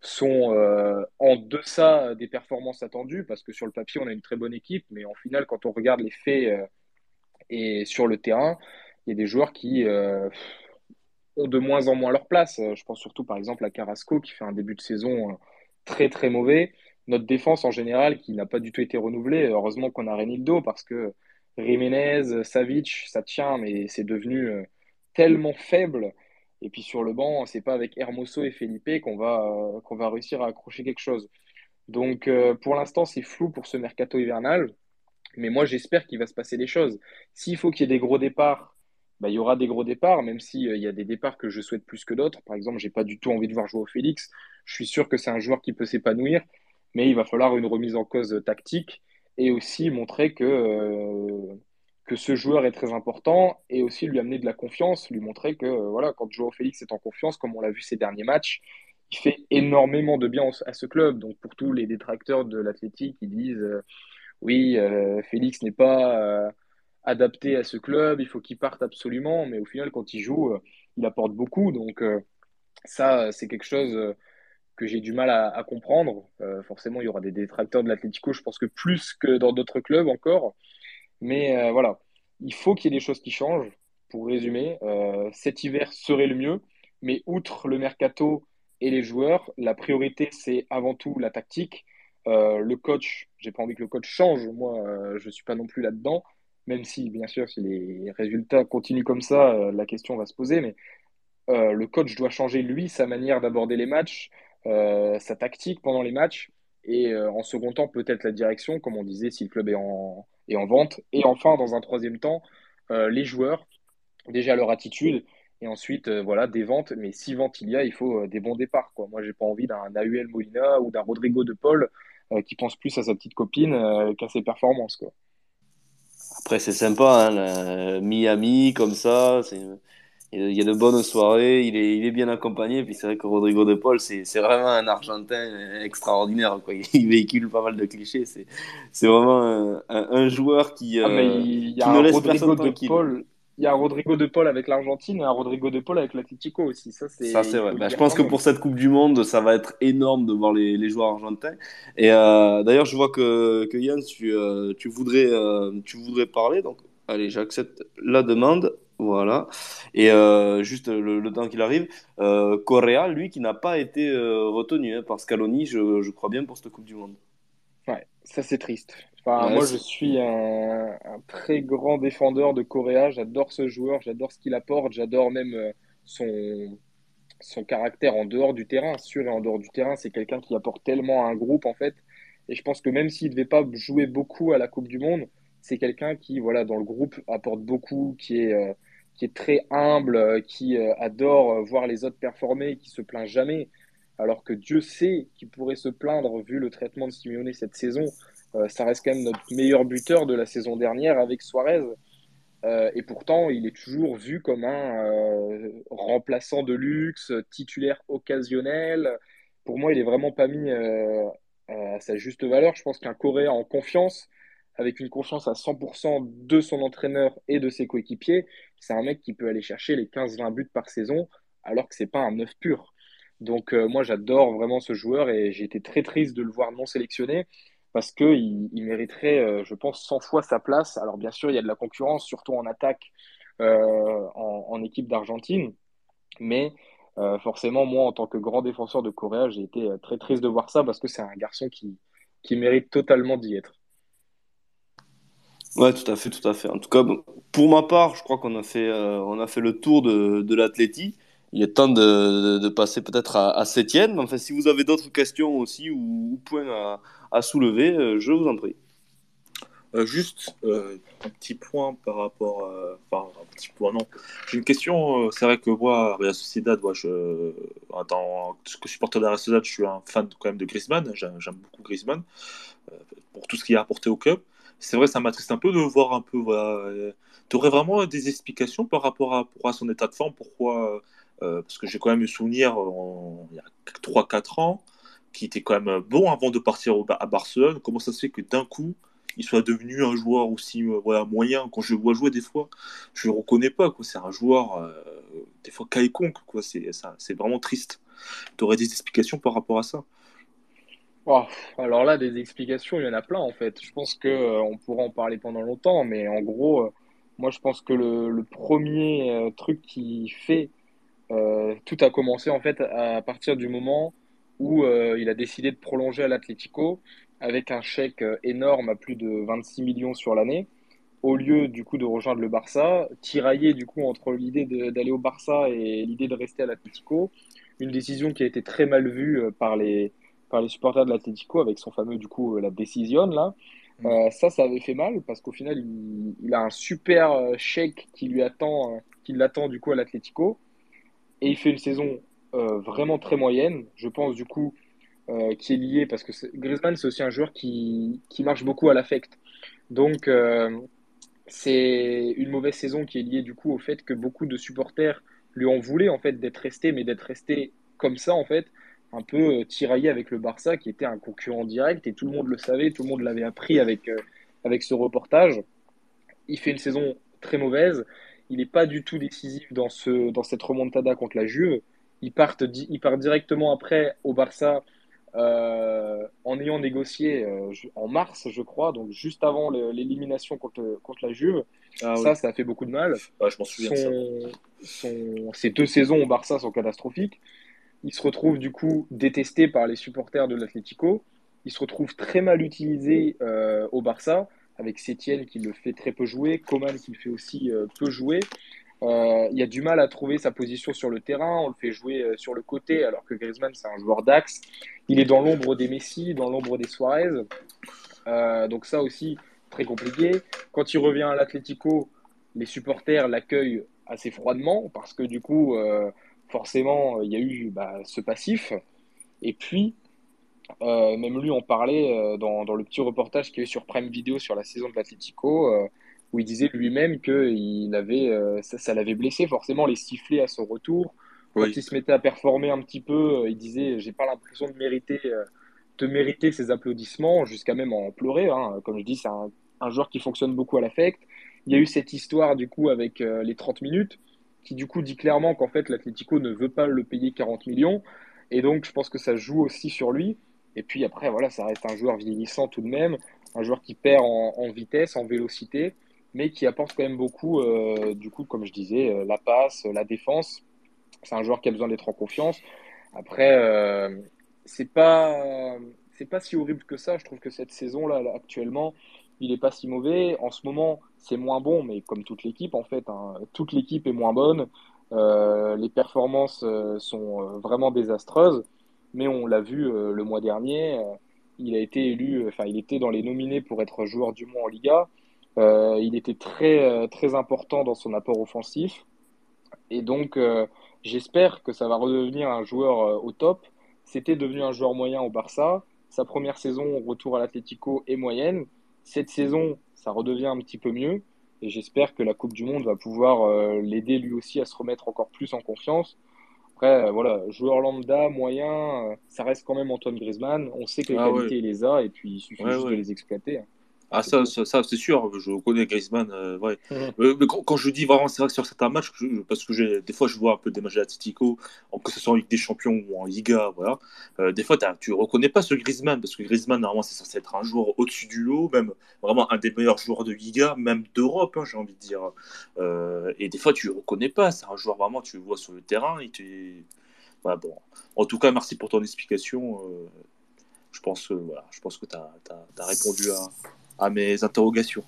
sont euh, en deçà des performances attendues, parce que sur le papier, on a une très bonne équipe, mais en final, quand on regarde les faits et sur le terrain, il y a des joueurs qui ont de moins en moins leur place. Je pense surtout par exemple à Carrasco qui fait un début de saison très très mauvais. Notre défense en général qui n'a pas du tout été renouvelée. Heureusement qu'on a Renildo parce que Jiménez, Savic, ça tient, mais c'est devenu euh, tellement faible. Et puis sur le banc, c'est pas avec Hermoso et Felipe qu'on va, euh, qu'on va réussir à accrocher quelque chose. Donc euh, pour l'instant, c'est flou pour ce mercato hivernal. Mais moi, j'espère qu'il va se passer des choses. S'il faut qu'il y ait des gros départs, bah, il y aura des gros départs, même s'il euh, y a des départs que je souhaite plus que d'autres. Par exemple, j'ai pas du tout envie de voir jouer au Félix. Je suis sûr que c'est un joueur qui peut s'épanouir, mais il va falloir une remise en cause tactique et aussi montrer que, euh, que ce joueur est très important et aussi lui amener de la confiance, lui montrer que euh, voilà, quand Joao Félix est en confiance, comme on l'a vu ces derniers matchs, il fait énormément de bien à ce club. Donc pour tous les détracteurs de l'athlétique qui disent euh, oui, Félix n'est pas adapté à ce club, il faut qu'il parte absolument, mais au final quand il joue, euh, il apporte beaucoup. Donc ça, c'est quelque chose que j'ai du mal à, comprendre. Euh, forcément, il y aura des détracteurs de l'Atlético, je pense que plus que dans d'autres clubs encore. Mais euh, voilà, il faut qu'il y ait des choses qui changent. Pour résumer, euh, cet hiver serait le mieux, mais outre le mercato et les joueurs, la priorité c'est avant tout la tactique. Euh, le coach, j'ai pas envie que le coach change. Moi, euh, je suis pas non plus là-dedans. Même si, bien sûr, si les résultats continuent comme ça, euh, la question va se poser. Mais le coach doit changer lui sa manière d'aborder les matchs, euh, sa tactique pendant les matchs et euh, en second temps peut-être la direction, comme on disait, si le club est en, est en vente. Et enfin, dans un troisième temps, euh, les joueurs, déjà leur attitude et ensuite euh, voilà des ventes. Mais si vente il y a, il faut euh, des bons départs. Quoi. Moi, j'ai pas envie d'un Ahuel Molina ou d'un Rodrigo de Paul qui pense plus à sa petite copine qu'à ses performances. Après, c'est sympa, hein, la Miami comme ça. C'est il y a de bonnes soirées, il est, il est bien accompagné. Puis c'est vrai que Rodrigo de Paul, c'est vraiment un Argentin extraordinaire. Quoi. <laughs> Il véhicule pas mal de clichés. C'est vraiment un, un, un, joueur qui, ah, mais il y a qui ne laisse Rodrigo personne de. Paul. Il y a un Rodrigo de Paul avec l'Argentine et un Rodrigo de Paul avec l'Atlético aussi. Ça, c'est Ça, c'est il vrai. Bah, je pense que pour cette Coupe du Monde, ça va être énorme de voir les, les joueurs argentins. Et euh, d'ailleurs, je vois que, que Yann, tu, euh, tu, voudrais, euh, tu voudrais parler. Donc, allez, j'accepte la demande. Voilà. Et juste le, le temps qu'il arrive, Correa, lui, qui n'a pas été retenu hein, par Scaloni, je, je crois bien, pour cette Coupe du Monde. Ça c'est triste. Enfin, Ouais, moi, je suis un, un très grand défendeur de Correa. J'adore ce joueur, j'adore ce qu'il apporte, j'adore même euh, son, son caractère en dehors du terrain, sur et en dehors du terrain. C'est quelqu'un qui apporte tellement à un groupe, en fait. Et je pense que même s'il ne devait pas jouer beaucoup à la Coupe du Monde, c'est quelqu'un qui, voilà, dans le groupe apporte beaucoup, qui est, qui est très humble, qui adore voir les autres performer, qui se plaint jamais. Alors que Dieu sait qu'il pourrait se plaindre vu le traitement de Simeone cette saison. ça reste quand même notre meilleur buteur de la saison dernière avec Suarez. Euh, et pourtant, il est toujours vu comme un euh, remplaçant de luxe, titulaire occasionnel. Pour moi, il est vraiment pas mis euh, à sa juste valeur. Je pense qu'un Coréen en confiance, avec une confiance à 100% de son entraîneur et de ses coéquipiers, c'est un mec qui peut aller chercher les 15-20 buts par saison, alors que c'est pas un neuf pur. Donc moi, j'adore vraiment ce joueur et j'ai été très triste de le voir non sélectionné parce qu'il il mériterait, euh, je pense, 100 fois sa place. Alors bien sûr, il y a de la concurrence, surtout en attaque euh, en, équipe d'Argentine, mais euh, forcément, moi, en tant que grand défenseur de Corée, j'ai été très triste de voir ça parce que c'est un garçon qui, mérite totalement d'y être. Ouais, tout à fait, tout à fait. En tout cas, pour ma part, je crois qu'on a fait, on a fait le tour de, de l'athlétie il est temps de, passer peut-être à, à septième. Enfin, si vous avez d'autres questions aussi ou, points à, à, soulever, euh, je vous en prie. Euh, juste euh, un petit point par rapport. enfin, un petit point, non. J'ai une question. c'est vrai que moi, Real Sociedad, je, en tant que supporter de la Sociedad, je suis un fan quand même de Griezmann. J'aime beaucoup Griezmann pour tout ce qu'il a apporté au club. C'est vrai, ça m'attriste un peu de voir un peu. Tu aurais vraiment des explications par rapport à, à son état de forme Pourquoi parce que j'ai quand même eu souvenir il y a 3-4 ans qui était quand même bon avant de partir à Barcelone. Comment ça se fait que d'un coup, il soit devenu un joueur aussi euh, moyen? Quand je le vois jouer des fois, je ne le reconnais pas. C'est un joueur, euh, des fois, quelconque. C'est vraiment triste. Tu aurais des explications par rapport à ça? Oh, Alors là, des explications, il y en a plein en fait. Je pense qu'on on pourra en parler pendant longtemps, mais en gros, moi je pense que le, premier truc qui fait euh, tout a commencé en fait à partir du moment où euh, il a décidé de prolonger à l'Atlético avec un chèque euh, énorme à plus de 26 millions sur l'année, au lieu du coup de rejoindre le Barça, tiraillé du coup entre l'idée d'aller au Barça et l'idée de rester à l'Atlético, une décision qui a été très mal vue par les, par les supporters de l'Atlético avec son fameux du coup la décision là. Mm. ça, ça avait fait mal parce qu'au final, il, il, a un super chèque qui lui attend, qui l'attend du coup à l'Atlético et il fait une saison euh, vraiment très moyenne. Je pense du coup euh, qui est lié parce que Griezmann c'est aussi un joueur qui, qui marche beaucoup à l'affect. Donc euh, c'est une mauvaise saison qui est liée du coup au fait que beaucoup de supporters lui ont voulu en fait d'être resté, mais d'être resté comme ça en fait, un peu tiraillé avec le Barça qui était un concurrent direct et tout le monde le savait, tout le monde l'avait appris avec, avec ce reportage. Il fait une saison très mauvaise il n'est pas du tout décisif dans, ce, dans cette remontada contre la Juve. Il part, il part directement après au Barça euh, en ayant négocié euh, en mars, je crois, donc juste avant l'élimination contre, contre la Juve. Ah ça, ça a fait beaucoup de mal. je m'en souviens. Son, ces deux saisons au Barça sont catastrophiques. Il se retrouve du coup détesté par les supporters de l'Atlético. Il se retrouve très mal utilisé euh, au Barça avec Sétienne qui le fait très peu jouer, Coman qui le fait aussi euh, peu jouer. Euh, il y a du mal à trouver sa position sur le terrain, on le fait jouer euh, sur le côté alors que Griezmann c'est un joueur d'axe. Il est dans l'ombre des Messi, dans l'ombre des Suarez. donc ça aussi très compliqué. Quand il revient à l'Atlético, les supporters l'accueillent assez froidement parce que du coup forcément il y a eu bah, ce passif. Et puis euh, même lui en parlait euh, dans, dans, le petit reportage qu'il y a eu sur Prime Video sur la saison de l'Atlético, euh, où il disait lui-même que il avait, ça, ça l'avait blessé forcément les sifflets à son retour. Quand il se mettait à performer un petit peu, il disait j'ai pas l'impression de mériter, de mériter ces applaudissements, jusqu'à même en pleurer. Hein. Comme je dis, c'est un, un, joueur qui fonctionne beaucoup à l'affect. Il y a eu cette histoire du coup avec les 30 minutes, qui du coup dit clairement qu'en fait l'Atlético ne veut pas le payer 40 millions. Et donc, je pense que ça joue aussi sur lui. Et puis après, voilà, ça reste un joueur vieillissant tout de même, un joueur qui perd en, vitesse, en vélocité, mais qui apporte quand même beaucoup, euh, du coup, comme je disais, euh, la passe, la défense. C'est un joueur qui a besoin d'être en confiance. Après, euh, c'est pas c'est pas si horrible que ça. Je trouve que cette saison-là, actuellement, il est pas si mauvais. En ce moment, c'est moins bon, mais comme toute l'équipe, en fait, hein, toute l'équipe est moins bonne. les performances sont vraiment désastreuses mais on l'a vu euh, le mois dernier, euh, il a été élu, enfin il était dans les nominés pour être joueur du mois en Liga. Euh, il était très, euh, très important dans son apport offensif. Et donc, euh, j'espère que ça va redevenir un joueur euh, au top. C'était devenu un joueur moyen au Barça. Sa première saison, retour à l'Atlético, est moyenne. Cette saison, ça redevient un petit peu mieux. Et j'espère que la Coupe du Monde va pouvoir euh, l'aider lui aussi à se remettre encore plus en confiance. Après, euh, voilà, joueur lambda, moyen, euh, ça reste quand même Antoine Griezmann. On sait que les Ah qualités, ouais. il les a, et puis il suffit Ouais, juste ouais. de les exploiter. Ah, ça, ça, ça, c'est sûr, je connais Griezmann. euh, ouais. Euh, mais quand, quand je dis vraiment, c'est vrai que sur certains matchs, je- parce que des fois je vois un peu des matchs d'Atletico, que ce soit en Ligue des Champions ou en Liga, voilà. Euh, des fois, tu reconnais pas ce Griezmann, parce que Griezmann, normalement, c'est censé être un joueur au-dessus du lot, même vraiment un des meilleurs joueurs de Liga, même d'Europe, hein, j'ai envie de dire. Euh, et des fois, tu le reconnais pas, c'est un joueur vraiment, tu le vois sur le terrain, te. Voilà, bon. En tout cas, merci pour ton explication. je pense, voilà, je pense que tu as, répondu à, à mes interrogations.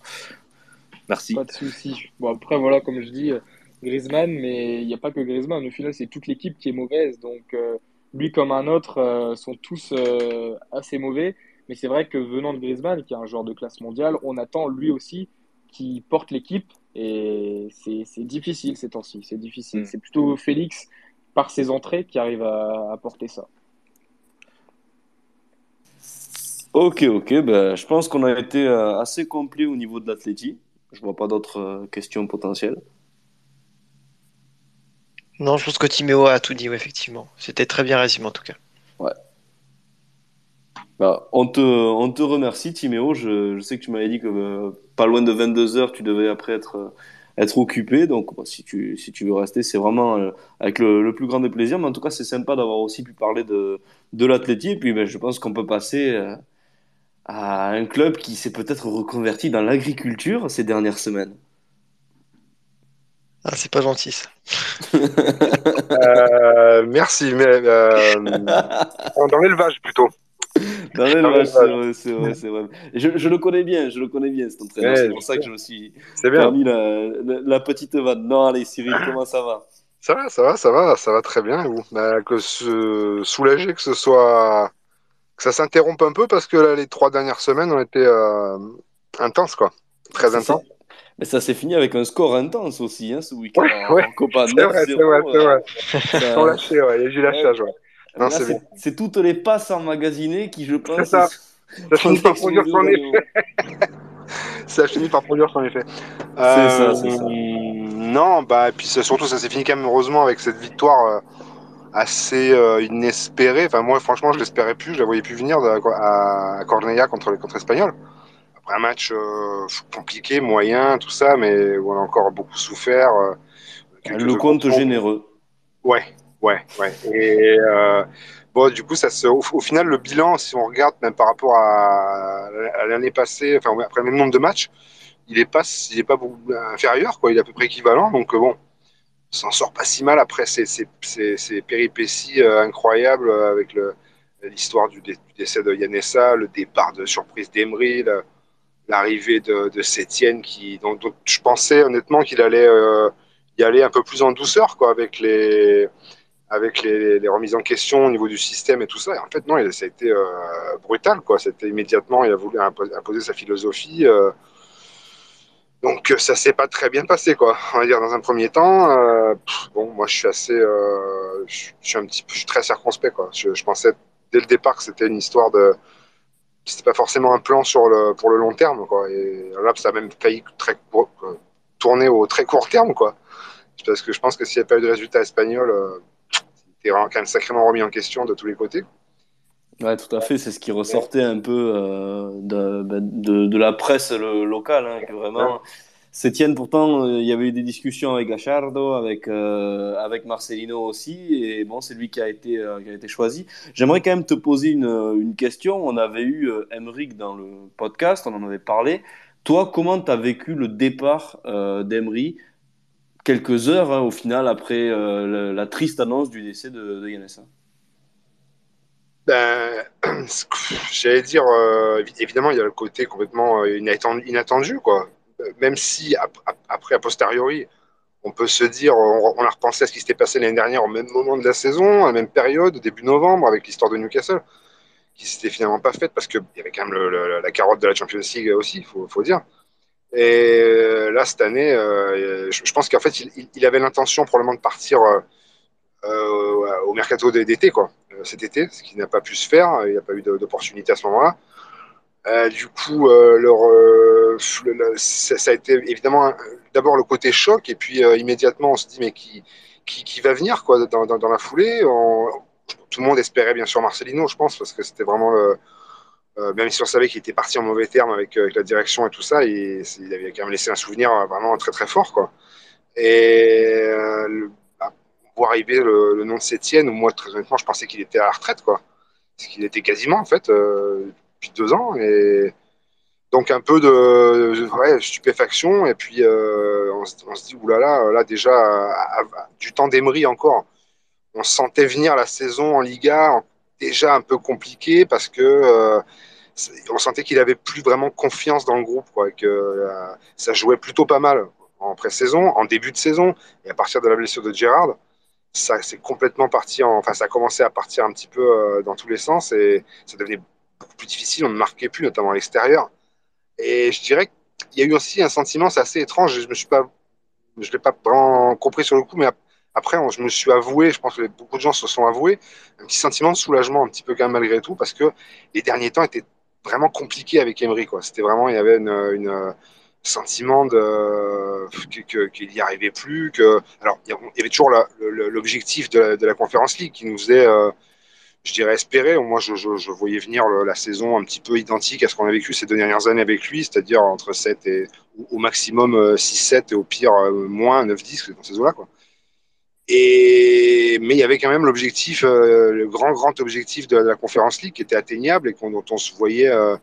Merci. Pas de souci. Bon, après, voilà, comme je dis, euh, Griezmann, mais il n'y a pas que Griezmann. Au final, c'est toute l'équipe qui est mauvaise. Donc, euh, lui comme un autre euh, sont tous euh, assez mauvais. Mais c'est vrai que venant de Griezmann, qui est un joueur de classe mondiale, on attend lui aussi qui porte l'équipe. Et c'est difficile ces temps-ci. C'est difficile. Mm. C'est plutôt Félix, par ses entrées, qui arrive à, à porter ça. Ok, ok, ben, je pense qu'on a été euh, assez complet au niveau de l'athlétie. Je vois pas d'autres euh, questions potentielles. Non, je pense que Timéo a tout dit, ouais, effectivement. C'était très bien résumé en tout cas. Bah, on te, on te remercie, Timéo. Je, je sais que tu m'avais dit que euh, pas loin de 22 heures, tu devais après être, être occupé. Donc, bah, si, tu, si tu veux rester, c'est vraiment avec le, le plus grand des plaisirs. Mais en tout cas, c'est sympa d'avoir aussi pu parler de, de l'athlétie. Et puis, ben, je pense qu'on peut passer à un club qui s'est peut-être reconverti dans l'agriculture ces dernières semaines. Ah, c'est pas gentil ça. <laughs> Euh, merci, mais euh, <laughs> dans l'élevage plutôt. Dans l'élevage, c'est vrai, c'est vrai, c'est vrai. Je, je le connais bien, je le connais bien, cet entraîneur. Ouais, c'est pour ça que je me suis C'est bien. permis la, la, la petite vanne. Non, allez, Cyril, comment ça va? Ça va, ça va, ça va, ça va très bien. Et vous? Bah, que ce... soulagé que ce soit que ça s'interrompe un peu parce que là, les trois dernières semaines ont été euh, intenses, quoi. Très Ça intenses. Mais ça s'est fini avec un score intense aussi, hein, ce week-end Ouais, en, ouais. en Copa C'est vrai, c'est vrai, 9-0, c'est vrai. euh, ça- Sans lâcher, ouais. Il y a eu lâchage, ouais. Non, c'est bon. c'est toutes les passes emmagasinées qui, je pense, C'est ça. Ça finit par produire son effet. <laughs> Ça a fini par produire son effet. C'est ça, c'est ça. Non, bah, et puis surtout, ça s'est fini quand même heureusement avec cette victoire euh, assez euh, inespérée. Enfin, moi, franchement, je l'espérais plus. Je la voyais plus venir de- à, à Cornellà contre les contre Espagnols. Après un match euh, compliqué, moyen, tout ça, mais où on a encore beaucoup souffert. euh, Le compte généreux. Ouais, ouais, ouais. Et euh, bon, du coup, ça se, au, au final, le bilan, si on regarde même par rapport à, à l'année passée, enfin après le même nombre de matchs, il est pas, il est pas inférieur, quoi. Il est à peu près équivalent. Donc bon, on s'en sort pas si mal après ces, ces, ces, péripéties euh, incroyables euh, avec l'histoire du, dé- du décès de Yanessa, le départ de surprise d'Emery, la- l'arrivée de, de Sétienne qui, dont, je pensais honnêtement qu'il allait euh, y aller un peu plus en douceur, quoi, avec les avec les, remises en question au niveau du système et tout ça. En fait, non, ça a été euh, brutal, quoi. Immédiatement, il a voulu impo- imposer sa philosophie. Donc euh, ça s'est pas très bien passé, quoi. On va dire dans un premier temps. euh, bon, moi, je suis assez, euh, je suis un petit, je suis très circonspect, quoi. Je, pensais dès le départ que c'était une histoire de, c'était pas forcément un plan sur le pour le long terme, quoi. Et là, ça a même failli très euh, tourner au très court terme, quoi. Parce que je pense que s'il n'y a pas eu de résultat espagnol, euh, c'était quand même sacrément remis en question de tous les côtés. Ouais, tout à fait. C'est ce qui ressortait un peu euh, de, ben, de, de la presse le- locale, hein, que vraiment. Sétienne, pourtant, euh, il y avait eu des discussions avec Gachardo, avec, euh, avec Marcelino aussi, et bon, c'est lui qui a été, euh, qui a été choisi. J'aimerais quand même te poser une, une question. On avait eu euh, Emeric dans le podcast, on en avait parlé. Toi, comment tu as vécu le départ euh, d'Emery? Quelques heures hein, au final après euh, le- la triste annonce du décès de, de Yanessa Ben, <clears throat> j'allais dire, euh, évi- évidemment, il y a le côté complètement euh, inattendu, quoi. Euh, Même si ap- ap- après, a posteriori, on peut se dire, on, on a repensé à ce qui s'était passé l'année dernière au même moment de la saison, à la même période, début novembre, avec l'histoire de Newcastle, qui s'était finalement pas faite parce qu'il y avait quand même la carotte de la Champions League aussi, il faut, dire. Et là, cette année, je, pense qu'en fait, il, avait l'intention probablement de partir au mercato d'été, quoi, cet été, ce qui n'a pas pu se faire. Il n'y a pas eu d'opportunité à ce moment-là. Euh, du coup, euh, euh, ça, a été évidemment d'abord le côté choc, et puis euh, immédiatement, on se dit, mais qui, qui, va venir quoi, dans, dans, la foulée? Tout le monde espérait bien sûr Marcelino, je pense, parce que c'était vraiment le. euh, même si on savait qu'il était parti en mauvais terme avec, euh, la direction et tout ça, il, il avait quand même laissé un souvenir euh, vraiment très très fort. Quoi. Et euh, le- voir arriver le, nom de Sétienne, moi très honnêtement, je pensais qu'il était à la retraite. Quoi. Parce qu'il était quasiment en fait euh, depuis deux ans. Et donc un peu de ouais, stupéfaction. Et puis euh, on, se- dit, oulala, là, déjà, à- à- du temps d'Emery encore, on sentait venir la saison en Liga déjà un peu compliquée parce que euh, on sentait qu'il avait plus vraiment confiance dans le groupe, quoi, et que ça jouait plutôt pas mal en pré-saison, en début de saison, et à partir de la blessure de Gerrard, ça c'est complètement parti, en, enfin ça a commencé à partir un petit peu euh, dans tous les sens et ça devenait beaucoup plus difficile, on ne marquait plus, notamment à l'extérieur. Et je dirais qu'il y a eu aussi un sentiment, c'est assez étrange, je me l'ai pas vraiment compris sur le coup, mais ap- après je me suis avoué, je pense que beaucoup de gens se sont avoués, un petit sentiment de soulagement, un petit peu quand même malgré tout, parce que les derniers temps étaient vraiment compliqués avec Emery. C'était vraiment, il y avait une sentiment de que- qu'il n'y arrivait plus, que alors il y avait toujours l'objectif de la, Conférence League qui nous faisait euh, je dirais espérer. Moi, je, voyais venir la saison un petit peu identique à ce qu'on a vécu ces deux dernières années avec lui, c'est-à-dire entre 7 et au maximum euh, 6-7 et au pire euh, moins 9-10 dans ces eaux-là. Quoi. Et, mais il y avait quand même l'objectif, euh, le grand, grand objectif de la, Conférence League qui était atteignable et qu'on- dont on se voyait euh,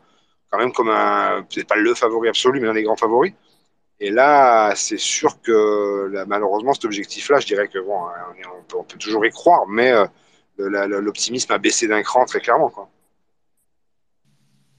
quand même comme un, peut-être pas le favori absolu, mais un des grands favoris. Et là, c'est sûr que malheureusement, cet objectif-là, je dirais que bon, on, peut, toujours y croire, mais euh, l'optimisme a baissé d'un cran très clairement. Quoi.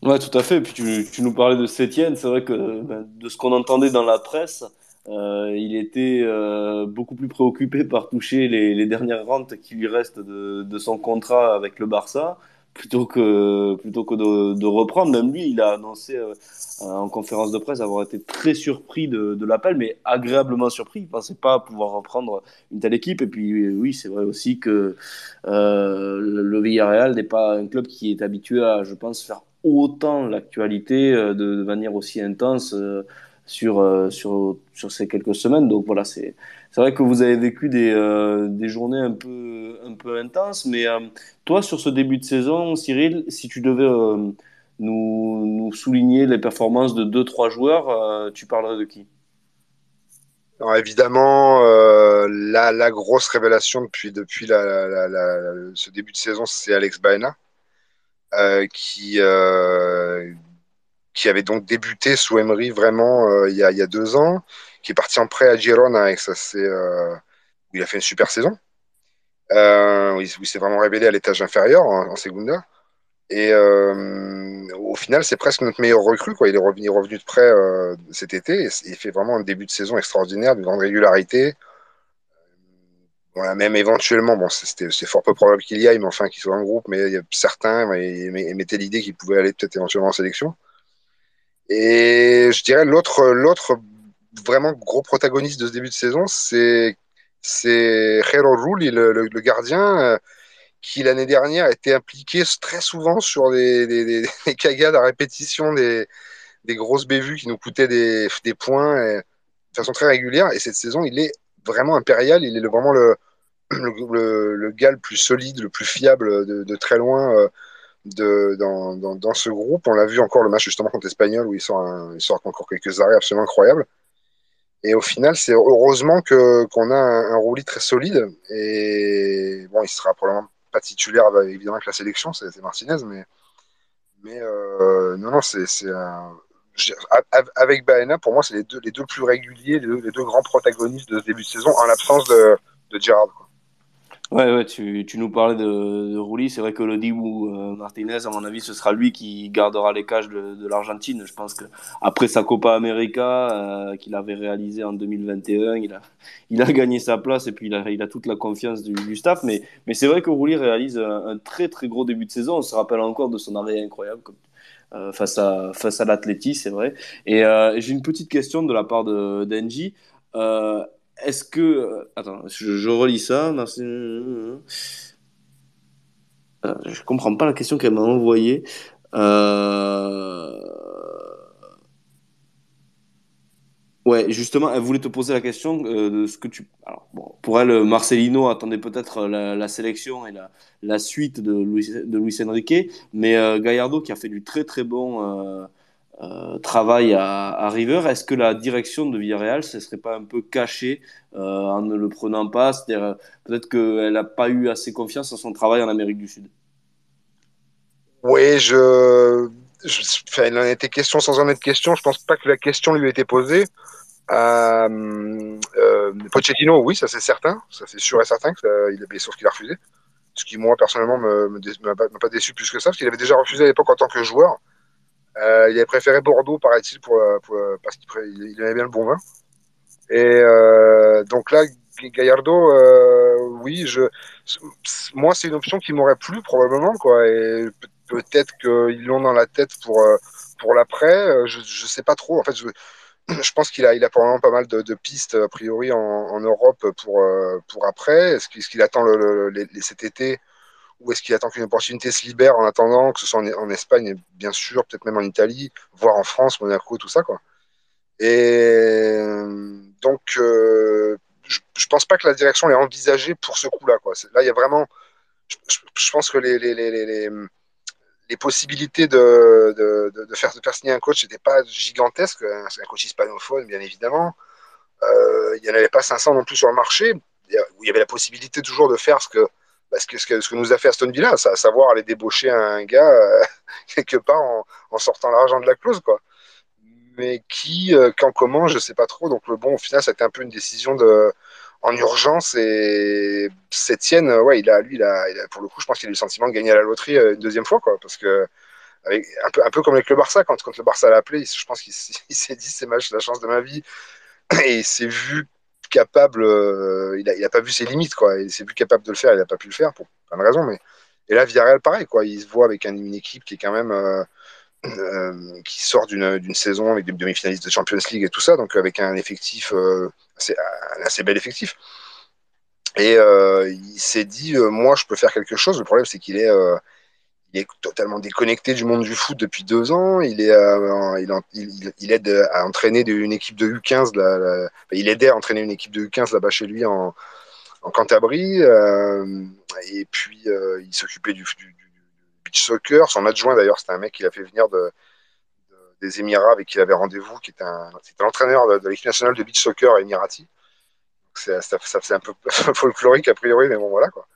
Ouais, tout à fait. Et puis tu, nous parlais de Sétienne. C'est vrai que ben, de ce qu'on entendait dans la presse, euh, il était euh, beaucoup plus préoccupé par toucher les, dernières rentes qui lui restent de son contrat avec le Barça plutôt que, plutôt que de, reprendre. Même lui, il a annoncé euh, en conférence de presse avoir été très surpris de, l'appel, mais agréablement surpris. Il pensait pas pouvoir reprendre une telle équipe. Et puis oui, c'est vrai aussi que euh, le Villarreal n'est pas un club qui est habitué à, je pense, faire autant l'actualité euh, de, manière aussi intense sur, sur, sur ces quelques semaines. Donc voilà, c'est c'est vrai que vous avez vécu des, euh, des journées un peu, un peu intenses, mais euh, toi, sur ce début de saison, Cyril, si tu devais euh, nous, nous souligner les performances de deux, trois joueurs, tu parlerais de qui? Évidemment, la, la grosse révélation depuis, depuis ce début de saison, c'est Alex Baena, qui, qui avait donc débuté sous Emery vraiment il, y a, il y a deux ans, qui est parti en prêt à Girona et ça c'est euh, où il a fait une super saison, euh, où il, s'est vraiment révélé à l'étage inférieur en, en Segunda. Et euh, au final, c'est presque notre meilleur recrue. Quoi. Il est revenu, de près cet été et il fait vraiment un début de saison extraordinaire, d'une grande régularité. Même éventuellement, bon, c'est fort peu probable qu'il y aille, mais enfin qu'il soit en groupe, mais il y a certains mais, mais, mettaient l'idée qu'il pouvait aller peut-être éventuellement en sélection. Et je dirais l'autre vraiment gros protagoniste de ce début de saison, c'est c'est Jero Rulli, le, gardien, euh, qui l'année dernière était impliqué très souvent sur des, des, des, des <laughs> cagades à répétition, des, des grosses bévues qui nous coûtaient des, des points de façon très régulière. Et cette saison, il est vraiment impérial. Il est vraiment <clears throat> le, le, le, gars le plus solide, le plus fiable de, très loin euh, de, dans, dans, ce groupe. On l'a vu encore le match justement contre l'Espagnol où il sort, il sort encore quelques arrêts absolument incroyables. Et au final, c'est heureusement que qu'on a un, roulis très solide. Et bon, il sera probablement pas titulaire évidemment avec la sélection, c'est Martinez, mais mais euh, non non, c'est un avec Baena, pour moi, c'est les deux, les deux plus réguliers, les deux, les deux, grands protagonistes de ce début de saison, en l'absence de, de Gerrard. Quoi. Ouais, ouais, tu, tu nous parlais de, de Rouli. C'est vrai que le Dibu euh, Martinez, à mon avis, ce sera lui qui gardera les cages de, de l'Argentine. Je pense que après sa Copa América euh, qu'il avait réalisée en 2021, il a, il a gagné sa place et puis il a, il a toute la confiance du, du staff. Mais, mais c'est vrai que Rouli réalise un, très très gros début de saison. On se rappelle encore de son arrêt incroyable, euh, face à face à l'Atleti, c'est vrai. Et euh, j'ai une petite question de la part de d'Engie. Euh, Est-ce que attends, je, relis ça. Merci. Euh, je comprends pas la question qu'elle m'a envoyée. Euh... Ouais, justement, elle voulait te poser la question euh, de ce que tu. Alors, pour elle, Marcelino attendait peut-être la, la sélection et la, la suite de Luis, de Luis Enrique, mais euh, Gallardo qui a fait du très très bon euh, travail à, River, est-ce que la direction de Villarreal ne serait pas un peu cachée euh, en ne le prenant pas peut-être qu'elle n'a pas eu assez confiance en son travail en Amérique du Sud? Oui, je, je enfin, il en été question sans en être question. Je pense pas que la question lui ait été posée. Euh, Pochettino, oui, ça c'est certain, ça c'est sûr et certain que il a, sauf qu'il a refusé. Ce qui moi personnellement me, me, m'a pas déçu plus que ça, parce qu'il avait déjà refusé à l'époque en tant que joueur. Euh, il avait préféré Bordeaux, paraît-il, pour, pour, parce qu'il il aimait bien le bon vin. Et euh, donc là, Gallardo, euh, oui, moi c'est une option qui m'aurait plu probablement, quoi. Et peut-être qu'ils l'ont dans la tête pour pour l'après. Je, je sais pas trop. En fait, <clears throat> je, pense qu'il a, il a probablement pas mal de, pistes a priori en, Europe pour, euh, pour après. Est-ce qu'il, attend le, le, le, cet été ou est-ce qu'il attend qu'une opportunité se libère en attendant, que ce soit en, Espagne, bien sûr, peut-être même en Italie, voire en France, Monaco, tout ça, quoi. Et donc, euh, je, je pense pas que la direction l'ait envisagée pour ce coup-là, quoi. Là, il y a vraiment, je, pense que les, possibilités de faire signer un coach n'étaient pas gigantesques. C'est un coach hispanophone, bien évidemment. Euh, il n'y en avait pas 500 non plus sur le marché, où il y avait la possibilité toujours de faire ce que, bah, ce que, ce que, ce que nous a fait Aston Villa, à savoir aller débaucher un gars euh, <laughs> quelque part en, sortant l'argent de la clause. Quoi. Mais qui, euh, quand, comment, je ne sais pas trop. Donc, le bon, au final, c'était un peu une décision de, en urgence et Sétienne, ouais, il a, lui, il a, pour le coup, je pense qu'il a eu le sentiment de gagner à la loterie une deuxième fois, quoi, parce que un peu, un peu comme avec le Barça, quand, quand le Barça l'a appelé, je pense qu'il <laughs> s'est dit c'est la chance de ma vie et il s'est vu capable, euh, il, a, a pas vu ses limites, quoi, il s'est vu capable de le faire, il n'a pas pu le faire pour plein de raisons, mais et là Villarreal pareil, quoi, il se voit avec un, une équipe qui est quand même euh, euh, qui sort d'une saison avec des demi-finalistes de Champions League et tout ça, donc avec un effectif assez, un assez bel effectif. Et il s'est dit, moi, je peux faire quelque chose. Le problème, c'est qu'il est, il est totalement déconnecté du monde du foot depuis deux ans. Il est, euh, il, aide à entraîner une équipe de U15. Là, là, il aidait à entraîner une équipe de U15 là-bas chez lui en, en Cantabrie. et puis, il s'occupait du, beach soccer. Son adjoint, d'ailleurs, c'était un mec qu'il a fait venir de, de, des Émirats avec qui il avait rendez-vous, qui était l'entraîneur de, de l'équipe nationale de beach soccer émirati ça, ça, ça faisait un peu <laughs> folklorique a priori, mais bon voilà quoi.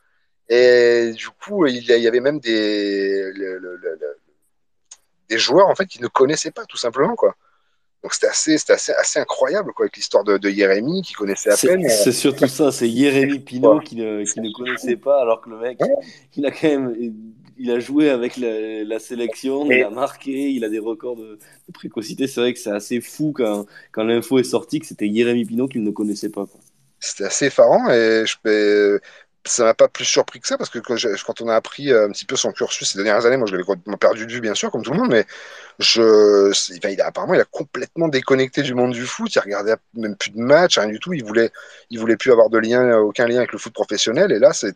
Et du coup, il y avait même des, le, le, le, des joueurs en fait qui ne connaissaient pas tout simplement quoi. Donc c'était assez, assez, assez incroyable quoi avec l'histoire de, de Jérémy qui connaissait à peine. C'est surtout ça, c'est Jérémy Pinot qui ne, qui ne connaissait pas alors que le mec, il a quand même, il a joué avec la, la sélection, il a marqué, il a des records de, de précocité. C'est vrai que c'est assez fou quand, quand l'info est sortie que c'était Jérémy Pinot qu'il ne connaissait pas. C'était assez effarant et je, ça m'a pas plus surpris que ça parce que quand, on a appris un petit peu son cursus ces dernières années, moi je l'avais perdu de vue bien sûr comme tout le monde, mais il a, apparemment il a complètement déconnecté du monde du foot, il regardait même plus de matchs, rien du tout, il voulait, il voulait plus avoir de lien, aucun lien avec le foot professionnel et là c'est,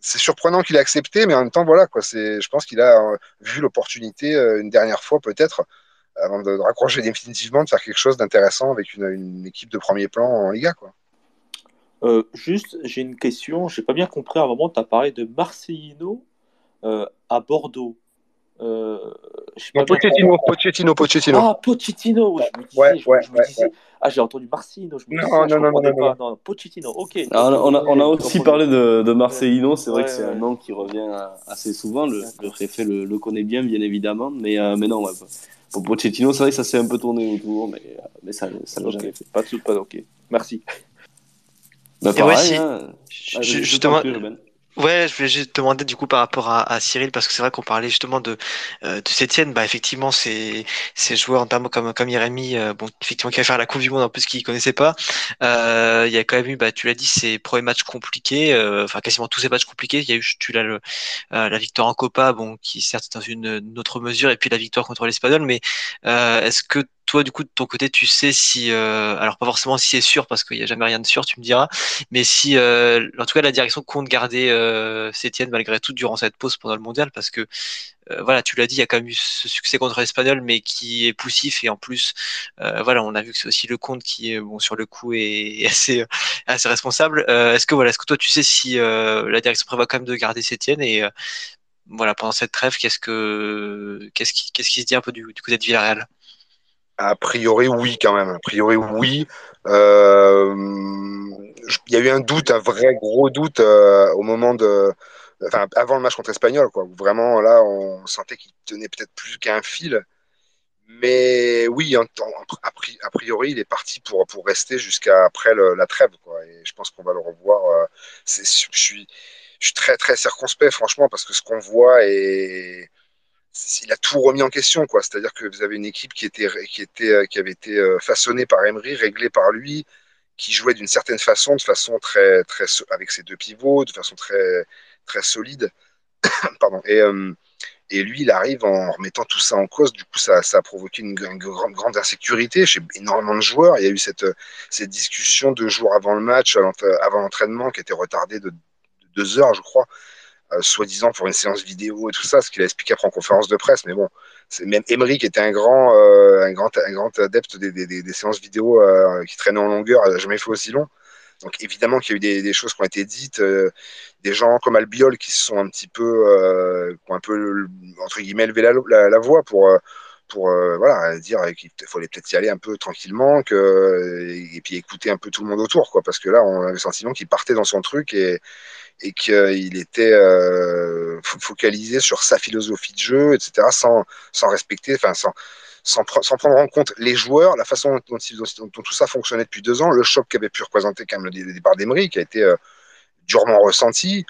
surprenant qu'il ait accepté, mais en même temps voilà quoi, je pense qu'il a vu l'opportunité une dernière fois peut-être avant de, de, raccrocher définitivement, de faire quelque chose d'intéressant avec une, une, équipe de premier plan en Liga. Quoi. Euh, juste, j'ai une question. J'ai pas bien compris à un moment, tu as parlé de Marcelino euh, à Bordeaux. Euh, non, Pochettino, Pochettino, Pochettino. Ah, Pochettino. Je me disais, ouais, je, ouais, je me disais ouais. ah, j'ai entendu Marcelino. Je me non, disais, ah, non, non, non, non, pas. non, Pochettino, ok. Alors, on, a, on a aussi parlé de, de Marcelino. C'est vrai que c'est un nom qui revient assez souvent. Le, le préfet le, le, connaît bien, bien évidemment. Mais, euh, mais non, ouais, pour Pochettino, c'est vrai que ça s'est un peu tourné autour, mais, mais ça ça l'a okay. jamais fait. Pas de pas ok. Merci. Bah, pareil, ouais, si, hein. je, justement, plus, Ouais, je voulais juste te demander du coup par rapport à, à Cyril parce que c'est vrai qu'on parlait justement de euh, de Sétienne, bah effectivement c'est c'est joueur notamment comme comme Jérémy, euh, bon effectivement qui va faire la Coupe du Monde en plus qu'il connaissait pas. Euh, il y a quand même eu, bah tu l'as dit, ses premiers matchs compliqués, euh, enfin quasiment tous ces matchs compliqués. Il y a eu tu l'as le euh, la victoire en Copa, bon qui certes dans une, une autre mesure, et puis la victoire contre l'Espagnol, mais est-ce que toi, du coup, de ton côté, tu sais si, euh, alors pas forcément si c'est sûr parce qu'il n'y a jamais rien de sûr, tu me diras, mais si, euh, en tout cas, la direction compte garder euh, malgré tout durant cette pause pendant le mondial parce que, euh, voilà, tu l'as dit, il y a quand même eu ce succès contre l'Espagnol, mais qui est poussif et en plus, euh, voilà, on a vu que c'est aussi le compte qui bon, sur le coup, est, est assez, <laughs> assez responsable. Euh, est-ce que, voilà, est-ce que toi, tu sais si la direction prévoit quand même de garder Sétienne et, voilà, pendant cette trêve, qu'est-ce que, qu'est-ce qui, qu'est-ce qui se dit un peu du, du côté de Villarreal? A priori, oui, quand même. A priori, oui. Euh, il y a eu un doute, un vrai gros doute euh, au moment de, enfin, avant le match contre Espagnol, quoi. Vraiment, là, on sentait qu'il tenait peut-être plus qu'un fil. Mais oui, en, a priori, il est parti pour, pour rester jusqu'à après la trêve, quoi. Et je pense qu'on va le revoir. Euh, je suis, je suis très, très circonspect, franchement, parce que ce qu'on voit est il a tout remis en question, quoi. C'est-à-dire que vous avez une équipe qui était, qui était, euh, qui avait été euh, façonnée par Emery, réglée par lui, qui jouait d'une certaine façon, de façon très, très, avec ses deux pivots, de façon très, très solide. <coughs> Pardon. Et, euh, et lui, il arrive en remettant tout ça en cause. Du coup, ça, ça a provoqué une, grande, insécurité chez énormément de joueurs. Il y a eu cette, cette discussion deux jours avant le match, avant l'entraînement, qui était retardée de deux heures, je crois euh, soi-disant pour une séance vidéo et tout ça, ce qu'il a expliqué après en conférence de presse. Mais bon, même Emery qui était un grand, euh, un grand, un grand adepte des, séances vidéo euh, qui traînaient en longueur, n'a jamais fait aussi long. Donc évidemment qu'il y a eu des, choses qui ont été dites, des gens comme Albiol qui se sont un petit peu, euh, un peu entre guillemets levé la, la, voix pour pour voilà dire qu'il fallait peut-être y aller un peu tranquillement que et, puis écouter un peu tout le monde autour quoi parce que là on avait le sentiment qu'il partait dans son truc et et qu'il était euh, focalisé sur sa philosophie de jeu, etc., sans, respecter, enfin, sans, sans, prendre en compte les joueurs, la façon dont, tout ça fonctionnait depuis deux ans, le choc qu'avait pu représenter quand même le, départ d'Emery, qui a été euh, durement ressenti.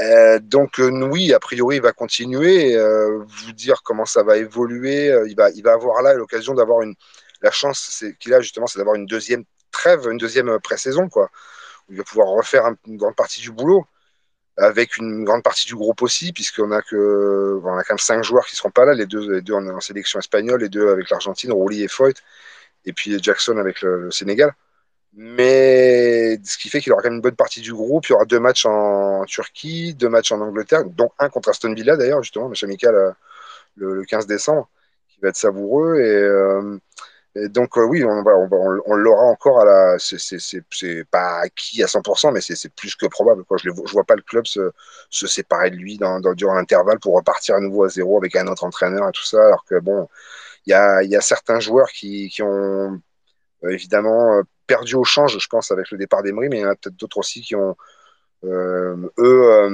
Euh, donc euh, oui, a priori, il va continuer. Euh, vous dire comment ça va évoluer, euh, il va, il va avoir là l'occasion d'avoir une, la chance qu'il a justement, c'est d'avoir une deuxième trêve, une deuxième pré-saison, quoi il va pouvoir refaire une grande partie du boulot avec une grande partie du groupe aussi, puisqu'on a que on a quand même cinq joueurs qui seront pas là, les deux, les deux en, en sélection espagnole, les deux avec l'Argentine, Rouli et Foyt, et puis Jackson avec le, Sénégal. Mais ce qui fait qu'il aura quand même une bonne partie du groupe. Il y aura deux matchs en Turquie, deux matchs en Angleterre, dont un contre Aston Villa d'ailleurs, justement, match amical euh, le, le, 15 décembre, qui va être savoureux. Et, euh, donc euh, oui, on, l'aura encore à la. C'est pas acquis à 100%, mais c'est plus que probable. Je ne vois pas le club se, séparer de lui dans, dans, durant l'intervalle pour repartir à nouveau à zéro avec un autre entraîneur et tout ça. Alors que bon, il y a, certains joueurs qui, ont euh, évidemment euh, perdu au change, je pense, avec le départ d'Emery, mais il y en a peut-être d'autres aussi qui ont euh, eux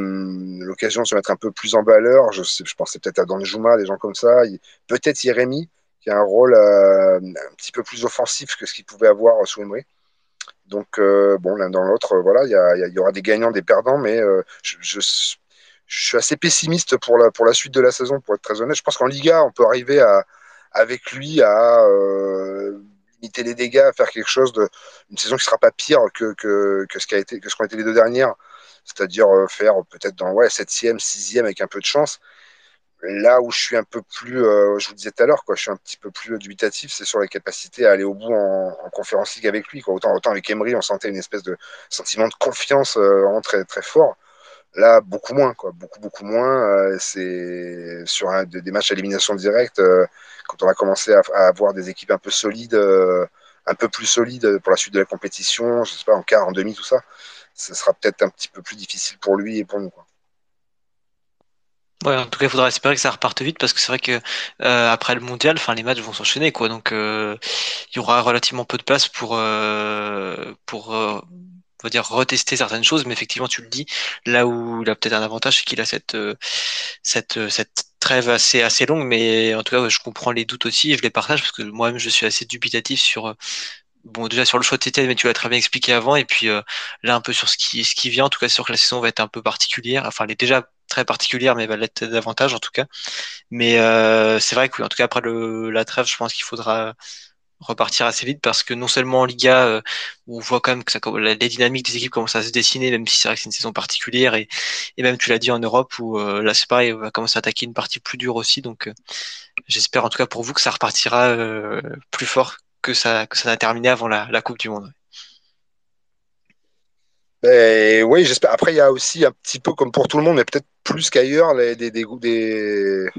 l'occasion de se mettre un peu plus en valeur. Je pensais peut-être à Danjuma, des gens comme ça. Peut-être Jérémy un rôle euh, un petit peu plus offensif que ce qu'il pouvait avoir sous Emery. Donc, euh, bon, l'un dans l'autre, euh, voilà, il y, aura des gagnants, des perdants, mais euh, je, suis assez pessimiste pour la, pour la suite de la saison, pour être très honnête. Je pense qu'en Liga, on peut arriver à, avec lui à euh, limiter les dégâts, à faire quelque chose de une saison qui sera pas pire que, que, que ce été que qu'ont été les deux dernières, c'est-à-dire faire peut-être dans ouais septième, sixième avec un peu de chance là où je suis un peu plus, euh, je vous disais tout à l'heure, quoi, je suis un petit peu plus dubitatif, c'est sur la capacité à aller au bout en, en conférence ligue avec lui. Quoi. Autant, autant avec Emery, on sentait une espèce de sentiment de confiance euh, très, très fort. Là, beaucoup moins, quoi, beaucoup, beaucoup moins. Euh, c'est sur un, des matchs à élimination directe, euh, quand on va commencer à, avoir des équipes un peu solides, un peu plus solides pour la suite de la compétition, je sais pas, en quart, en demi, tout ça, ce sera peut-être un petit peu plus difficile pour lui et pour nous. Quoi. Ouais, en tout cas, il faudra espérer que ça reparte vite parce que c'est vrai que euh, après le mondial, enfin les matchs vont s'enchaîner quoi, donc euh, il y aura relativement peu de place pour euh, pour euh, on va dire retester certaines choses, mais effectivement tu le dis, là où il a peut-être un avantage, c'est qu'il a cette euh, cette euh, cette trêve assez assez longue, mais en tout cas je comprends les doutes aussi et je les partage parce que moi-même je suis assez dubitatif sur bon déjà sur le choix de Tétienne, mais tu l'as très bien expliqué avant, et puis euh, là un peu sur ce qui ce qui vient, en tout cas sur que la saison va être un peu particulière. Enfin, elle est déjà très particulière, mais va l'être davantage en tout cas. Mais euh, c'est vrai que oui, en tout cas après le, la trêve, je pense qu'il faudra repartir assez vite parce que non seulement en Liga euh, on voit quand même que ça, les dynamiques des équipes commencent à se dessiner même si c'est vrai que c'est une saison particulière et, et même tu l'as dit en Europe où euh, là c'est pareil on va commencer à attaquer une partie plus dure aussi donc euh, j'espère en tout cas pour vous que ça repartira euh, plus fort que ça que ça n'a terminé avant la, la Coupe du Monde. Ben, oui, j'espère. Après, il y a aussi un petit peu comme pour tout le monde, mais peut-être plus qu'ailleurs, des,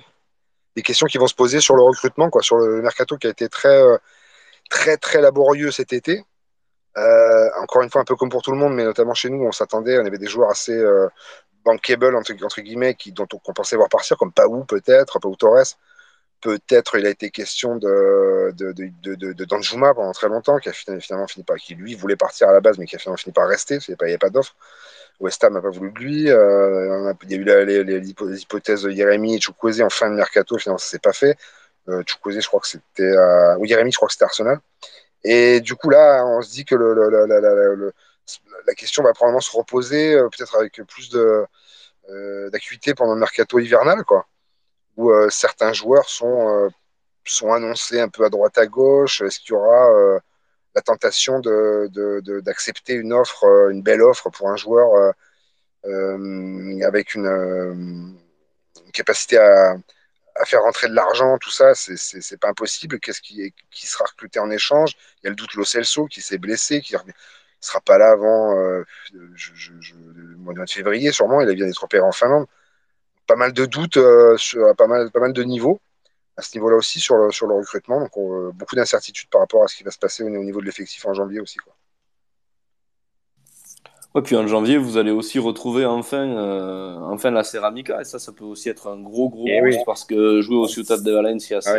questions qui vont se poser sur le recrutement, quoi, sur le mercato qui a été très, euh, très, très laborieux cet été. Euh, encore une fois, un peu comme pour tout le monde, mais notamment chez nous, on s'attendait, on avait des joueurs assez euh, bankable, entre, guillemets, dont on, qu'on pensait voir partir, comme Paou peut-être, Paou Torres. Peut-être il a été question de, Danjuma pendant très longtemps, qui a finalement, fini par, qui lui voulait partir à la base, mais qui a finalement fini par rester, il n'y avait pas d'offre. West Ham n'a pas voulu de lui. Euh, il y a eu la- les, les- les hypo- les hypothèses de Jérémy et Chukwueze en fin de mercato, finalement ça s'est pas fait. Euh, je crois que c'était, ou je crois que c'était Arsenal. Et du coup là, on se dit que la, question va probablement se reposer, euh, peut-être avec plus euh, d'acuité pendant le mercato hivernal, quoi, où euh, certains joueurs sont euh, sont annoncés un peu à droite à gauche. Est-ce qu'il y aura euh, la tentation de, de- de- d'accepter une offre, une belle offre pour un joueur avec une, capacité à, à faire rentrer de l'argent, tout ça, c'est, pas impossible. Qu'est-ce qui, qui sera recruté en échange? Il y a le doute Lo Celso qui s'est blessé, qui ne sera pas là avant le mois de février, sûrement. Il vient d'être opéré en Finlande. Pas mal de doutes euh, sur à pas mal, pas mal de niveaux à ce niveau-là aussi sur le, sur le recrutement. Donc, on- euh, beaucoup d'incertitudes par rapport à ce qui va se passer au, au niveau de l'effectif en janvier aussi. Quoi. Ouais, puis en janvier, vous allez aussi retrouver enfin, euh, enfin la Ceramica. Et ça, ça peut aussi être un gros, gros Eh boost oui. parce que jouer au Ciutat de Valencia, Ah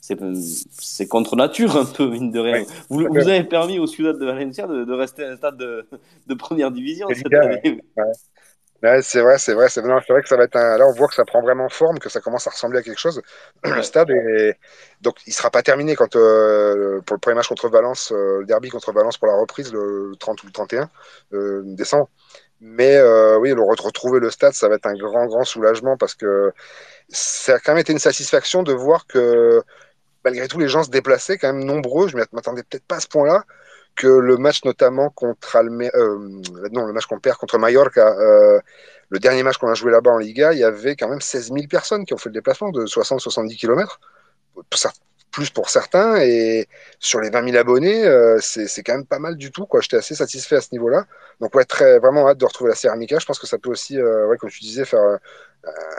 c'est. Contre nature un peu, mine de rien. Vous, vous avez permis au Ciutat de Valencia de, de rester un stade de, de première division cette année. C'est vrai, c'est vrai, c'est vrai que ça va être un. Là, on voit que ça prend vraiment forme, que ça commence à ressembler à quelque chose. <clears throat> Le stade est donc il sera pas terminé quand euh, pour le premier match contre Valence, euh, le derby contre Valence pour la reprise le 30 ou le 31 euh, décembre. Mais oui, le re- retrouver le stade, ça va être un grand, grand soulagement parce que ça a quand même été une satisfaction de voir que malgré tout, les gens se déplaçaient quand même nombreux. Je m'attendais peut-être pas à ce point-là que le match notamment contre Alme euh, non le match qu'on perd contre Mallorca euh, le dernier match qu'on a joué là-bas en Liga il y avait quand même 16 000 personnes qui ont fait le déplacement de 60-70 km plus pour certains et sur les 20 000 abonnés euh, c'est quand même pas mal du tout j'étais assez satisfait à ce niveau-là. Donc ouais très vraiment hâte de retrouver la Ceramica je pense que ça peut aussi ouais, comme tu disais faire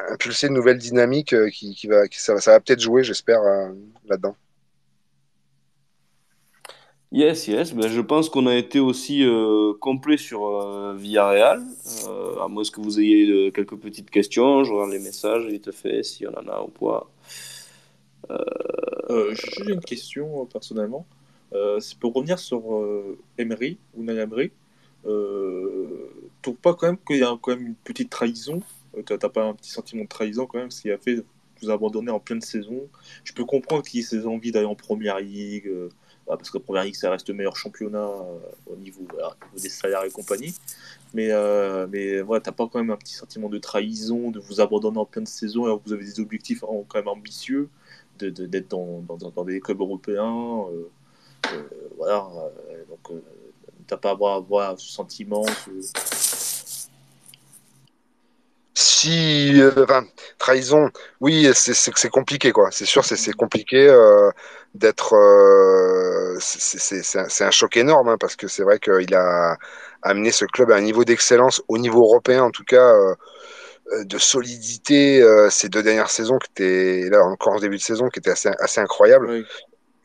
impulser une nouvelle dynamique qui, qui va qui, ça, ça va peut-être jouer j'espère là-dedans Yes, yes. Ben, je pense qu'on a été aussi euh, complet sur euh, Villarreal. Euh, à moins que vous ayez quelques petites questions, je regarde les messages vite fait, s'il y en a ou pas. J'ai une question personnellement. C'est pour revenir sur Emery, Unai Emery. Euh, pas quand même qu'il y a quand même une petite trahison T'as pas un petit sentiment de trahison quand même, ce qui a fait vous abandonner en pleine saison Je peux comprendre qu'il y ait ses envies d'aller en première ligue, parce que première ligue ça reste le meilleur championnat euh, au, niveau, des salaires et compagnie. Mais, euh, mais voilà, t'as pas quand même un petit sentiment de trahison, de vous abandonner en pleine saison alors que vous avez des objectifs quand même ambitieux, de- de- d'être dans, des clubs européens. euh, voilà, donc t'as pas à avoir, ce sentiment. Si, euh, enfin, trahison, oui, c'est compliqué, quoi. C'est sûr, c'est c'est compliqué euh, d'être. euh, c'est c'est- c'est un, choc énorme, hein, parce que c'est vrai qu'il a amené ce club à un niveau d'excellence, au niveau européen en tout cas, de solidité euh, ces deux dernières saisons, qui étaient, là encore en début de saison, qui étaient assez, assez incroyables. Ouais.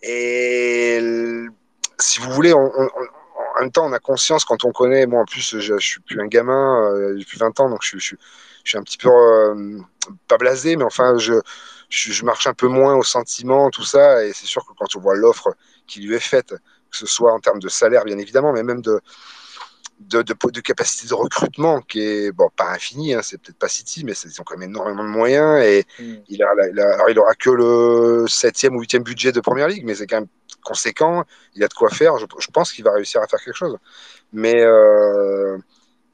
Et si vous voulez, on, on- on- en même temps, on a conscience quand on connaît. Moi, en plus, je, je suis plus un gamin euh, depuis 20 ans, donc je, je, je suis un petit peu euh, pas blasé, mais enfin, je, je, je marche un peu moins au sentiment, tout ça. Et c'est sûr que quand on voit l'offre qui lui est faite, que ce soit en termes de salaire, bien évidemment, mais même de, de, de, de capacité de recrutement, qui est bon, pas infini, hein, c'est peut-être pas City, mais ils ont quand même énormément de moyens. Et Mm. il a, il a- alors il aura que le septième ou huitième budget de première ligue, mais c'est quand même conséquent, il a de quoi faire. Je, je pense qu'il va réussir à faire quelque chose. Mais euh,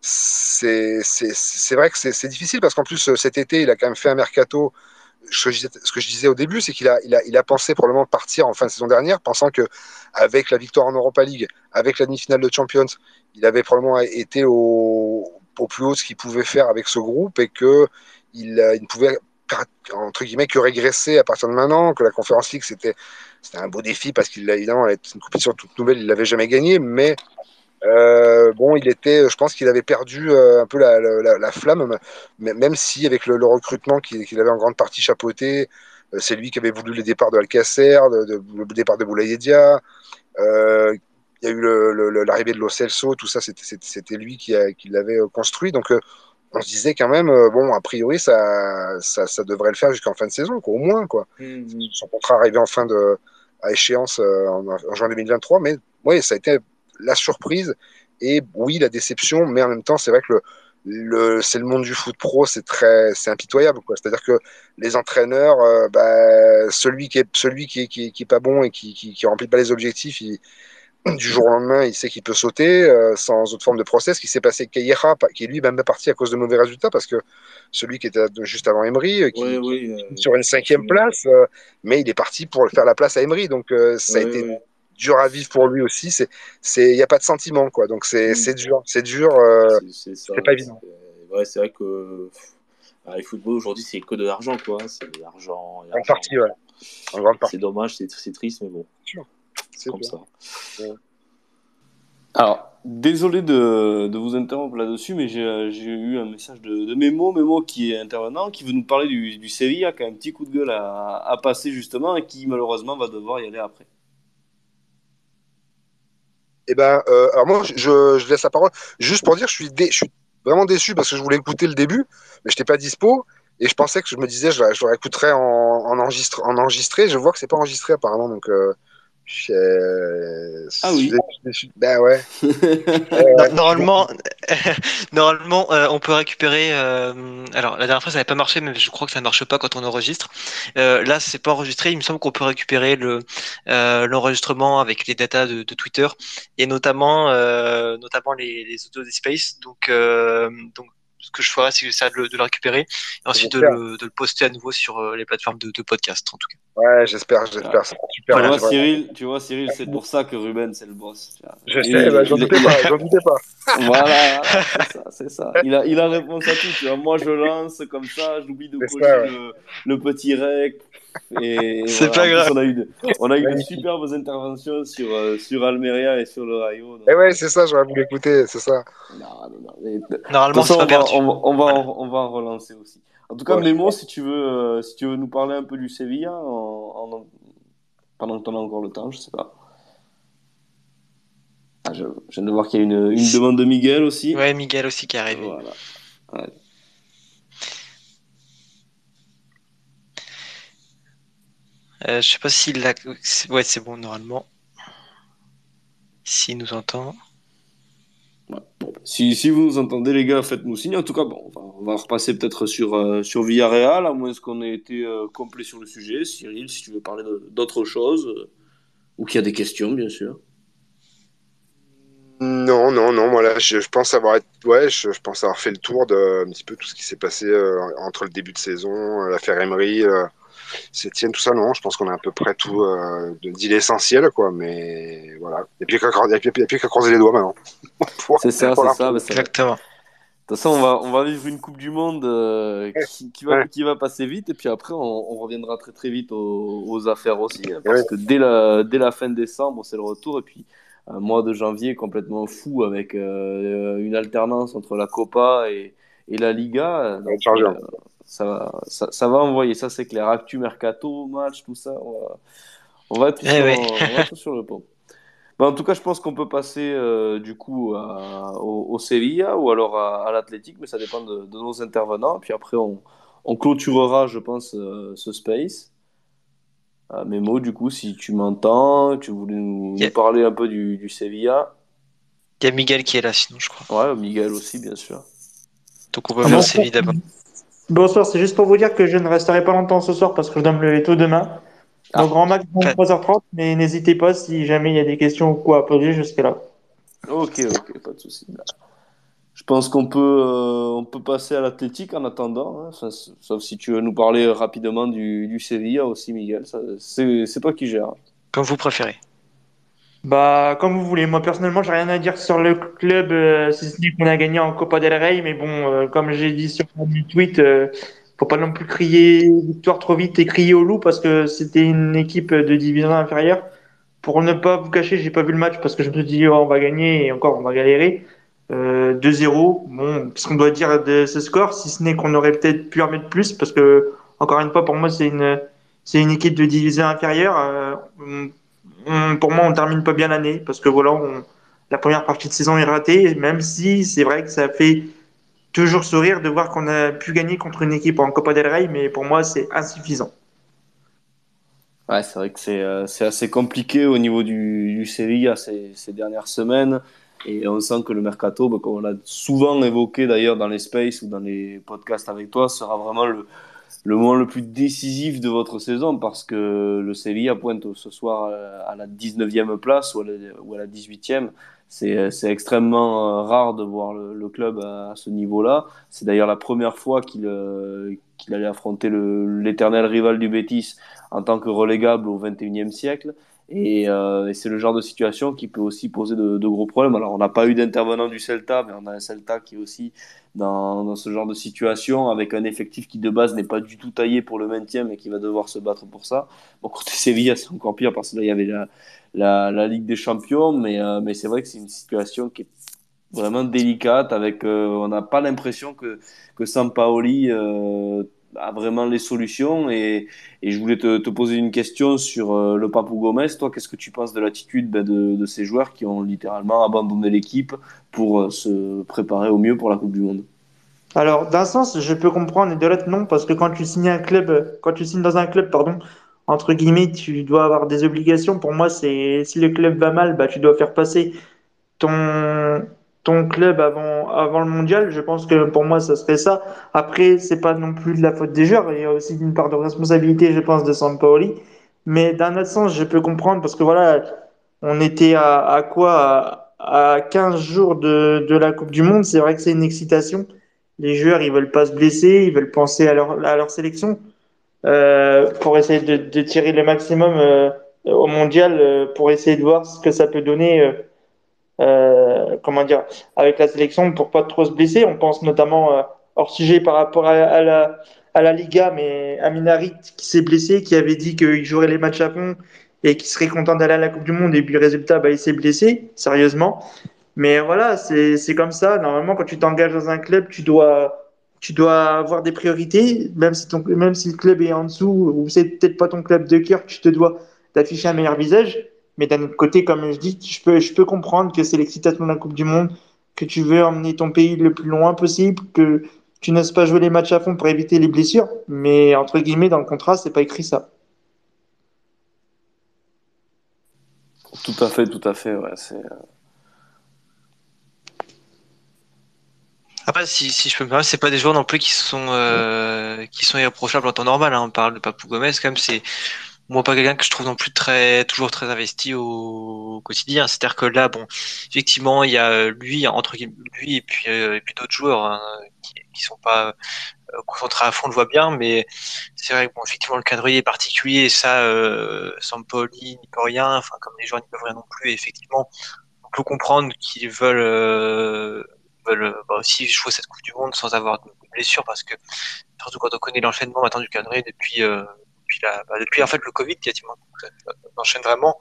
c'est vrai que c'est difficile parce qu'en plus, cet été, il a quand même fait un mercato. Ce que je, disais au début, c'est qu'il a, il a, il a pensé probablement partir en fin de saison dernière, pensant que avec la victoire en Europa League, avec la demi-finale de Champions, il avait probablement été au, au plus haut de ce qu'il pouvait faire avec ce groupe et que il, il ne pouvait entre guillemets que régresser à partir de maintenant, que la Conférence League c'était c'était un beau défi parce qu'il évidemment une compétition toute nouvelle, il l'avait jamais gagnée, mais euh, bon, il était, je pense qu'il avait perdu euh, un peu la, la, la, flamme, même si avec le, le recrutement qu'il avait en grande partie chapeauté, euh, c'est lui qui avait voulu le départ de Alcacer, de, de, le départ de Boulayedia. Il y a eu l'arrivée de Lo Celso, tout ça, c'était lui qui, l'avait construit. Donc, on se disait quand même, bon, a priori, ça, ça, ça devrait le faire jusqu'en fin de saison, quoi, au moins. Quoi. Mmh. Son contrat arrivait en fin de, à échéance en, en juin 2023, mais oui, ça a été la surprise et oui, la déception, mais en même temps, c'est vrai que le, le c'est le monde du foot pro, c'est très, c'est impitoyable, quoi. C'est-à-dire que les entraîneurs, euh, bah, celui qui est, celui qui est, qui, qui est pas bon et qui, qui, qui remplit pas les objectifs, il, du jour au lendemain, il sait qu'il peut sauter euh, sans autre forme de process. Ce qui s'est passé avec Kayera, qui est lui même parti à cause de mauvais résultats, parce que celui qui était juste avant Emery, euh, qui, oui, euh, sur une cinquième place, mais il est parti pour faire la place à Emery. Donc ça a été dur à vivre pour lui aussi. C'est, c'est, il n'y a pas de sentiment, quoi. Donc c'est, c'est dur, c'est dur. Euh, C'est c'est pas évident. c'est- Ouais, c'est vrai que pff, ah, le football aujourd'hui, c'est que de l'argent, quoi. C'est de l'argent. En l'argent. partie, ouais. En grande partie. C'est dommage, c'est c'est triste, mais bon, C'est comme dur. ça. Alors, désolé de, de vous interrompre là-dessus, mais j'ai j'ai eu un message de, de Memo, Memo qui est intervenant, qui veut nous parler du, du Sevilla, qui a un petit coup de gueule à, à passer justement, et qui malheureusement va devoir y aller après. Eh ben, euh, alors moi, je, je laisse la parole juste pour dire, je suis, je suis vraiment déçu parce que je voulais écouter le début, mais je n'étais pas dispo. Et je pensais que je me disais, je, je en, en, en enregistré. Je vois que c'est pas enregistré apparemment, donc. Euh, je- Ah oui. je. Ben ouais. <laughs> No- Normalement, <laughs> normalement euh, on peut récupérer. euh, alors, la dernière fois, ça n'avait pas marché, mais je crois que ça ne marche pas quand on enregistre. Euh, là, c'est pas enregistré. Il me semble qu'on peut récupérer le euh, l'enregistrement avec les datas de, de Twitter et notamment euh, notamment les, les des Space. Donc, euh, donc, ce que je ferai, c'est que j'essaierai de le, de le récupérer et ensuite de le, de le poster à nouveau sur euh, les plateformes de, de podcast, en tout cas. Ouais, j'espère, j'espère. C'est super. Tu vois, Cyril, tu vois, Cyril, c'est pour ça que Ruben, c'est le boss. Je Il- sais, bah, j'en doutais pas, j'en doutais pas. <laughs> Voilà, c'est ça, c'est ça. Il a, il a réponse à tout. Tu vois. Moi, je lance comme ça, j'oublie de ouais. le, le petit rec. Et <laughs> C'est voilà. pas plus, grave. On a eu de, on a eu de superbes interventions sur, euh, sur Almeria et sur le Rayo. donc- Eh ouais, c'est ça, j'aurais voulu écouter, c'est ça. Non, non, non. mais- De toute Normalement, façon, on va, on, va, on va en relancer aussi. En tout cas, Ouais. Mémo, si tu veux, euh, si tu veux nous parler un peu du Sevilla, en, en- pendant que tu as encore le temps, je sais pas. Ah, je, je viens de voir qu'il y a une, une demande de Miguel aussi. Ouais, Miguel aussi qui est arrivé. Voilà. Ouais. Euh, je sais pas s'il l'a. Ouais, c'est bon normalement. S'il nous entend. Si, vous nous entendez, les gars, faites-nous signe. En tout cas, bon, on, va, repasser peut-être sur, euh, sur Villarreal, à moins qu'on ait été euh, complet sur le sujet. Cyril, si tu veux parler d'autre chose, euh, ou qu'il y a des questions, bien sûr. Non, non, non, moi là, je, je pense avoir ouais, je, pense avoir fait le tour de un petit peu tout ce qui s'est passé euh, entre le début de saison, l'affaire Emery, Sétienne, tout ça, non, je pense qu'on a à peu près tout euh, de- dit l'essentiel, quoi, mais voilà. Il n'y a plus qu'à a a plus croiser les doigts maintenant. <laughs> C'est ça, c'est ça. mais ça- De Exactement. toute façon, on va, on va vivre une Coupe du Monde euh, qui, qui va, Ouais. qui va passer vite, et puis après, on, on reviendra très très vite aux, aux affaires aussi, hein, parce que dès la, dès la fin décembre, c'est le retour, et puis un mois de janvier complètement fou avec euh, une alternance entre la Copa et, et la Liga. va être chargé, hein. euh, ça, va- ça, ça va envoyer, ça c'est clair. Actu, mercato, match, tout ça, on va, on va être, Eh sur, oui. on va être sur le pont. Bah, en tout cas, je pense qu'on peut passer euh, du coup à- au, au Sevilla ou alors à, à l'Athletic, mais ça dépend de, de nos intervenants. Puis après, on, on clôturera, je pense, euh, ce space. Euh, Mémo, du coup, si tu m'entends, tu voulais nous, Yeah. nous parler un peu du, du Sevilla. Il y a Miguel qui est là, sinon, je crois. Ouais, Miguel aussi, bien sûr. Donc, on peut Ah bon Séville d'abord. Bonsoir, c'est juste pour vous dire que je ne resterai pas longtemps ce soir parce que je dois me lever tôt demain. Ah. Donc, grand max, bon, Enfin- 3h30, mais n'hésitez pas si jamais il y a des questions ou quoi à poser, serai là. Ok, ok, pas de souci. Je pense qu'on peut, euh, on peut passer à l'athlétique en attendant, hein. Enfin, sauf si tu veux nous parler rapidement du, du Sevilla aussi, Miguel. Ça, C'est c'est toi qui gères. Comme vous préférez. Bah, comme vous voulez. Moi, personnellement, j'ai rien à dire sur le club, euh, si ce n'est qu'on a gagné en Copa del Rey. Mais bon, euh, comme j'ai dit sur mon tweet, euh, faut pas non plus crier victoire trop vite et crier au loup parce que c'était une équipe de division inférieure. Pour ne pas vous cacher, j'ai pas vu le match parce que je me suis dit, oh, on va gagner et encore, on va galérer. Euh, 2-0. Bon, qu'est-ce qu'on doit dire de ce score, si ce n'est qu'on aurait peut-être pu en mettre plus parce que, encore une fois, pour moi, c'est une, c'est une équipe de division inférieure. Pour moi, on termine pas bien l'année parce que voilà, la première partie de saison est ratée, même si c'est vrai que ça fait toujours sourire de voir qu'on a pu gagner contre une équipe en Copa del Rey, mais pour moi, c'est insuffisant. Ouais, c'est vrai que c'est euh, assez compliqué au niveau du, du Sevilla ces, ces dernières semaines. Et on sent que le mercato, bah, comme on l'a souvent évoqué d'ailleurs dans les spaces ou dans les podcasts avec toi, sera vraiment le, le moment le plus décisif de votre saison parce que le Sevilla pointe ce soir euh, à la 19e place ou à la, ou à la 18e. C'est c'est extrêmement euh, rare de voir le, club à, ce niveau-là. C'est d'ailleurs la première fois qu'il euh, qu'il allait affronter l'éternel rival du Betis en tant que relégable au 21e siècle. Et, euh, et c'est le genre de situation qui peut aussi poser de, gros problèmes. Alors, on n'a pas eu d'intervenant du Celta, mais on a un Celta qui est aussi dans, dans ce genre de situation, avec un effectif qui de base n'est pas du tout taillé pour le maintien, mais qui va devoir se battre pour ça. Bon, côté Sevilla, c'est encore pire parce que là, il y avait la, la, Ligue des Champions, mais, euh, mais c'est vrai que c'est une situation qui est vraiment délicate, avec, euh, on n'a pas l'impression que, que Sampaoli a vraiment les solutions. Et, et je voulais te, te poser une question sur euh, le Papou Gomez. Toi, qu'est-ce que tu penses de l'attitude ben, de, de ces joueurs qui ont littéralement abandonné l'équipe pour euh, se préparer au mieux pour la Coupe du Monde? Alors, d'un sens, je peux comprendre, et de l'autre, non, parce que quand tu signes un club, quand tu signes dans un club, pardon, entre guillemets, tu dois avoir des obligations. Pour moi, c'est si le club va mal, bah, tu dois faire passer ton, ton club avant, avant le mondial. Je pense que pour moi, ça serait ça. Après, c'est pas non plus de la faute des joueurs. Il y a aussi une part de responsabilité, je pense, de Sampaoli. Mais d'un autre sens, je peux comprendre parce que voilà, on était à, à quoi? À, à 15 jours de, de la Coupe du Monde. C'est vrai que c'est une excitation. Les joueurs, ils veulent pas se blesser, ils veulent penser à leur, à leur sélection euh, pour essayer de, de tirer le maximum euh, au mondial, euh, pour essayer de voir ce que ça peut donner, euh, comment dire, avec la sélection pour pas trop se blesser. On pense notamment euh, hors sujet par rapport à, la à la Liga, mais Aminarit qui s'est blessé, qui avait dit qu'il jouerait les matchs à fond et qui serait content d'aller à la Coupe du Monde, et puis résultat, bah, il s'est blessé, sérieusement. Mais voilà, c'est comme ça. Normalement, quand tu t'engages dans un club, tu dois tu dois avoir des priorités, même si ton même si le club est en dessous ou c'est peut-être pas ton club de cœur, tu te dois d'afficher un meilleur visage. Mais d'un autre côté, comme je dis, je peux je peux comprendre que c'est l'excitation de la Coupe du Monde, que tu veux emmener ton pays le plus loin possible, que tu n'oses pas jouer les matchs à fond pour éviter les blessures. Mais entre guillemets, dans le contrat, c'est pas écrit ça. Tout à fait, tout à fait. Ouais, c'est euh, Après, si, si je peux me permettre, c'est pas des joueurs non plus qui sont euh, qui sont irréprochables en temps normal. Hein. On parle de Papou Gomez, quand même, c'est moi pas quelqu'un que je trouve non plus très toujours très investi au, quotidien. C'est-à-dire que là, bon, effectivement, il y a lui entre lui et puis euh, et puis d'autres joueurs hein, qui, qui sont pas euh, concentrés à fond, on le voit bien, mais c'est vrai que bon, effectivement, le cadre est particulier ça, euh, Sampoli n'y peut rien. Enfin, comme les joueurs n'y peuvent rien non plus. Et effectivement, on peut comprendre qu'ils veulent euh, veulent bah, aussi jouer cette Coupe du Monde sans avoir de blessures parce que surtout quand on connaît l'enchaînement maintenant du cadré depuis euh, depuis, la, bah, depuis en fait le Covid quasiment. Donc, ça enchaîne vraiment.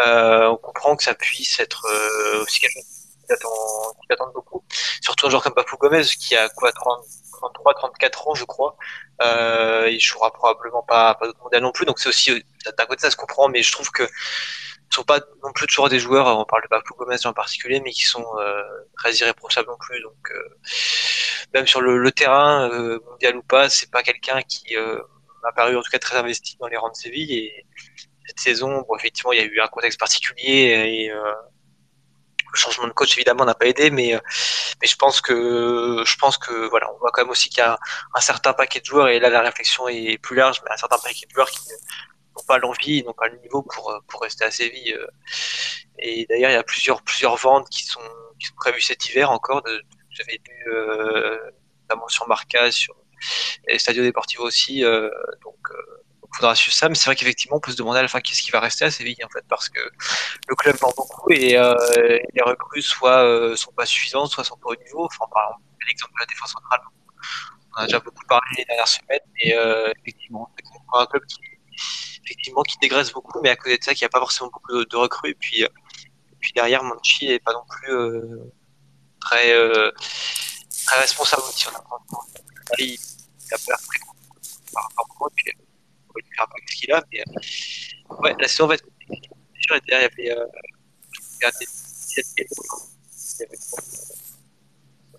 Euh, on comprend que ça puisse être euh, aussi quelque chose qui attend, qui attend beaucoup. Surtout un joueur comme Papou Gomez qui a quoi 30, 33 34 ans je crois. Euh, il jouera probablement pas pas d'autres mondial non plus. Donc c'est aussi d'un côté ça se comprend mais je trouve que ne sont pas non plus toujours des joueurs, on parle de Papou Gomez en particulier, mais qui sont euh, très irréprochables non plus. Donc même sur le, le terrain, mondial ou pas, c'est pas quelqu'un qui m'a paru en tout cas très investi dans les rangs de Séville. Et cette saison, effectivement, il y a eu un contexte particulier et euh, le changement de coach évidemment n'a pas aidé, mais euh, mais je pense que je pense que voilà, on voit quand même aussi qu'il y a un certain paquet de joueurs et là la réflexion est plus large, mais un certain paquet de joueurs qui n'ont pas l'envie, n'ont pas le niveau pour, pour rester à Séville. Et d'ailleurs, il y a plusieurs, plusieurs ventes qui sont, prévues cet hiver encore. De, J'avais lu notamment sur Marca, sur et Stadio Deportivo aussi. donc, il faudra suivre ça, mais c'est vrai qu'effectivement, on peut se demander à la fin qu'est-ce qui va rester à Séville, en fait, parce que le club vend beaucoup et les recrues soit sont pas suffisantes, soit sont pas au niveau. Enfin, par exemple, l'exemple de la défense centrale, on a déjà beaucoup parlé les dernières semaines, et effectivement, c'est un club qui, effectivement, qui dégraisse beaucoup, mais à côté de ça, qui n'a pas forcément beaucoup de, recrues. Et puis, puis derrière, Monchi n'est pas non plus euh, très, euh, très responsable aussi. On a il, il a peur très par rapport à moi, puis on va lui faire avec ce qu'il a. Mais euh, ouais, la saison va être compliquée. Il y avait, euh, il y avait, il y avait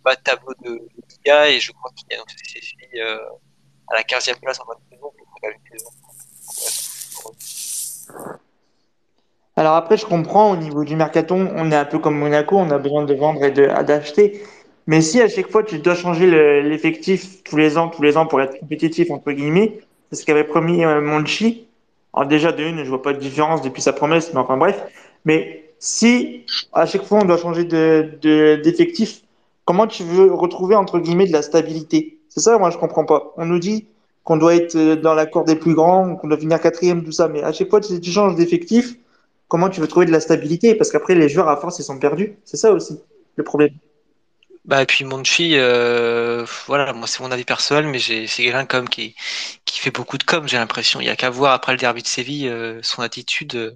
pas de tableau de, Liga et je crois qu'il a annoncé ses filles euh, à la 15e place en mode saison. Alors après, je comprends, au niveau du mercaton, on est un peu comme Monaco, on a besoin de vendre et d'acheter. Mais si à chaque fois tu dois changer le- l'effectif tous les ans, tous les ans pour être compétitif, entre guillemets, c'est ce qu'avait promis euh, Monchi. Alors déjà, de une, je vois pas de différence depuis sa promesse, mais enfin bref. Mais si à chaque fois on doit changer de, de- d'effectif, comment tu veux retrouver, entre guillemets, de la stabilité? C'est ça, moi, je comprends pas. On nous dit qu'on doit être euh, dans l'accord des plus grands, qu'on doit finir quatrième, tout ça, mais à chaque fois tu changes d'effectif, comment tu veux trouver de la stabilité? Parce qu'après, les joueurs, à force, ils sont perdus. C'est ça aussi, le problème. Bah, et puis Monchi, euh, voilà, moi c'est mon avis personnel, mais c'est quelqu'un comme qui, qui fait beaucoup de com, j'ai l'impression. Il y a qu'à voir après le derby de Séville, euh, son attitude. euh.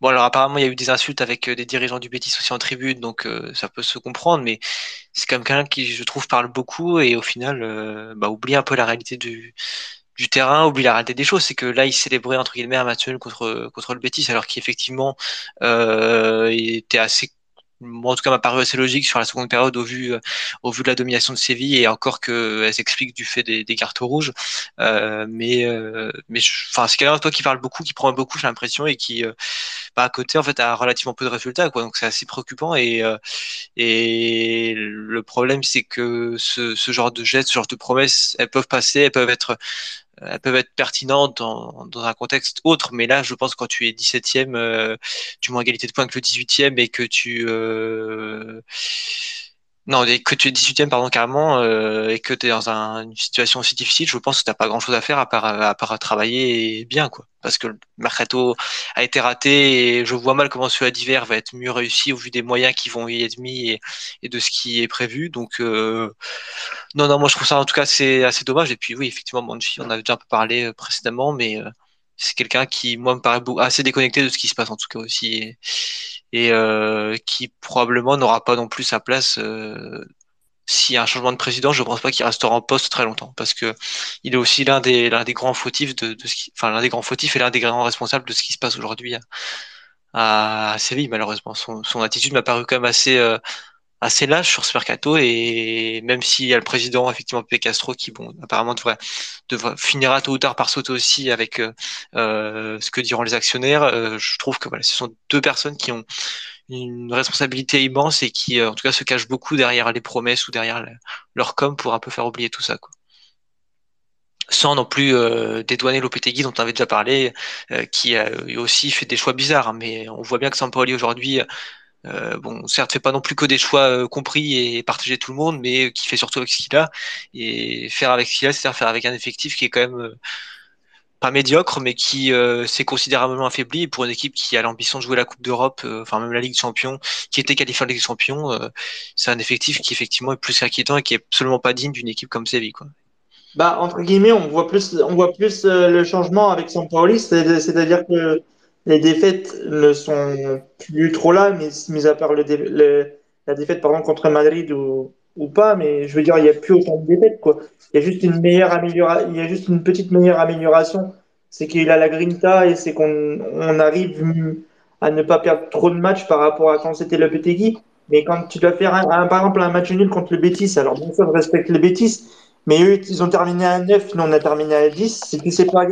Bon, alors apparemment il y a eu des insultes avec euh, des dirigeants du Betis aussi en tribune, donc ça peut se comprendre, mais c'est comme quelqu'un qui, je trouve, parle beaucoup et au final, bah, oublie un peu la réalité du, du terrain, oublie la réalité des choses. C'est que là, il célébrait entre guillemets un match nul contre contre le Betis, alors qu'effectivement, il était assez en tout cas, m'a paru assez logique sur la seconde période au vu, euh, au vu de la domination de Séville et encore que elle s'explique du fait des, des cartes rouges. Euh, mais, euh, mais, enfin, c'est quelqu'un toi qui parle beaucoup, qui prend beaucoup, j'ai l'impression, et qui, euh, bah, à côté, en fait, a relativement peu de résultats, quoi. Donc, c'est assez préoccupant et, euh, et le problème, c'est que ce, ce genre de gestes, ce genre de promesses, elles peuvent passer, elles peuvent être elles peuvent être pertinentes dans, dans un contexte autre, mais là, je pense quand tu es 17e, euh, tu moins égalité de points que le 18e et que tu euh, non, que tu es 18e, pardon, carrément, euh, et que tu es dans un- une situation aussi difficile, je pense que t'as pas grand chose à faire à part, à part travailler bien, quoi. Parce que le mercato a été raté et je vois mal comment celui d'hiver va être mieux réussi au vu des moyens qui vont y être mis et, de ce qui est prévu. Donc, euh, non, non, moi je trouve ça en tout cas assez, dommage. Et puis oui, effectivement, Monchi, on avait déjà un peu parlé euh, précédemment, mais euh, c'est quelqu'un qui, moi, me paraît assez déconnecté de ce qui se passe en tout cas aussi. Et, euh, qui probablement n'aura pas non plus sa place euh, s'il y a un changement de président. Je pense pas qu'il restera en poste très longtemps parce que il est aussi l'un des, l'un des grands fautifs de, de ce qui, enfin l'un des grands fautifs et l'un des grands responsables de ce qui se passe aujourd'hui à, à Séville malheureusement. Son, son attitude m'a paru quand même assez euh, assez lâche sur ce mercato et même s'il y a le président effectivement Pepe Castro qui bon apparemment devrait, devrait finira tôt ou tard par sauter aussi avec euh, euh, ce que diront les actionnaires euh, je trouve que voilà ce sont deux personnes qui ont une responsabilité immense et qui euh, en tout cas se cachent beaucoup derrière les promesses ou derrière le- leur com pour un peu faire oublier tout ça quoi sans non plus euh, dédouaner Lopetegui dont on avait déjà parlé, euh, qui a aussi fait des choix bizarres. hein, mais on voit bien que Sampaoli aujourd'hui, euh, bon, certes, fait pas non plus que des choix euh, compris et partagés tout le monde, mais qui fait surtout avec ce qu'il a. Et faire avec ce qu'il a, c'est-à-dire faire avec un effectif qui est quand même euh, pas médiocre, mais qui euh, s'est considérablement affaibli. Pour une équipe qui a l'ambition de jouer la Coupe d'Europe, euh, enfin même la Ligue des Champions, qui était qualifiée en Ligue des Champions, euh, c'est un effectif qui effectivement est plus qu'inquiétant et qui est absolument pas digne d'une équipe comme Séville. Quoi. Bah, entre guillemets, on voit plus, on voit plus euh, le changement avec Sampaoli, c'est- c'est-à-dire que les défaites ne sont plus trop là, mis à part la défaite pardon, contre Madrid ou, pas, mais je veux dire, il n'y a plus autant de défaites, quoi. Il y a juste une meilleure améliora- il y a juste une petite meilleure amélioration. C'est qu'il a la grinta et c'est qu'on on arrive à ne pas perdre trop de matchs par rapport à quand c'était le Petegui. Mais quand tu dois faire par exemple un match nul contre le Betis, alors bien sûr, je respecte le Betis, mais eux, ils ont terminé à 9, nous on a terminé à 10. Si tu sais pas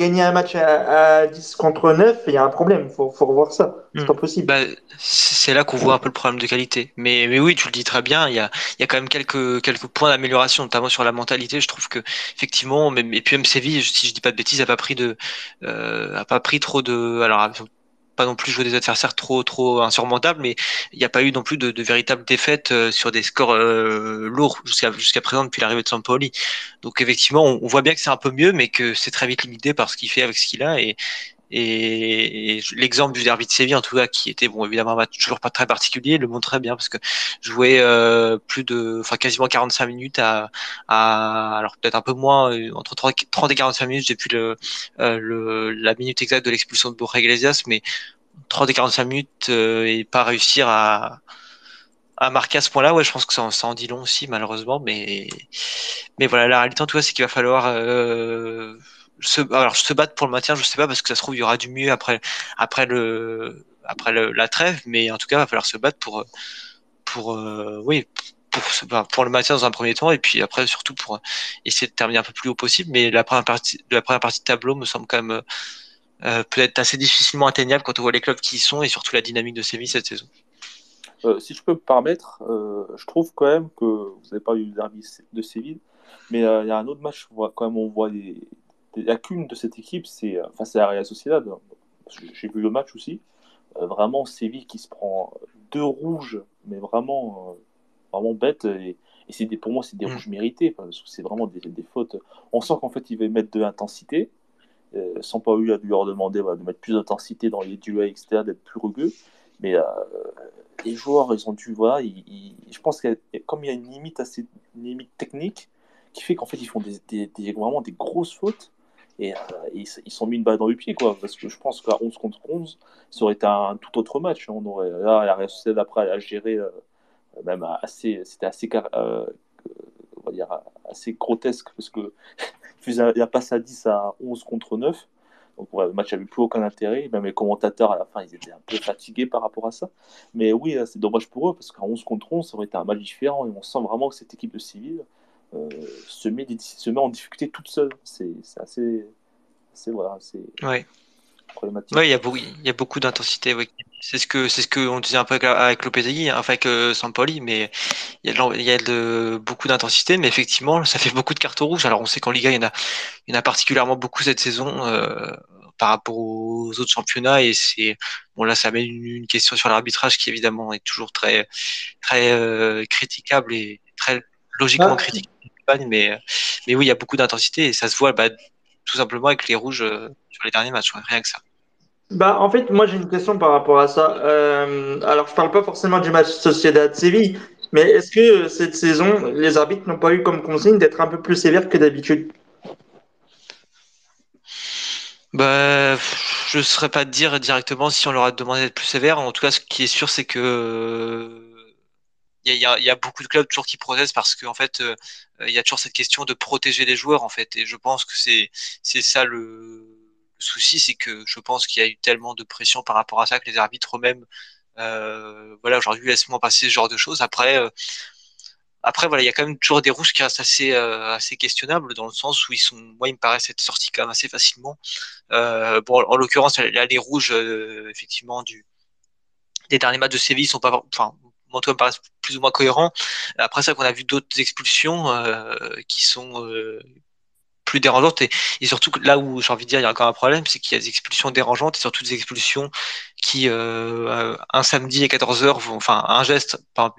gagner un match à, à 10 contre 9, il y a un problème. Il faut, faut revoir ça. C'est Hmm. pas possible. Bah, c'est là qu'on voit un peu le problème de qualité. Mais, mais oui, tu le dis très bien, il y a, il y a quand même quelques, quelques points d'amélioration, notamment sur la mentalité. Je trouve que, effectivement, même, et puis même Séville, si je dis pas de bêtises, a pas pris de, euh, a pas pris trop de, alors, non plus joué des adversaires trop, trop insurmontables, mais il n'y a pas eu non plus de, de véritables défaites euh, sur des scores euh, lourds jusqu'à jusqu'à présent depuis l'arrivée de Sampoli. Donc effectivement, on, on voit bien que c'est un peu mieux, mais que c'est très vite limité par ce qu'il fait avec ce qu'il a et et, et l'exemple du derby de Séville, en tout cas, qui était bon évidemment toujours pas très particulier, le montre très bien parce que jouer euh, plus de, enfin quasiment 45 minutes à, à alors peut-être un peu moins euh, entre 30 30 et 45 minutes depuis le, euh, le la minute exacte de l'expulsion de Borja Iglesias, mais 30 et 45 minutes euh, et pas réussir à à marquer à ce point-là, ouais, je pense que ça, ça en dit long aussi, malheureusement, mais mais voilà, la réalité en tout cas, c'est qu'il va falloir euh, se, alors se battre pour le maintien, je sais pas parce que ça se trouve il y aura du mieux après après le après le, la trêve, mais en tout cas il va falloir se battre pour pour euh, oui pour pour le maintien dans un premier temps et puis après surtout pour essayer de terminer un peu plus haut possible. Mais la première partie la première partie de tableau me semble quand même euh, peut-être assez difficilement atteignable quand on voit les clubs qui y sont et surtout la dynamique de Séville cette saison. Euh, si je peux me permettre, euh, je trouve quand même que vous n'avez pas eu le derby de Séville, mais euh, il y a un autre match où quand même on voit des, des lacunes de cette équipe, c'est euh, face à la Real Sociedad. J'ai vu le match aussi. Euh, vraiment, Séville qui se prend deux rouges, mais vraiment, euh, vraiment bête. Et, et c'est des, pour moi, c'est des Mm. rouges mérités, parce que c'est vraiment des, des fautes. On sent qu'en fait, il va mettre de l'intensité, euh, sans pas eu à lui leur demander voilà, de mettre plus d'intensité dans les duels, etc., d'être plus rugueux. Mais euh, les joueurs, ils ont dû, voilà, ils- ils- je pense qu'il y a, comme il y a une limite assez, une limite technique, qui fait qu'en fait, ils font des, des- des- vraiment des grosses fautes. Et, euh, ils ils sont mis une balle dans le pied, quoi. Parce que je pense qu'à 11 contre 11, ça aurait été un tout autre match. On aurait, là, la Real Sociedad, après, a géré, euh, même assez, c'était assez, euh, on va dire, assez grotesque, parce que <laughs> la passe à 10 à 11 contre 9. Donc le match n'avait plus aucun intérêt. Même les commentateurs, à la fin, ils étaient un peu fatigués par rapport à ça. Mais oui, c'est dommage pour eux, parce qu'à 11 contre 11, ça aurait été un match différent. Et on sent vraiment que cette équipe de civils se, met, des- se met en difficulté toute seule. C'est assez, assez, voilà, Ouais. problématique. Ouais, il y a beaucoup, il y a beaucoup d'intensité. Ouais. C'est ce que, c'est ce que on disait un peu avec, avec Lopetegui, hein, enfin avec euh, Sampoli, mais il y a, de, l'en- il y a de, beaucoup d'intensité, mais effectivement, ça fait beaucoup de cartons rouges. Alors, on sait qu'en Liga, il y en a, il y en a particulièrement beaucoup cette saison euh, par rapport aux autres championnats, et c'est bon là, ça amène une, une question sur l'arbitrage qui évidemment est toujours très, très euh, critiquable et très logiquement Ah. Mais, mais oui, il y a beaucoup d'intensité et ça se voit bah, tout simplement avec les rouges euh, sur les derniers matchs, ouais, rien que ça. Bah, en fait, moi j'ai une question par rapport à ça. Euh, alors, je parle pas forcément du match Sociedad Séville, mais est-ce que euh, cette saison, les arbitres n'ont pas eu comme consigne d'être un peu plus sévères que d'habitude? Bah, je ne saurais pas dire directement si on leur a demandé d'être plus sévère. En tout cas, ce qui est sûr, c'est que il y a, y a- beaucoup de clubs toujours qui protestent parce qu'en fait, euh, il y a toujours cette question de protéger les joueurs en fait. Et je pense que c'est c'est ça le, souci, c'est que je pense qu'il y a eu tellement de pression par rapport à ça que les arbitres eux-mêmes, euh, voilà, aujourd'hui laissent moins passer ce genre de choses. Après. euh, après, voilà, il y a quand même toujours des rouges qui restent assez, euh, assez questionnables dans le sens où ils sont, moi, ils me paraissent être sortis quand même assez facilement. Euh, bon, en l'occurrence, là, les rouges, euh, effectivement, du, des derniers matchs de Séville sont pas, enfin, moi, tout me paraissent plus ou moins cohérents. Après ça, qu'on a vu d'autres expulsions euh, qui sont euh, plus dérangeantes et, et surtout là où j'ai envie de dire il y a encore un problème, c'est qu'il y a des expulsions dérangeantes et surtout des expulsions qui euh, un samedi à 14h vont, enfin, un geste par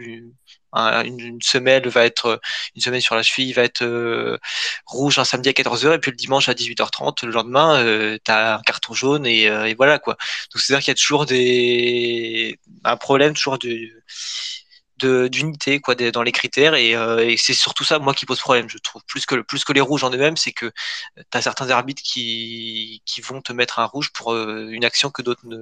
un- une, une semelle va être une semelle sur la cheville va être euh, rouge un samedi à 14h et puis le dimanche à 18h30 le lendemain euh, t'as un carton jaune et, euh, et voilà quoi. Donc c'est à dire qu'il y a toujours des un problème toujours de- d'unité quoi dans les critères. Et, euh, et c'est surtout ça moi qui pose problème je trouve. Plus que plus que les rouges en eux-mêmes c'est que tu as certains arbitres qui qui vont te mettre un rouge pour euh, une action que d'autres ne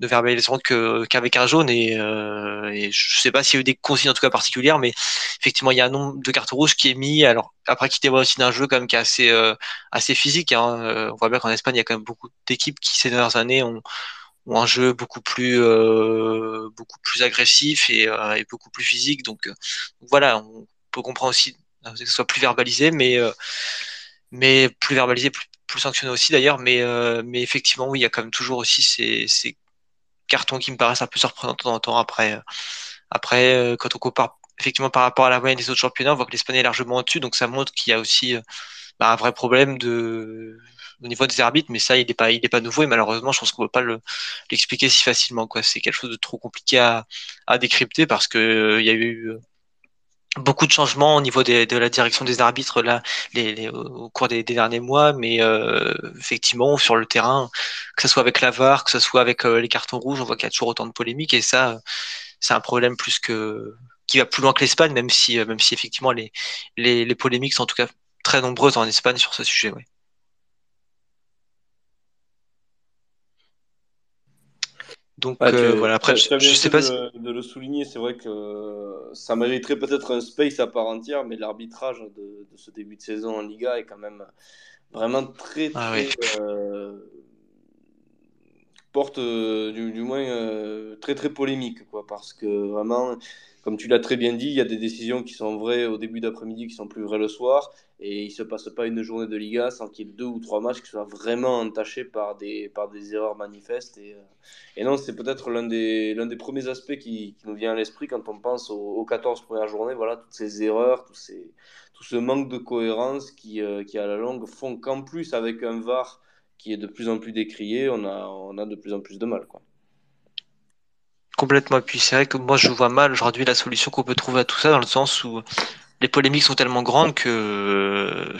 ne verbaliseront que qu'avec un jaune. Et, euh, et je sais pas s'il y a eu des consignes en tout cas particulières mais effectivement il y a un nombre de cartes rouges qui est mis. Alors après qui témoigne aussi d'un jeu quand même qui est assez euh, assez physique hein. Euh, on voit bien qu'en Espagne il y a quand même beaucoup d'équipes qui ces dernières années ont ont un jeu beaucoup plus euh, beaucoup plus agressif et, euh, et beaucoup plus physique donc, euh, voilà on peut comprendre aussi euh, que ce soit plus verbalisé mais euh, mais plus verbalisé plus, plus sanctionné aussi d'ailleurs, mais, euh, mais effectivement, oui, il y a quand même toujours aussi ces, ces cartons qui me paraissent un peu surprenants de temps en temps. Après, après quand on compare effectivement par rapport à la moyenne des autres championnats, on voit que l'Espagne est largement au-dessus, donc ça montre qu'il y a aussi bah, un vrai problème de au niveau des arbitres, mais ça, il n'est pas, il est pas nouveau et malheureusement, je pense qu'on ne peut pas l'expliquer si facilement. Quoi, c'est quelque chose de trop compliqué à, à décrypter parce que il y a eu beaucoup de changements au niveau de la direction des arbitres là au cours des, derniers mois mais euh, effectivement sur le terrain que ce soit avec la VAR que ce soit avec euh, les cartons rouges on voit qu'il y a toujours autant de polémiques et ça c'est un problème plus que qui va plus loin que l'Espagne même si euh, même si effectivement les, les, les polémiques sont en tout cas très nombreuses en Espagne sur ce sujet ouais. Donc euh, voilà, après, je, je sais pas de, de le souligner, c'est vrai que ça mériterait peut-être un space à part entière, mais l'arbitrage de, de, ce début de saison en Liga est quand même vraiment très, ah très. Ah, euh, porte euh, du, du, moins euh, très, très polémique, quoi, parce que vraiment comme tu l'as très bien dit, il y a des décisions qui sont vraies au début d'après-midi, qui sont plus vraies le soir, et il ne se passe pas une journée de Liga sans qu'il y ait deux ou trois matchs qui soient vraiment entachés par des, par des erreurs manifestes. Et, euh, non, c'est peut-être l'un des, l'un des premiers aspects qui, nous vient à l'esprit quand on pense aux, aux, 14 premières journées, voilà, toutes ces erreurs, tout ce manque de cohérence qui, euh, qui à la longue font qu'en plus, avec un VAR qui est de plus en plus décrié, on a, on a de plus en plus de mal. Complètement. Et c'est vrai que moi je vois mal aujourd'hui la solution qu'on peut trouver à tout ça dans le sens où les polémiques sont tellement grandes que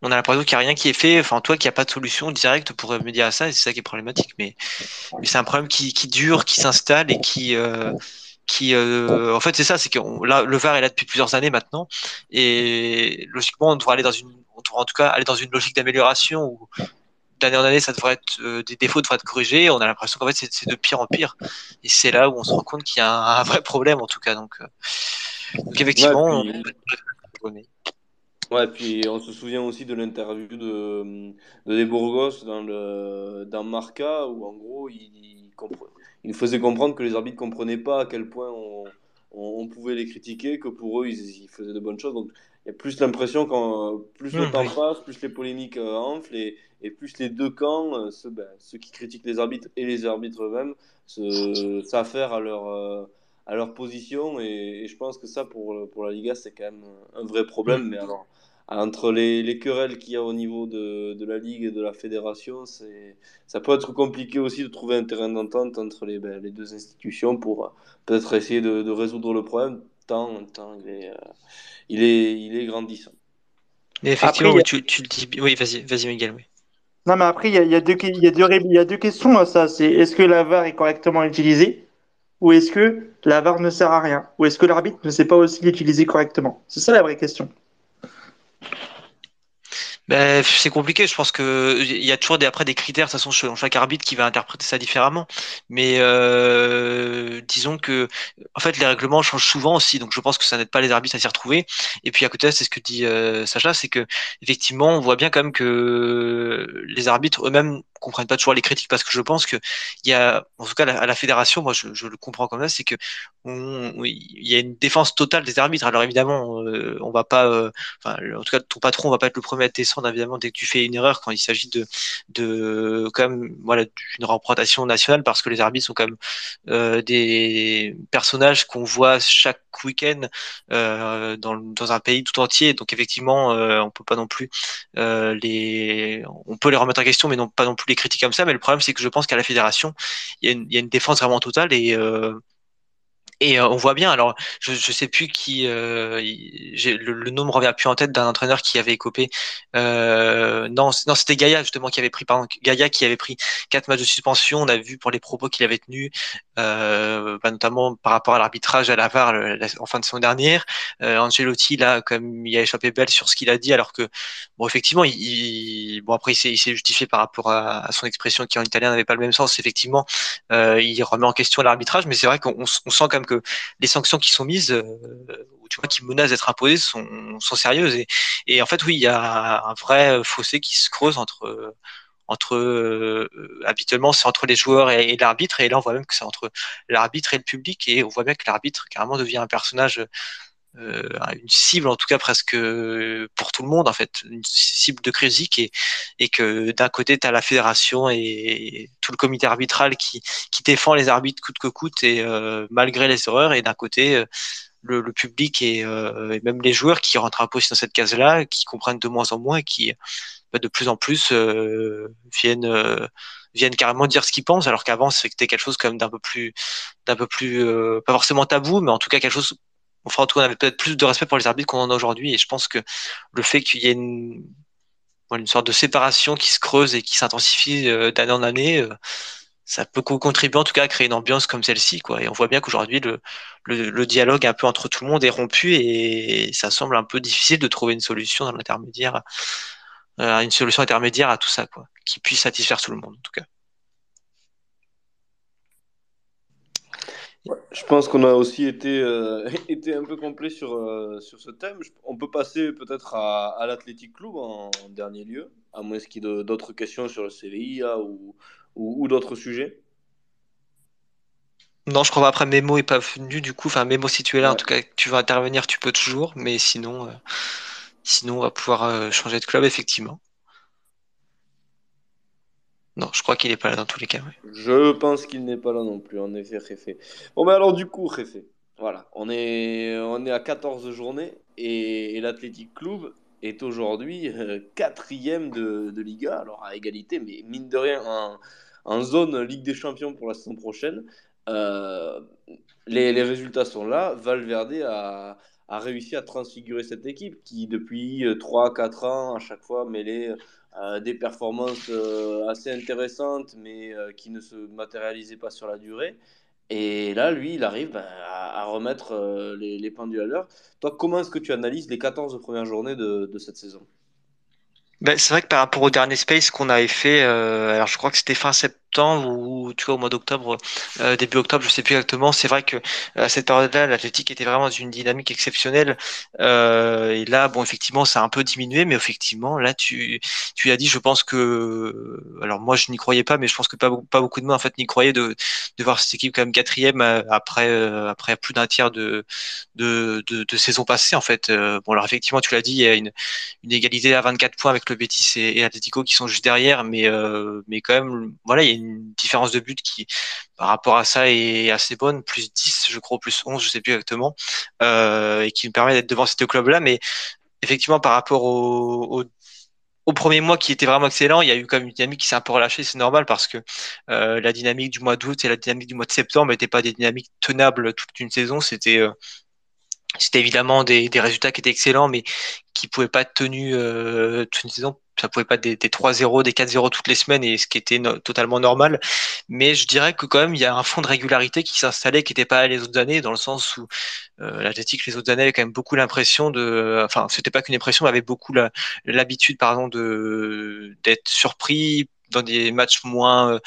on a l'impression qu'il n'y a rien qui est fait. Enfin, toi, qu'il n'y a pas de solution directe pour remédier à ça, c'est ça qui est problématique. Mais, c'est un problème qui, dure, qui s'installe et qui, euh, euh, en fait, c'est ça, c'est que le VAR est là depuis plusieurs années maintenant, et logiquement, on devrait aller dans une, on devrait en tout cas aller dans une logique d'amélioration où d'année en année, ça devrait être, euh, des défauts devraient être corrigés. On a l'impression qu'en fait, c'est de pire en pire. Et c'est là où on se rend compte qu'il y a un, un, vrai problème, en tout cas. Donc, euh, donc effectivement, ouais, puis... Ouais, puis on se souvient aussi de l'interview de, de De Burgos dans, le, dans Marca, où en gros, il, il, il faisait comprendre que les arbitres comprenaient pas à quel point on, on, on, pouvait les critiquer, que pour eux, ils, ils faisaient de bonnes choses. Donc, y a plus l'impression quand plus le mmh, temps passe, plus les polémiques euh, enflent et, et, plus les deux camps, euh, ceux, ben, ceux, qui critiquent les arbitres et les arbitres eux-mêmes, s'affairent à leur, euh, à leur position. Et, et, je pense que ça, pour, pour la Liga, c'est quand même un vrai problème. Mmh. Mais alors, entre les, les querelles qu'il y a au niveau de, de, la Ligue et de la Fédération, ça peut être compliqué aussi de trouver un terrain d'entente entre les, ben, les deux institutions pour peut-être essayer de, de résoudre le problème tant, tant il est il est, il est grandissant. Mais effectivement, après, oui, tu, tu, le dis. Oui, vas-y, vas-y, Miguel. Oui. Non, mais après, il y a, il y a, deux, il y a, deux, il y a deux questions à ça. C'est est-ce que la VAR est correctement utilisée ou est-ce que la VAR ne sert à rien Ou est-ce que l'arbitre ne sait pas aussi l'utiliser correctement? C'est ça la vraie question. Ben, c'est compliqué. Je pense que il y a toujours des, après des critères, de toute façon, chaque arbitre qui va interpréter ça différemment. Mais euh, disons que, en fait, les règlements changent souvent aussi. Donc, je pense que ça n'aide pas les arbitres à s'y retrouver. Et puis à côté, c'est ce que dit euh, Sacha, c'est que effectivement, on voit bien quand même que les arbitres eux-mêmes comprennent pas toujours les critiques parce que je pense que il y a, en tout cas à la fédération, moi je, le comprends comme ça, c'est que on, il y a une défense totale des arbitres. Alors évidemment, euh, on va pas, euh, enfin en tout cas ton patron va pas être le premier à te descendre évidemment dès que tu fais une erreur quand il s'agit de, de quand même voilà d'une représentation nationale parce que les arbitres sont quand même euh, des personnages qu'on voit chaque week-end dans, dans un pays tout entier. Donc effectivement, on peut pas non plus les, on peut les remettre en question, mais non pas non plus les critiquer comme ça. Mais le problème, c'est que je pense qu'à la fédération, il y, a une, il y a une défense vraiment totale et euh, et euh, on voit bien, alors je ne sais plus qui, euh, le, nom me revient plus en tête d'un entraîneur qui avait écopé. Euh, non, c'était Gaïa justement qui avait pris, pardon, Gaïa qui avait pris quatre matchs de suspension. On a vu pour les propos qu'il avait tenus, bah, notamment par rapport à l'arbitrage à la VAR en fin de saison dernière. Ancelotti là, comme il a échappé belle sur ce qu'il a dit, alors que bon effectivement, il, bon après il s'est justifié par rapport à, son expression qui en italien n'avait pas le même sens. Effectivement, il remet en question l'arbitrage, mais c'est vrai qu'on on sent quand même que les sanctions qui sont mises, euh, ou tu vois, qui menacent d'être imposées, sont, sérieuses. Et, en fait, oui, il y a un vrai fossé qui se creuse entre euh, habituellement c'est entre les joueurs et l'arbitre et là on voit même que c'est entre l'arbitre et le public et on voit bien que l'arbitre carrément devient un personnage une cible en tout cas presque pour tout le monde en fait, une cible de critique et, et que d'un côté tu as la fédération et tout le comité arbitral qui, qui défend les arbitres coûte que coûte et malgré les erreurs et d'un côté le, le, public et, et, même les joueurs qui rentrent un peu aussi dans cette case-là, qui comprennent de moins en moins et qui bah, de plus en plus viennent viennent carrément dire ce qu'ils pensent, alors qu'avant c'était quelque chose comme d'un peu plus, d'un peu plus, euh, pas forcément tabou, mais en tout cas quelque chose. Enfin, en tout cas, on avait peut-être plus de respect pour les arbitres qu'on en a aujourd'hui, et je pense que le fait qu'il y ait une, une sorte de séparation qui se creuse et qui s'intensifie euh, d'année en année, euh, ça peut contribuer en tout cas à créer une ambiance comme celle-ci, quoi. Et on voit bien qu'aujourd'hui le, le, le, dialogue un peu entre tout le monde est rompu et ça semble un peu difficile de trouver une solution dans l'intermédiaire euh, une solution intermédiaire à tout ça, quoi, qui puisse satisfaire tout le monde, en tout cas. Je pense qu'on a aussi été, euh, <laughs> été un peu complet sur, euh, sur ce thème. On peut passer peut-être à, à l'Athletic Club en, dernier lieu, à moins qu'il y ait d'autres questions sur le CVIA ou, ou, d'autres sujets. Non, je crois pas. Après, Memo est pas venu, du coup. Enfin, Memo, si tu es là, en tout cas, tu vas intervenir, tu peux toujours. Mais sinon, Sinon, on va pouvoir euh, changer de club, effectivement. Non, je crois qu'il n'est pas là dans tous les cas. Je pense qu'il n'est pas là non plus, en effet, Réfé. Bon, mais alors, du coup, Réfé, voilà, on est, on est à 14 journées et, l'Athletic Club est aujourd'hui euh, quatrième de, Liga, alors à égalité, mais mine de rien, en, zone Ligue des Champions pour la saison prochaine. Euh, les, résultats sont là. Valverde a, a réussi à transfigurer cette équipe qui, depuis 3-4 euh, ans, à chaque fois mêlait euh, des performances euh, assez intéressantes, mais qui ne se matérialisaient pas sur la durée. Et là, lui, il arrive ben, à, remettre les, les, pendules à l'heure. Toi, comment est-ce que tu analyses les 14 premières journées de, de cette saison? Ben, C'est vrai que par rapport au dernier Space qu'on avait fait, alors je crois que c'était fin septembre ou tu vois au mois d'octobre, euh, début octobre, je sais plus exactement. C'est vrai que à cette période-là, l'Athletic était vraiment dans une dynamique exceptionnelle. Euh, et là, bon, effectivement, ça a un peu diminué, mais effectivement, là, tu tu as dit, je pense que, alors moi, je n'y croyais pas, mais je pense que pas pas beaucoup de monde en fait n'y croyait de de voir cette équipe quand même quatrième euh, après après plus d'un tiers de de, saison passée en fait. bon, alors effectivement, tu l'as dit, il y a une égalité à 24 points avec le Betis et, et qui sont juste derrière, mais mais quand même, voilà, il y a une une différence de but qui, par rapport à ça, est assez bonne, plus 10, je crois, plus 11, je sais plus exactement, euh, et qui me permet d'être devant ces deux clubs-là. Mais effectivement, par rapport au, au, premier mois qui était vraiment excellent, il y a eu quand même une dynamique qui s'est un peu relâchée, c'est normal parce que euh, la dynamique du mois d'août et la dynamique du mois de septembre n'étaient pas des dynamiques tenables toute une saison. C'était euh, c'était évidemment des, des, résultats qui étaient excellents, mais qui pouvaient pas être tenus toute une saison ça pouvait pas être des, des 3-0, des 4-0 toutes les semaines et ce qui était totalement normal. Mais je dirais que quand même il y a un fond de régularité qui s'installait qui n'était pas les autres années dans le sens où euh, l'Athletic les autres années avaient quand même beaucoup l'impression de, enfin c'était pas qu'une impression, avait beaucoup l'habitude pardon de d'être surpris dans des matchs moins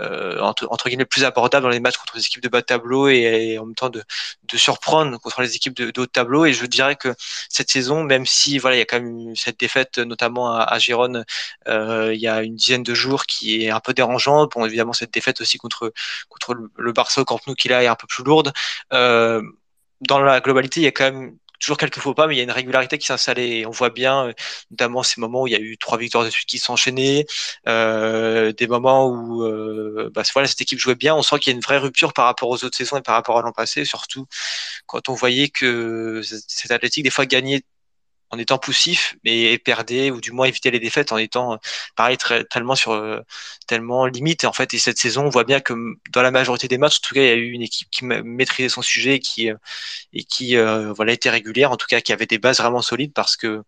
euh, entre, entre, guillemets plus abordables dans les matchs contre les équipes de bas de tableau et, en même temps de, de, surprendre contre les équipes de, de haut et je dirais que cette saison même si voilà il y a quand même cette défaite notamment à, à Gérone euh, il y a une dizaine de jours qui est un peu dérangeante. Bon évidemment cette défaite aussi contre contre le, le Barça au Camp Nou qui là est un peu plus lourde. Euh, dans la globalité il y a quand même toujours quelques faux pas, mais il y a une régularité qui s'installe et on voit bien, euh, notamment ces moments où il y a eu trois victoires de suite qui sont enchaînées, euh, des moments où euh, bah, voilà, cette équipe jouait bien. On sent qu'il y a une vraie rupture par rapport aux autres saisons et par rapport à l'an passé, surtout quand on voyait que cette athlétique des fois gagnait en étant poussif, mais perdait ou du moins éviter les défaites en étant pareil très, tellement sur tellement limite. En fait, et cette saison, on voit bien que dans la majorité des matchs, en tout cas, il y a eu une équipe qui maîtrisait son sujet et qui et qui euh, voilà était régulière, en tout cas, qui avait des bases vraiment solides parce que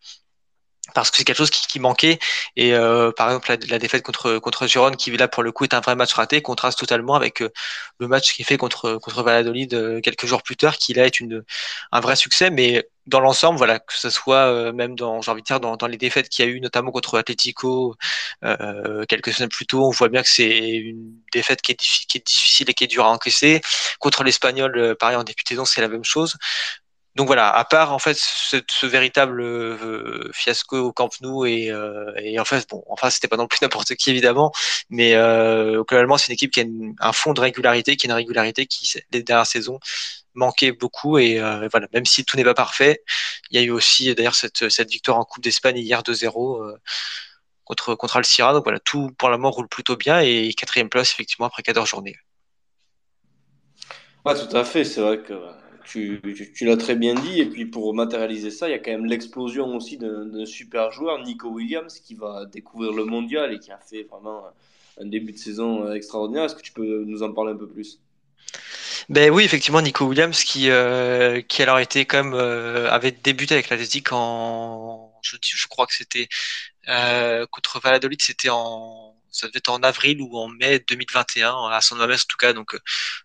parce que c'est quelque chose qui, manquait et euh, par exemple la, défaite contre contre Gérone qui là pour le coup est un vrai match raté contraste totalement avec euh, le match qui est fait contre contre Valladolid euh, quelques jours plus tard qui là est une un vrai succès mais dans l'ensemble voilà que ce soit euh, même dans j'ai envie de dire dans, les défaites qu'il y a eu notamment contre Atletico quelques semaines plus tôt on voit bien que c'est une défaite qui est, qui est difficile et qui est dure à encaisser. Contre l'Espagnol pareil en début de c'est la même chose donc voilà, à part en fait ce, véritable euh, fiasco au Camp Nou et, euh, et en fait bon, enfin c'était pas non plus <laughs> n'importe qui évidemment, mais euh, globalement c'est une équipe qui a un fond de régularité, qui a une régularité qui les dernières saisons manquait beaucoup et euh, voilà, même si tout n'est pas parfait, il y a eu aussi d'ailleurs cette, victoire en Coupe d'Espagne hier 2-0 euh, contre contre Alcira, donc voilà, tout pour le moment roule plutôt bien et quatrième place effectivement après 14 journées. Ouais, tout à fait, c'est vrai que tu, l'as très bien dit. Et puis pour matérialiser ça, il y a quand même l'explosion aussi d'un super joueur, Nico Williams, qui va découvrir le mondial et qui a fait vraiment un début de saison extraordinaire. Est-ce que tu peux nous en parler un peu plus? Ben oui, effectivement, Nico Williams qui euh, qui alors quand même euh, avait débuté avec l'Athletic en je, je crois que c'était euh, contre Valladolid, c'était en ça devait être en avril ou en mai 2021 à San Mamés en tout cas donc euh,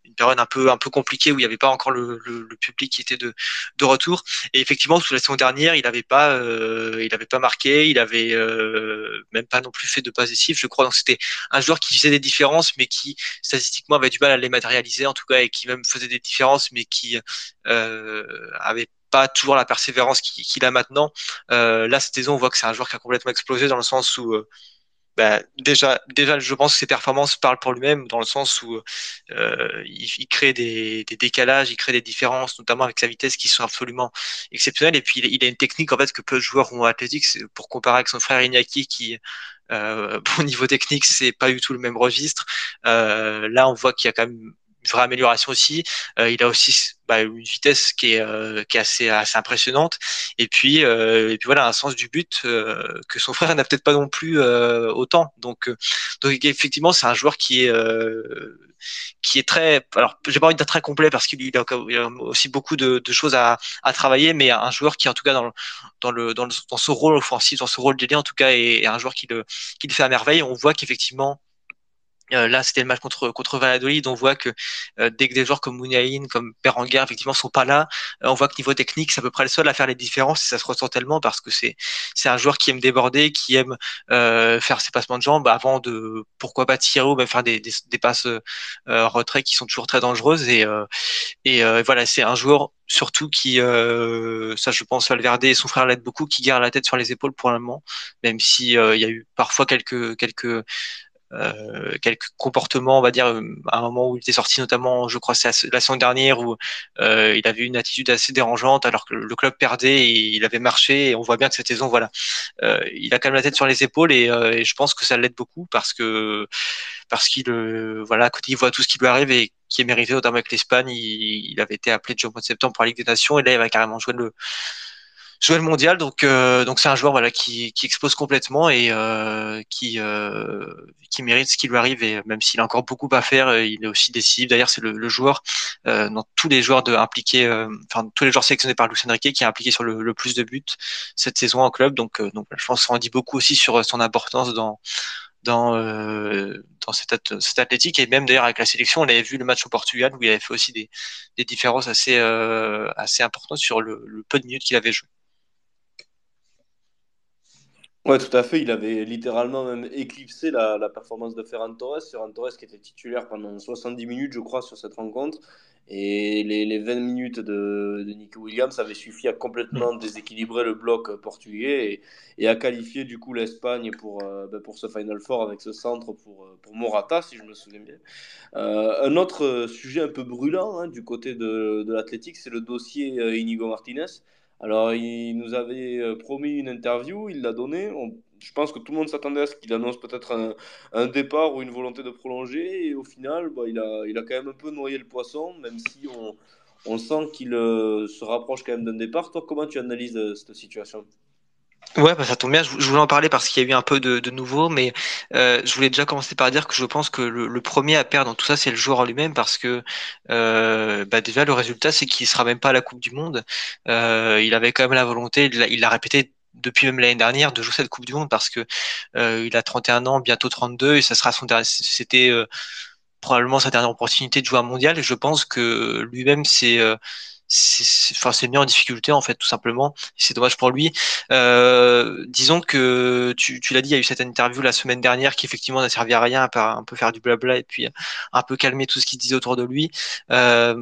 une période un peu un peu compliquée où il n'y avait pas encore le, le, le, public qui était de de retour et effectivement sous la saison dernière il n'avait pas euh, il avait pas marqué il avait euh, même pas non plus fait de passes décisives je crois donc c'était un joueur qui faisait des différences mais qui statistiquement avait du mal à les matérialiser en tout cas et qui même faisait des différences mais qui euh, avait pas toujours la persévérance qu'il a maintenant. Euh, là, cette saison, on voit que c'est un joueur qui a complètement explosé dans le sens où euh, bah, déjà, déjà, je pense que ses performances parlent pour lui-même dans le sens où euh, il, il, crée des, des, décalages, il crée des différences, notamment avec sa vitesse, qui sont absolument exceptionnelles. Et puis, il, a une technique en fait que peu de joueurs ont athlétique, pour comparer avec son frère Iñaki qui euh, <laughs> au niveau technique, c'est pas du tout le même registre. Euh, là, on voit qu'il y a quand même vraie amélioration aussi. Euh, il a aussi bah, une vitesse qui est, euh, qui est assez, assez impressionnante. Et puis, euh, et puis voilà, un sens du but euh, que son <laughs> frère n'a peut-être pas non plus euh, autant. Donc, donc effectivement, c'est un joueur qui est qui est très, alors j'ai pas envie d'être très complet parce qu'il a, a aussi beaucoup de, de choses à, à, travailler, mais un joueur qui en tout cas dans dans le dans le ce rôle offensif, dans ce rôle d'ailier en tout cas, est, est, un joueur qui le qui le fait à merveille. On voit qu'effectivement euh, là, c'était le match contre contre Valladolid. On voit que euh, dès que des joueurs comme Mouniaïn, comme Berenguer, effectivement, sont pas là, euh, on voit que niveau technique, c'est à peu près le seul à faire les différences. Et ça se ressent tellement parce que c'est c'est un joueur qui aime déborder, qui aime faire ses passements de jambes avant de pourquoi pas tirer ou même faire des des, des passes retrait qui sont toujours très dangereuses. Et et voilà, c'est un joueur surtout qui, ça je pense Valverde et son frère l'aident beaucoup, qui garde la tête sur les épaules pour le moment, même si il y a eu parfois quelques quelques euh, quelques comportements, on va dire, à un moment où il était sorti, notamment, je crois, c'est la saison dernière où euh, il avait une attitude assez dérangeante alors que le club perdait et il avait marché. Et on voit bien que cette saison, voilà, euh, il a quand même la tête sur les épaules et, et je pense que ça l'aide beaucoup parce que parce qu'il, voilà, à côté, il voit tout ce qui lui arrive et qui est mérité, notamment avec l'Espagne. Il, il, avait été appelé au mois de septembre pour la Ligue des Nations et là, il va carrément jouer le jouer mondial. Donc, euh, donc c'est un joueur voilà qui, qui complètement et euh, qui euh, qui mérite ce qui lui arrive. Et même s'il a encore beaucoup à faire, il est aussi décisif. D'ailleurs, c'est le, le, joueur dans tous les joueurs de impliqués, enfin tous les joueurs sélectionnés par Luis Enrique qui est impliqué sur le, le, plus de buts cette saison en club. Donc, donc je pense qu'on dit beaucoup aussi sur son importance dans dans euh, dans athlétique et même d'ailleurs avec la sélection on avait vu le match au Portugal où il avait fait aussi des, des différences assez euh, assez importantes sur le, le peu de minutes qu'il avait joué. Ouais, tout à fait. Il avait littéralement même éclipsé la, la performance de Ferran Torres. Ferran Torres qui était titulaire pendant 70 minutes, je crois, sur cette rencontre. Et les, les 20 minutes de, de Nico Williams avaient suffi à complètement déséquilibrer le bloc portugais et, et à qualifier du coup l'Espagne pour, euh, ben pour ce Final Four avec ce centre pour, pour Morata, si je me souviens bien. Euh, un autre sujet un peu brûlant hein, du côté de, de l'athlétique, c'est le dossier euh, Inigo Martinez. Alors, il nous avait promis une interview, il l'a donné. On, je pense que tout le monde s'attendait à ce qu'il annonce peut-être un, un, départ ou une volonté de prolonger. Et au final, bah, il, a, il a quand même un peu noyé le poisson, même si on, on sent qu'il euh, se rapproche quand même d'un départ. Toi, comment tu analyses euh, cette situation? Ouais, bah ça tombe bien. Je voulais en parler parce qu'il y a eu un peu de, de nouveau, mais euh, je voulais déjà commencer par dire que je pense que le, le premier à perdre dans tout ça, c'est le joueur en lui-même parce que euh, bah déjà le résultat, c'est qu'il sera même pas à la Coupe du Monde. Euh, il avait quand même la volonté, il l'a répété depuis même l'année dernière, de jouer cette Coupe du Monde parce que euh, il a 31 ans, bientôt 32, et ça sera son dernier. C'était probablement sa dernière opportunité de jouer un mondial. Et je pense que lui-même, c'est c'est enfin c'est mis en difficulté en fait tout simplement c'est dommage pour lui. Euh, disons que tu, tu l'as dit il y a eu cette interview la semaine dernière qui effectivement n'a servi à rien à part un peu faire du blabla et puis un peu calmer tout ce qui disait autour de lui. Euh,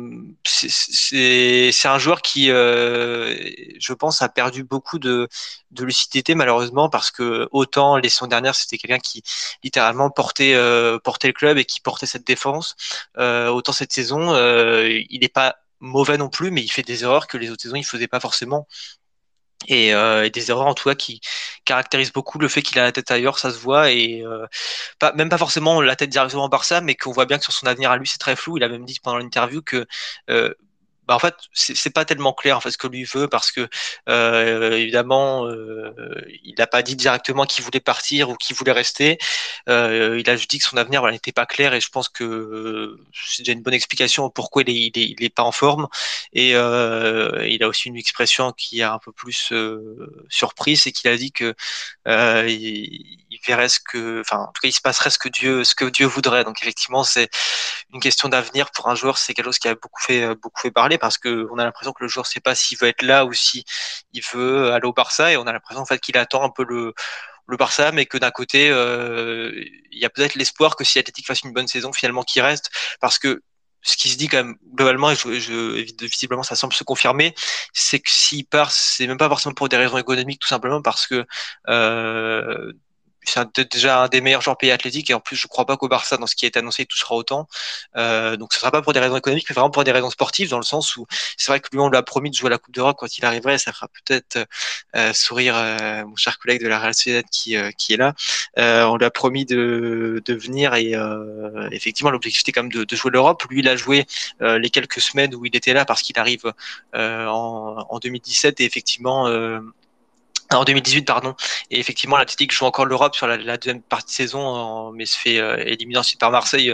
c'est un joueur qui euh, je pense a perdu beaucoup de de lucidité malheureusement parce que autant les saisons dernières c'était quelqu'un qui littéralement portait euh, portait le club et qui portait cette défense euh, autant cette saison euh, il n'est pas mauvais non plus, mais il fait des erreurs que les autres saisons il faisait pas forcément. Et, euh, et, des erreurs en tout cas qui caractérisent beaucoup le fait qu'il a la tête ailleurs, ça se voit et euh, pas, même pas forcément la tête directement en Barça, mais qu'on voit bien que sur son avenir à lui c'est très flou. Il a même dit pendant l'interview que euh, bah en fait, c'est pas tellement clair en fait ce que lui veut parce que euh, évidemment, euh, il n'a pas dit directement qu'il voulait partir ou qu'il voulait rester. Euh, il a juste dit que son avenir n'était pas clair et je pense que c'est déjà une bonne explication pourquoi il est, il est, il est pas en forme. Et euh, il a aussi une expression qui est un peu plus euh, surprise, c'est qu'il a dit que il, il, verrait ce que, enfin, en tout cas, il se passerait ce que Dieu, ce que Dieu voudrait. Donc effectivement, c'est une question d'avenir pour un joueur. C'est quelque chose qui a beaucoup fait, beaucoup fait parler parce que on a l'impression que le joueur sait pas s'il veut être là ou si il veut aller au Barça et on a l'impression en fait qu'il attend un peu le le Barça, mais que d'un côté, euh, il y a peut-être l'espoir que si Athletic fasse une bonne saison, finalement, qu'il reste, parce que ce qui se dit quand même globalement, et je, visiblement ça semble se confirmer, c'est que s'il part, c'est même pas forcément pour des raisons économiques, tout simplement parce que euh, c'est déjà un des meilleurs joueurs pays athlétiques et en plus je crois pas qu'au Barça dans ce qui est annoncé tout sera autant. Euh, donc ce sera pas pour des raisons économiques mais vraiment pour des raisons sportives dans le sens où c'est vrai que lui on lui a promis de jouer la Coupe d'Europe quand il arriverait. Ça fera peut-être euh, sourire euh, mon cher collègue de la Real Sociedad qui, euh, qui est là. Euh, on lui a promis de, de venir et euh, effectivement l'objectif était quand même de, de jouer l'Europe. Lui il a joué les quelques semaines où il était là parce qu'il arrive en, en 2017 et effectivement en 2018, pardon. Et effectivement, l'Athletic joue encore l'Europe sur la, deuxième partie de saison, mais se fait euh, éliminer ensuite par Marseille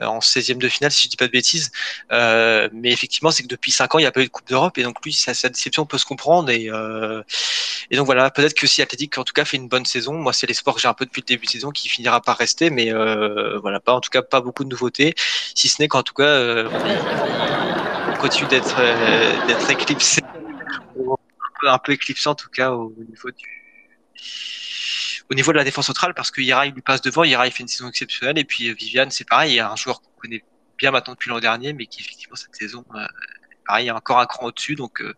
euh, en 16e de finale, si je dis pas de bêtises. Euh, mais effectivement, c'est que depuis 5 ans, il n'y a pas eu de Coupe d'Europe, et donc lui, sa, sa, déception peut se comprendre. Et, euh, et donc voilà, peut-être que si l'Athletic, en tout cas, fait une bonne saison, moi, c'est l'espoir que j'ai un peu depuis le début de saison, qui finira par rester, mais euh, voilà, pas en tout cas pas beaucoup de nouveautés, si ce n'est qu'en tout cas, euh, on continue d'être d'être un peu éclipsant en tout cas au niveau du au niveau de la défense centrale parce que Ira il lui passe devant, Ira il fait une saison exceptionnelle et puis Viviane c'est pareil, il y a un joueur qu'on connaît bien maintenant depuis l'an dernier mais qui effectivement cette saison euh, pareil, il y a encore un cran au-dessus. Donc, euh,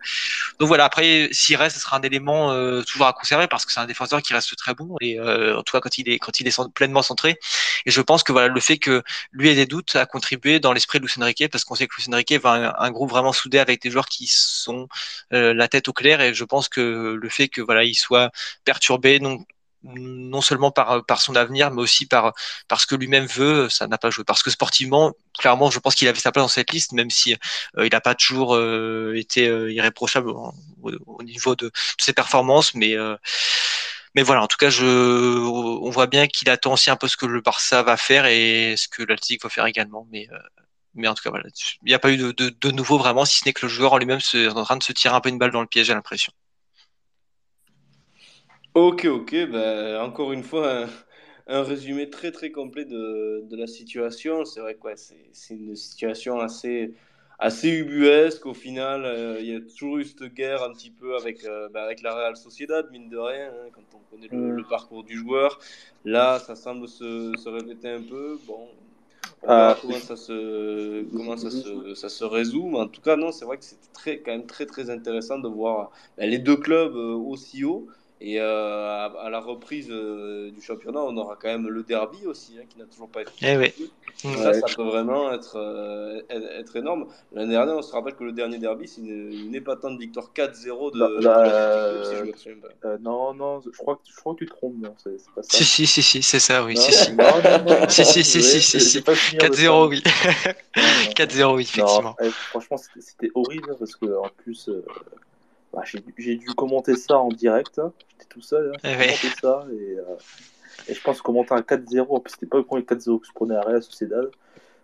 voilà. Après, s'il reste, ce sera un élément euh, toujours à conserver parce que c'est un défenseur qui reste très bon et euh, en tout cas quand il est quand il est pleinement centré. Et je pense que voilà le fait que lui ait des doutes a contribué dans l'esprit de Lucien Riquet parce qu'on sait que Lucien Riquet va un, un, groupe vraiment soudé avec des joueurs qui sont euh, la tête au clair et je pense que le fait que voilà il soit perturbé donc non seulement par, son avenir, mais aussi par, ce que lui-même veut, ça n'a pas joué. Parce que sportivement, clairement, je pense qu'il avait sa place dans cette liste, même si euh, il n'a pas toujours euh, été euh, irréprochable au, au, niveau de, ses performances, mais mais voilà, en tout cas, je, on voit bien qu'il attend aussi un peu ce que le Barça va faire et ce que l'Atlético va faire également, mais mais en tout cas, il n'y a pas eu de, de, de, nouveau vraiment, si ce n'est que le joueur en lui-même est en train de se tirer un peu une balle dans le piège, j'ai l'impression. Ok, ok, ben, encore une fois, un, un, résumé très très complet de, de la situation. C'est vrai que ouais, c'est une situation assez, assez ubuesque. Au final, euh, il y a toujours eu cette guerre un petit peu avec, euh, ben, avec la Real Sociedad, mine de rien, hein, quand on connaît le, le, parcours du joueur. Là, ça semble se, se répéter un peu. Bon, on verra comment ça se, comment ça se, ça se résout. Mais en tout cas, non, c'est vrai que c'est très, quand même très très intéressant de voir ben, les deux clubs euh, aussi haut. Et euh, à, à, la reprise euh, du championnat, on aura quand même le derby aussi, hein, qui n'a toujours pas été. Eh oui. Ça, ça peut vraiment être, euh, être énorme. L'année dernière, on se rappelle que le dernier derby, c'est une, une, épatante victoire 4-0 de. La, la, si je me non, non, je crois, que, je crois que tu te trompes. Non, c'est pas ça. Si, si, si, si c'est ça, oui. Non, si, si. <laughs> Non, non, si, si, si, si, si, si. 4-0, oui. 4-0, <laughs> oui, effectivement. Eh, franchement, c'était horrible parce que en plus. Bah, j'ai dû commenter ça en direct. J'étais tout seul. Hein, ouais. ça et, euh, et, je pense commenter un 4-0. En plus, c'était pas le premier 4-0 que je prenais à Real Sociedad.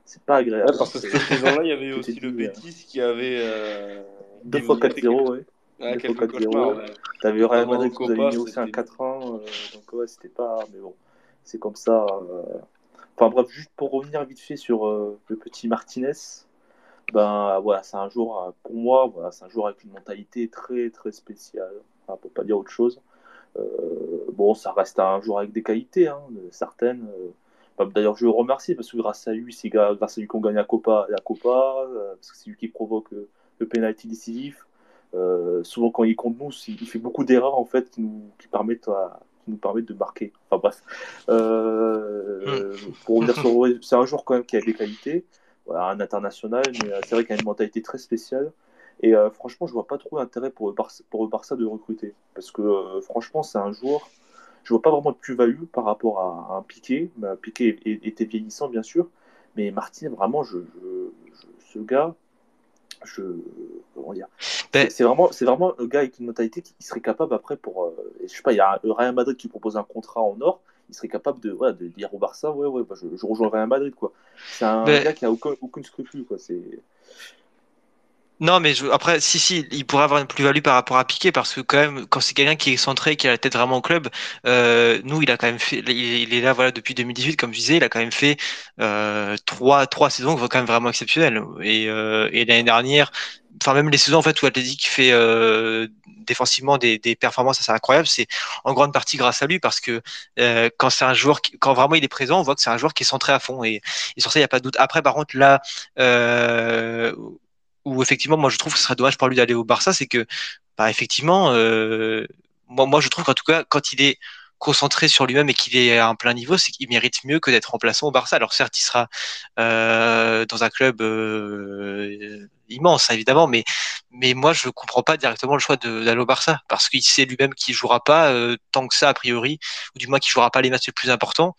C'est pas agréable. Ouais, parce que cette saison-là, il y avait <laughs> aussi le Betis qui avait. Euh, deux fois 4-0, ouais. Ouais, deux fois 4-0. Ouais. T'avais Real Madrid qui avait mis aussi un 4-1. Euh, donc, ouais, c'était pas. Mais bon, c'est comme ça. Euh... Enfin, bref, juste pour revenir vite fait sur euh, le petit Martinez. Ben voilà, c'est un jour, pour moi, voilà, c'est un jour avec une mentalité très très spéciale. Enfin, pour pas dire autre chose. Euh, bon, ça reste un joueur avec des qualités, hein, certaines. Euh. D'ailleurs, je le remercie parce que grâce à lui, c'est grâce à lui qu'on gagne la Copa, la Copa euh, parce que c'est lui qui provoque le penalty décisif. souvent, quand il compte nous, il fait beaucoup d'erreurs en fait qui nous, qui permettent, qui nous permettent de marquer. Enfin bref. Hmm. c'est un joueur quand même qui a des qualités, un international, mais c'est vrai qu'il a une mentalité très spéciale. Et euh, franchement, je vois pas trop l'intérêt pour, le Barça, pour le Barça de recruter. Parce que euh, franchement, c'est un joueur. Je vois pas vraiment de plus-value par rapport à, un Piqué. Bah, Piqué était vieillissant, bien sûr. Mais Martin, vraiment, je, ce gars, je, comment dire, ben c'est vraiment, vraiment un gars avec une mentalité qui serait capable après pour, euh, je sais pas, il y a Real Madrid qui propose un contrat en or, il serait capable de, de dire au Barça, ouais, ouais, bah, je, je rejoins Real Madrid, quoi. C'est un gars qui a aucun, aucune scrupule, quoi. C'est, non, mais après, si, si, il pourrait avoir une plus-value par rapport à Piqué parce que quand même, quand c'est quelqu'un qui est centré, qui a la tête vraiment au club, euh, nous, il a quand même fait, il, est là, voilà, depuis 2018, comme je disais, il a quand même fait euh, trois, trois saisons quand même vraiment exceptionnelles. Et, euh, et l'année dernière, enfin même les saisons en fait où Athletic fait euh, défensivement des, des, performances assez incroyables, c'est en grande partie grâce à lui parce que euh, quand c'est un joueur, qui, quand vraiment il est présent, on voit que c'est un joueur qui est centré à fond et, et sur ça il n'y a pas de doute. Après, par contre là. Euh, où effectivement, moi je trouve que ce serait dommage pour lui d'aller au Barça, c'est que, bah, effectivement, euh, moi, moi je trouve qu'en tout cas, quand il est concentré sur lui-même et qu'il est à un plein niveau, c'est qu'il mérite mieux que d'être remplaçant au Barça. Alors certes, il sera euh, dans un club euh, immense, hein, évidemment, mais mais moi je comprends pas directement le choix d'aller au Barça parce qu'il sait lui-même qu'il jouera pas euh, tant que ça a priori, ou du moins qu'il jouera pas les matchs les plus importants.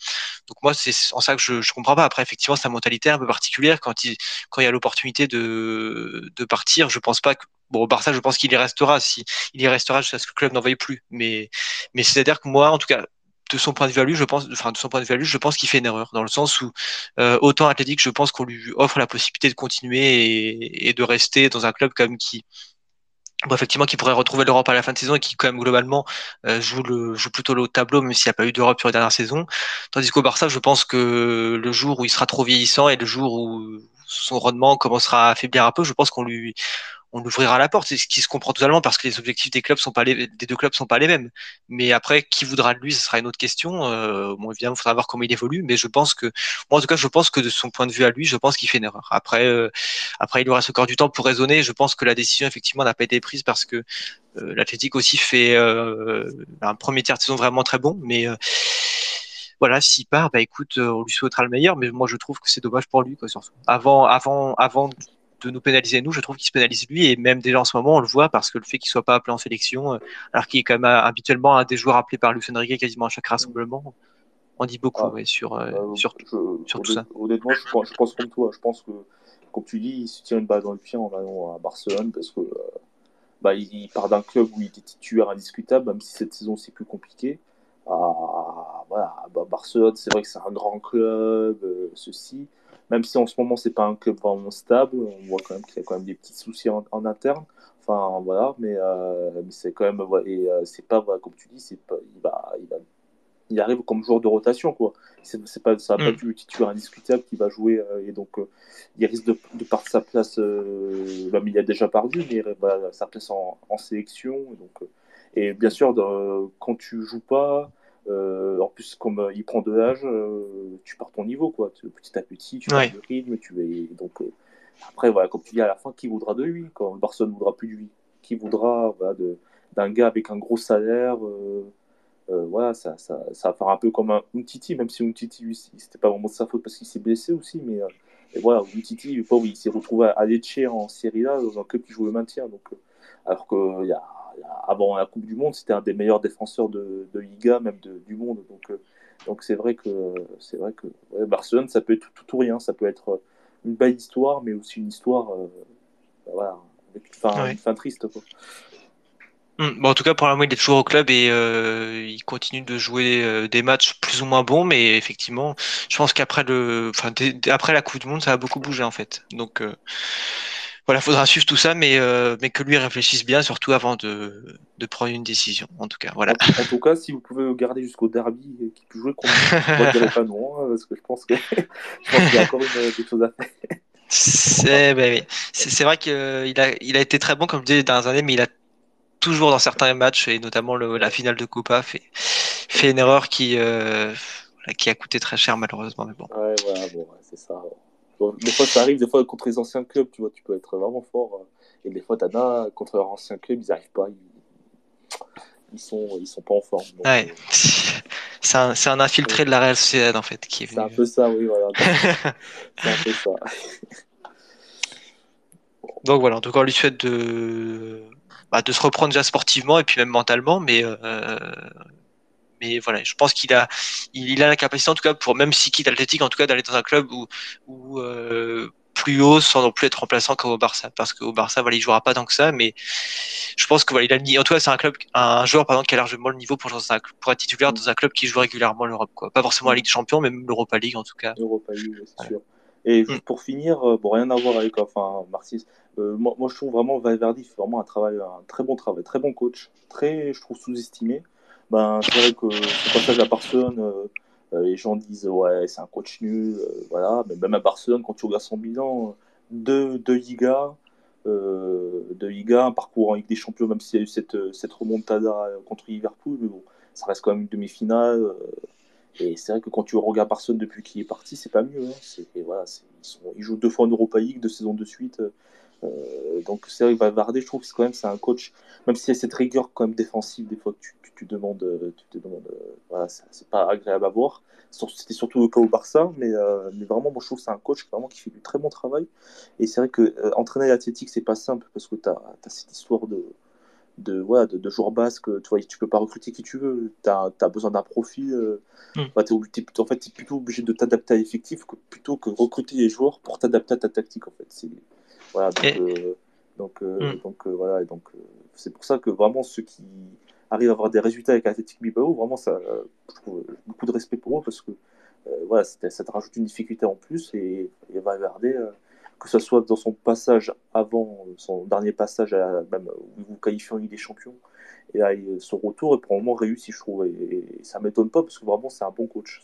Donc moi c'est en ça que je, je comprends pas. Après effectivement sa mentalité un peu particulière quand il quand il y a l'opportunité de de partir, je pense pas que Bon, au Barça, je pense qu'il y restera. Si il y restera jusqu'à ce que le club n'en veuille plus. Mais, mais c'est-à-dire que moi, en tout cas, de son point de vue je pense, de son point je pense qu'il fait une erreur dans le sens où euh, autant athlétique, je pense qu'on lui offre la possibilité de continuer et, de rester dans un club comme qui, pourrait retrouver l'Europe à la fin de saison et qui quand même globalement euh, joue plutôt le tableau, même s'il n'y a pas eu d'Europe sur la dernière saison. Tandis qu'au Barça, je pense que le jour où il sera trop vieillissant et le jour où son rendement commencera à affaiblir un peu, je pense qu'on lui on ouvrira la porte. Ce qui se comprend totalement parce que les objectifs des clubs sont pas les, des deux clubs sont pas les mêmes. Mais après, qui voudra de lui, ce sera une autre question. Euh, bon, évidemment, il faudra voir comment il évolue. Mais je pense que, moi, en tout cas, je pense que de son point de vue à lui, je pense qu'il fait une erreur. Après, euh, après, il aura ce corps du temps pour raisonner. Je pense que la décision, effectivement, n'a pas été prise parce que euh, l'Athletic aussi fait euh, un premier tiers de saison vraiment très bon. Mais voilà, s'il part, bah écoute, on lui souhaitera le meilleur. Mais moi, je trouve que c'est dommage pour lui. Avant, avant, avant de nous pénaliser nous, je trouve qu'il se pénalise lui et même déjà en ce moment on le voit parce que le fait qu'il soit pas appelé en sélection, euh, alors qu'il est quand même euh, habituellement un des joueurs appelés par Luis Enrique quasiment à chaque rassemblement, on dit beaucoup ah. sur, euh, sur, sur, tout ça. Honnêtement, je pense, je pense, comme toi, je pense que comme tu dis, il se tient une balle dans le pied en allant à Barcelone parce que bah, il, part d'un club où il était titulaire indiscutable, même si cette saison c'est plus compliqué. Ah, voilà, bah, Barcelone, c'est vrai que c'est un grand club, ceci même si en ce moment c'est pas un club vraiment stable, on voit quand même qu'il y a quand même des petits soucis en, interne. Enfin voilà, mais, euh, mais c'est quand même et euh, c'est pas comme tu dis, c'est pas il va, il va il arrive comme joueur de rotation quoi. C'est pas ça va pas du mm. titulaire indiscutable qui va jouer euh, et donc il risque de, de perdre sa place. Bah, il a déjà perdu, mais bah, sa place en, en sélection et donc et bien sûr quand tu joues pas euh, en plus, comme euh, il prend de l'âge, euh, tu pars ton niveau, quoi. Petit à petit, tu perds le rythme, tu es donc. après, voilà, comme tu dis à la fin, qui voudra de lui Quand Barcelone ne voudra plus de lui, qui voudra d'un gars avec un gros salaire voilà, ça, ça, ça, va faire un peu comme un Titi, même si Umtiti, lui, c'était pas vraiment de sa faute parce qu'il s'est blessé aussi, mais et voilà, Umtiti, il s'est retrouvé à Lecce en Serie A, dans un club qui joue le maintien, donc, alors qu'il y a avant la Coupe du Monde, c'était un des meilleurs défenseurs de, Liga, même du monde. Donc, euh, donc c'est vrai que c'est vrai que Barcelone, ça peut être tout, ou rien. Ça peut être une belle histoire, mais aussi une histoire, euh, voilà, avec une fin, triste. Hum, bon, en tout cas, pour la il est toujours au club et euh, il continue de jouer des matchs plus ou moins bons, mais effectivement, je pense qu'après le, enfin, après la Coupe du Monde, ça a beaucoup bougé en fait. Donc, voilà, faudra suivre tout ça, mais, euh, mais que lui réfléchisse bien, surtout avant de, de prendre une décision. En tout cas, voilà. En, tout cas, si vous pouvez garder jusqu'au derby et qu'il peut jouer contre je dirais pas non, hein, parce que je pense que <laughs> je pense qu'il y a encore une, des choses à faire. C'est ben oui. Vrai qu'il a, il a été très bon, comme je disais, dans les années, mais il a toujours dans certains matchs, et notamment le- la finale de Copa, fait, fait une erreur qui, euh, qui a coûté très cher, malheureusement. Mais bon. Ouais, voilà, bon, c'est ça. Des fois, ça arrive, des fois, contre les anciens clubs, tu vois, tu peux être vraiment fort. euh, Et des fois, t'en as, contre leurs anciens clubs, ils arrivent pas. Ils, ils, sont, ils sont pas en forme. donc, Ouais. euh, C'est un, un infiltré de la Real Sociedad, en fait, qui est c'est un peu ça, oui, voilà. <laughs> c'est un peu ça. <laughs> Donc voilà, en tout cas, on lui souhaite de, bah, de se reprendre déjà sportivement et puis même mentalement, mais, euh, mais voilà, je pense qu'il a, il, il a la capacité, en tout cas, pour même s'il quitte l'Athletic, en tout cas, d'aller dans un club où, où euh, plus haut sans non plus être remplaçant comme au Barça, parce qu'au Barça, voilà, il jouera pas tant que ça, mais je pense que voilà, il a en tout cas, c'est un club, un joueur, pardon, qui a largement le niveau pour, jouer dans un- pour être titulaire dans un club qui joue régulièrement l'Europe, quoi. Pas forcément la Ligue des Champions, mais même l'Europa League, en tout cas. Europa League, c'est sûr. Et Mm. pour finir, euh, bon, rien à voir avec enfin, Marcis. Euh, moi, moi, je trouve vraiment Valverde fait vraiment un travail, un très bon travail, très bon coach, très, je trouve, sous-estimé. Ben, c'est vrai que son passage à Barcelone, euh, euh, les gens disent ouais, c'est un coach nul, euh, voilà. Mais même à Barcelone, quand tu regardes son bilan, deux, deux un parcours en Ligue des Champions, même s'il y a eu cette, cette remontada contre Liverpool, ça reste quand même une demi-finale. et c'est vrai que quand tu regardes Barcelone depuis qu'il est parti, c'est pas mieux. Hein. Voilà, ils, jouent deux fois en Europa League, deux saisons de suite. Donc c'est vrai que Valverde, je trouve que c'est quand même c'est un coach, même s'il y a cette rigueur quand même défensive, des fois que tu, tu, tu demandes, euh, tu te demandes, euh, voilà, c'est, pas agréable à voir. C'était surtout le cas au Barça, mais, euh, mais vraiment, moi je trouve que c'est un coach vraiment qui fait du très bon travail. Et c'est vrai que euh, entraîner l'athlétique, c'est pas simple parce que tu as, cette histoire de, de, voilà, de, de joueurs basques, tu vois, tu peux pas recruter qui tu veux, tu as, besoin d'un profil. euh, Mm. bah, en fait, tu es plutôt obligé de t'adapter à l'effectif plutôt que recruter les joueurs pour t'adapter à ta tactique. En fait. C'est, voilà, donc, Et- euh, donc, euh, Mm. donc, euh, voilà, et donc c'est pour ça que vraiment ceux qui arrivent à avoir des résultats avec Athletic Bilbao, vraiment, ça, je trouve beaucoup de respect pour eux parce que voilà, ça te rajoute une difficulté en plus et, et Valverde, euh, que ce soit dans son passage avant, son dernier passage, à, même vous qualifie en Ligue des Champions, et là, son retour est pour le moment réussi, je trouve, et, et ça m'étonne pas parce que vraiment, c'est un bon coach.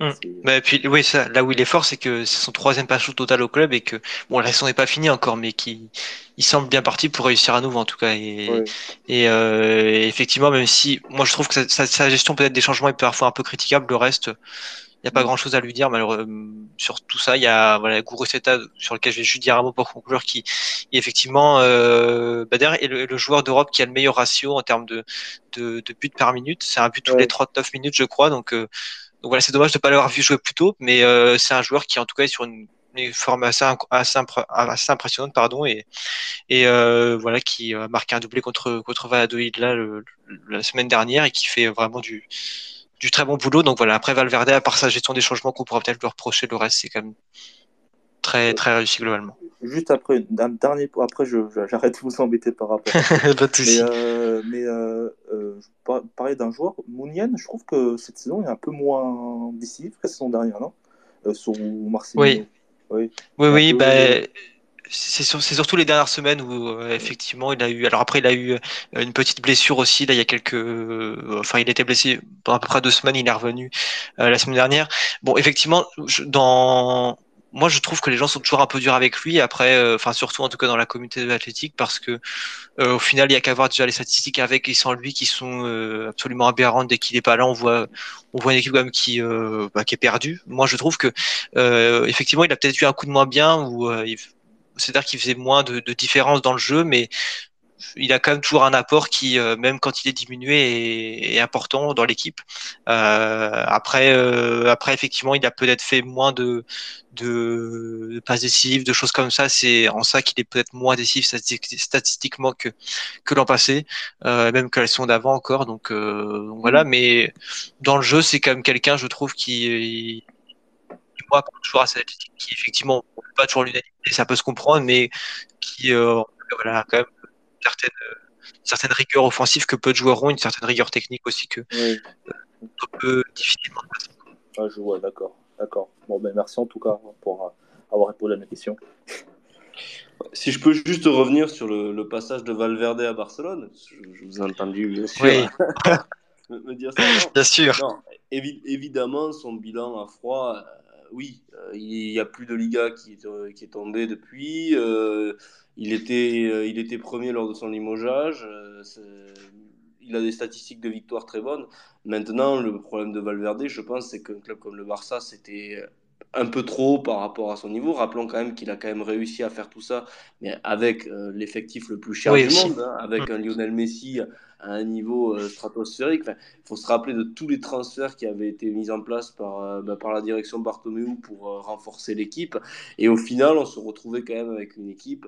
Mm. Bah, et puis, oui, ça, là où il est fort, c'est que c'est son troisième passage total au club et que, bon, la saison n'est pas finie encore, mais qu'il il semble bien parti pour réussir à nouveau, en tout cas. Et, et, euh, et effectivement, même si, moi, je trouve que sa, sa- gestion peut-être des changements est parfois un peu critiquable, le reste, il n'y a pas Mm. grand chose à lui dire, malheureusement. Sur tout ça, il y a, voilà, Guru Seta, sur lequel je vais juste dire un mot pour conclure, qui, est effectivement, euh, d'ailleurs, est le, le joueur d'Europe qui a le meilleur ratio en termes de, de, de buts par minute. C'est un but tous Ouais. les 39 minutes, je crois, donc, euh, donc voilà, c'est dommage de ne pas l'avoir vu jouer plus tôt, mais euh, c'est un joueur qui en tout cas est sur une, une forme assez, impressionnante, pardon, et, euh, voilà qui a marqué un doublé contre contre là la semaine dernière et qui fait vraiment du du très bon boulot. Donc voilà, après Valverde, à part sa gestion des changements qu'on pourra peut-être lui reprocher, le reste c'est quand même très très réussi globalement. Juste après, un dernier point, après, j'arrête de vous embêter par rapport à <laughs> pas de Mais, euh, mais euh, euh, je par- parlais d'un joueur, Mounian, je trouve que cette saison est un peu moins décisif que la saison dernière, non? Euh, Sur Marseille. Oui. Oui. Oui, un oui, peu- bah, c'est sur- surtout les dernières semaines où euh, effectivement il a eu. Alors après, il a eu euh, une petite blessure aussi. Là, il y a quelques. euh, Enfin, il était blessé pendant à peu près deux semaines. Il est revenu euh, la semaine dernière. Bon, effectivement, je- dans. Moi, je trouve que les gens sont toujours un peu durs avec lui. Après, euh, enfin, surtout en tout cas dans la communauté de l'athlétique, parce que euh, au final, il y a qu'à voir déjà les statistiques avec et sans lui qui sont euh, absolument aberrantes. Dès qu'il est pas là, on voit, on voit une équipe quand même qui, euh, bah, qui est perdue. Moi, je trouve que euh, effectivement, il a peut-être eu un coup de moins bien ou c'est-à-dire qu'il faisait moins de, de différence dans le jeu, mais il a quand même toujours un apport qui, euh, même quand il est diminué, est, est important dans l'équipe. Euh, après, euh, après effectivement, il a peut-être fait moins de, de, de passes décisives, de choses comme ça. C'est en ça qu'il est peut-être moins décisif stati- statistiquement que que l'an passé, euh, même que la saison d'avant encore. Donc, euh, donc voilà. Mais dans le jeu, c'est quand même quelqu'un, je trouve, qui moi, toujours à cette qui effectivement pas toujours l'unanimité, ça peut se comprendre, mais qui euh, voilà, quand même certaine, une certaine rigueur offensive que peu de joueurs ont, une certaine rigueur technique aussi que Oui. on peut difficilement passer. Ah, je vois, d'accord. D'accord. Bon, ben, merci en tout cas pour euh, avoir répondu à mes questions. <laughs> Si je peux juste revenir sur le, le passage de Valverde à Barcelone, je, je vous ai entendu bien sûr Oui. <laughs> me, me dire ça. Non, Bien sûr. non, évi- évidemment, son bilan à froid, euh, oui, euh, il n'y a plus de Liga qui est, euh, qui depuis. Euh, il, était, il était premier lors de son limogeage. il a des statistiques de victoire très bonnes. Maintenant, le problème de Valverde, je pense, c'est qu'un club comme le Barça, c'était un peu trop par rapport à son niveau. Rappelons quand même qu'il a quand même réussi à faire tout ça, mais avec l'effectif le plus cher Oui, du monde, hein, avec un Lionel Messi à un niveau euh, stratosphérique. Enfin, il faut se rappeler de tous les transferts qui avaient été mis en place par, euh, bah, par la direction Bartomeu pour euh, renforcer l'équipe. Et au final, on se retrouvait quand même avec une équipe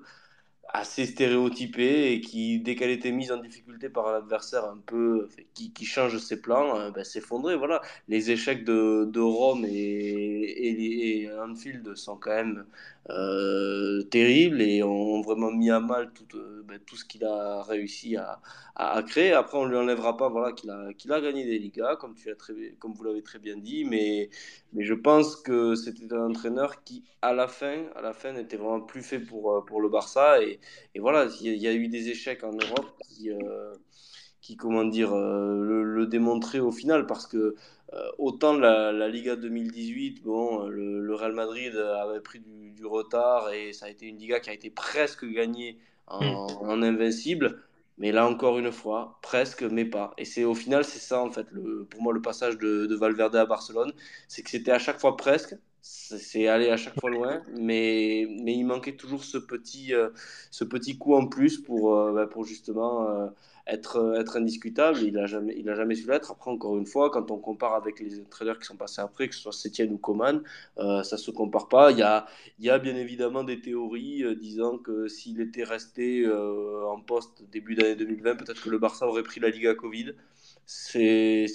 assez stéréotypée et qui, dès qu'elle était mise en difficulté par un adversaire un peu qui, qui change ses plans, euh, ben, s'effondrait. Voilà. Les échecs de, de Rome et, et, Anfield sont quand même euh, terribles et ont vraiment mis à mal tout, euh, ben, tout ce qu'il a réussi à, à, créer. Après, on ne lui enlèvera pas voilà, qu'il a, qu'il a gagné des Ligas, comme, tu as très, comme vous l'avez très bien dit, mais, mais je pense que c'était un entraîneur qui, à la fin, à la fin n'était vraiment plus fait pour, pour le Barça. Et voilà, il y, a eu des échecs en Europe qui, euh, qui comment dire, euh, le, le, démontraient au final parce que euh, autant la, la, Liga 2018, bon, le, le, Real Madrid avait pris du, du, retard et ça a été une Liga qui a été presque gagnée en, en invincible. Mais là encore une fois, presque, mais pas. Et c'est au final, c'est ça en fait, le, pour moi, le passage de, de Valverde à Barcelone, c'est que c'était à chaque fois presque, c'est allé à chaque fois loin, mais, mais il manquait toujours ce petit, euh, ce petit coup en plus pour, euh, bah, pour justement euh, être, être indiscutable. Il n'a jamais, jamais su l'être. Après, encore une fois, quand on compare avec les entraîneurs qui sont passés après, que ce soit Sétienne ou Coman, ça ne se compare pas. Il y a, y a bien évidemment des théories disant que s'il était resté en poste début d'année 2020, peut-être que le Barça aurait pris la Liga Covid. C'est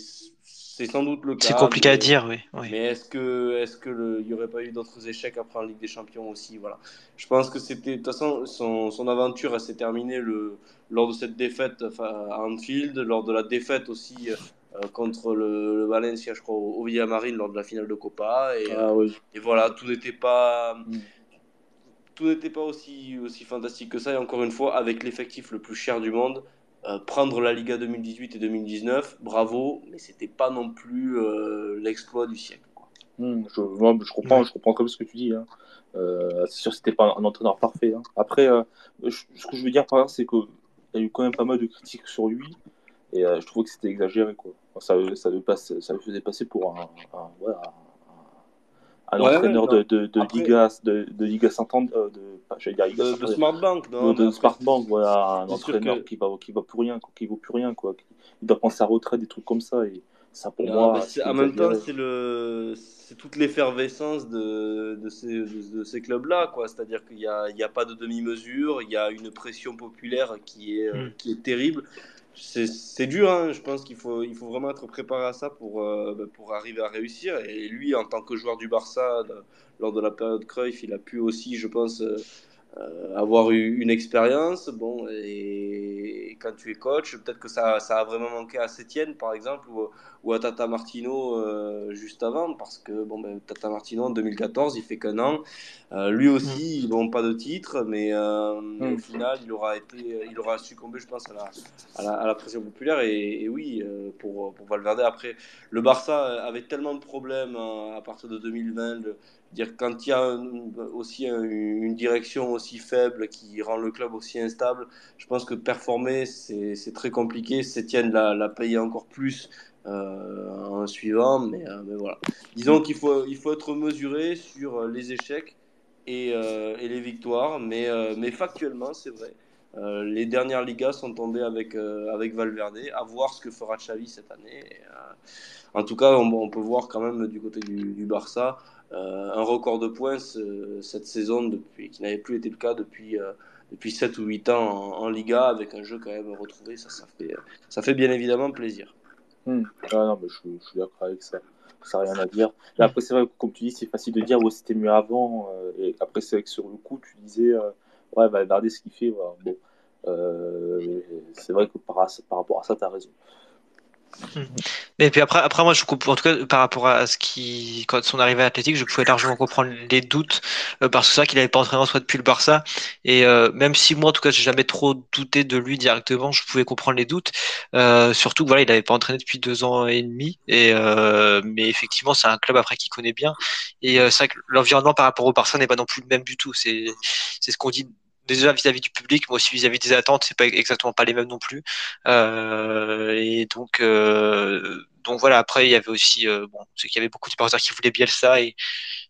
c'est sans doute le cas. C'est compliqué mais, à dire, oui. oui. Mais est-ce que est-ce que le, il n'y aurait pas eu d'autres échecs après en Ligue des Champions aussi Voilà. Je pense que c'était de toute façon son, son aventure s'est terminée le lors de cette défaite à Anfield, lors de la défaite aussi euh, contre le, le, Valencia, je crois, au, au Villamarine lors de la finale de Copa. Et, ah, oui. et voilà, tout n'était pas mm. tout n'était pas aussi aussi fantastique que ça. Et encore une fois, avec l'effectif le plus cher du monde. Euh, prendre la Liga 2018 et 2019, bravo, mais c'était pas non plus euh, l'exploit du siècle. Quoi. Mmh, je, moi, je, comprends, je comprends comme ce que tu dis. Hein. Euh, c'est sûr que c'était pas un entraîneur parfait. Hein. Après, je, ce que je veux dire par là, c'est qu'il y a eu quand même pas mal de critiques sur lui, et je trouvais que c'était exagéré. Quoi. Ça, ça, le passe, ça le faisait passer pour un, un un ouais, de, de, de, Après, Liga, de, de Liga Santander, euh, de, dire Liga de, de Smart Bank, non, de, de Smart Bank, voilà, un entraîneur que... qui va, qui va pour rien, qui vaut plus rien, quoi. Il doit prendre sa retraite, des trucs comme ça, et ça pour non, moi. en même temps, c'est le, c'est toute l'effervescence de, de ces, de, ces clubs-là, quoi. C'est-à-dire qu'il n'y a, il y a pas de demi-mesure, il y a une pression populaire qui est, mm. qui est terrible c'est dur, hein. je pense qu'il faut, il faut vraiment être préparé à ça pour, euh, pour arriver à réussir. Et lui, en tant que joueur du Barça, lors de la période Cruyff, il a pu aussi, je pense, euh, avoir eu une expérience. Bon, et, et, quand tu es coach, peut-être que ça, ça a vraiment manqué à Sétienne, par exemple, ou, ou à Tata Martino euh, juste avant, parce que bon, ben, Tata Martino en 2014, il fait qu'un an. Euh, lui aussi, ils n'ont pas de titre, mais mm. au final, il aura, été, il aura succombé, je pense, à la, à la, à la pression populaire. Et, et oui, pour, pour Valverde, après, le Barça avait tellement de problèmes hein, à partir de 2020. Le, dire quand il y a aussi un, une direction aussi faible qui rend le club aussi instable, je pense que performer c'est très compliqué. Sétienne l'a, l'a payé encore plus euh, en suivant, euh, mais voilà. Disons qu'il faut, il faut être mesuré sur les échecs et, euh, les victoires, mais, factuellement, c'est vrai. Les dernières ligas sont tombées avec, avec Valverde. À voir ce que fera Xavi cette année. En tout cas, on, peut voir quand même du côté du Barça un record de points cette saison depuis, qui n'avait plus été le cas depuis depuis 7 ou 8 ans en, en, Liga avec un jeu quand même retrouvé. Ça, ça, fait, ça fait bien évidemment plaisir. Mmh. Ah non, mais je, je suis d'accord avec ça. Ça n'a rien à dire. Et après, c'est vrai que, comme tu dis, c'est facile de dire, ouais, c'était mieux avant. Euh, et après, c'est vrai que sur le coup, tu disais, euh, ouais, va regarder ce qu'il fait. Voilà. Bon. Euh, c'est vrai que par, par, rapport à ça, tu as raison. Et puis après, après moi, je comprends, en tout cas, par rapport à ce qui, quand son arrivée à Athletic, je pouvais largement comprendre les doutes, euh, parce que c'est vrai qu'il n'avait pas entraîné en soi depuis le Barça. Et euh, même si moi, en tout cas, j'ai jamais trop douté de lui directement, je pouvais comprendre les doutes. Euh, surtout voilà, il n'avait pas entraîné depuis deux ans et demi. Et euh, mais effectivement, c'est un club après qu'il connaît bien. Et euh, c'est vrai que l'environnement par rapport au Barça n'est pas non plus le même du tout. C'est c'est ce qu'on dit déjà vis-à-vis du public, mais aussi vis-à-vis des attentes, c'est pas exactement pas les mêmes non plus. Euh, et donc, euh, donc voilà. Après, il y avait aussi, euh, bon, c'est qu'il y avait beaucoup de supporters qui voulaient Bielsa et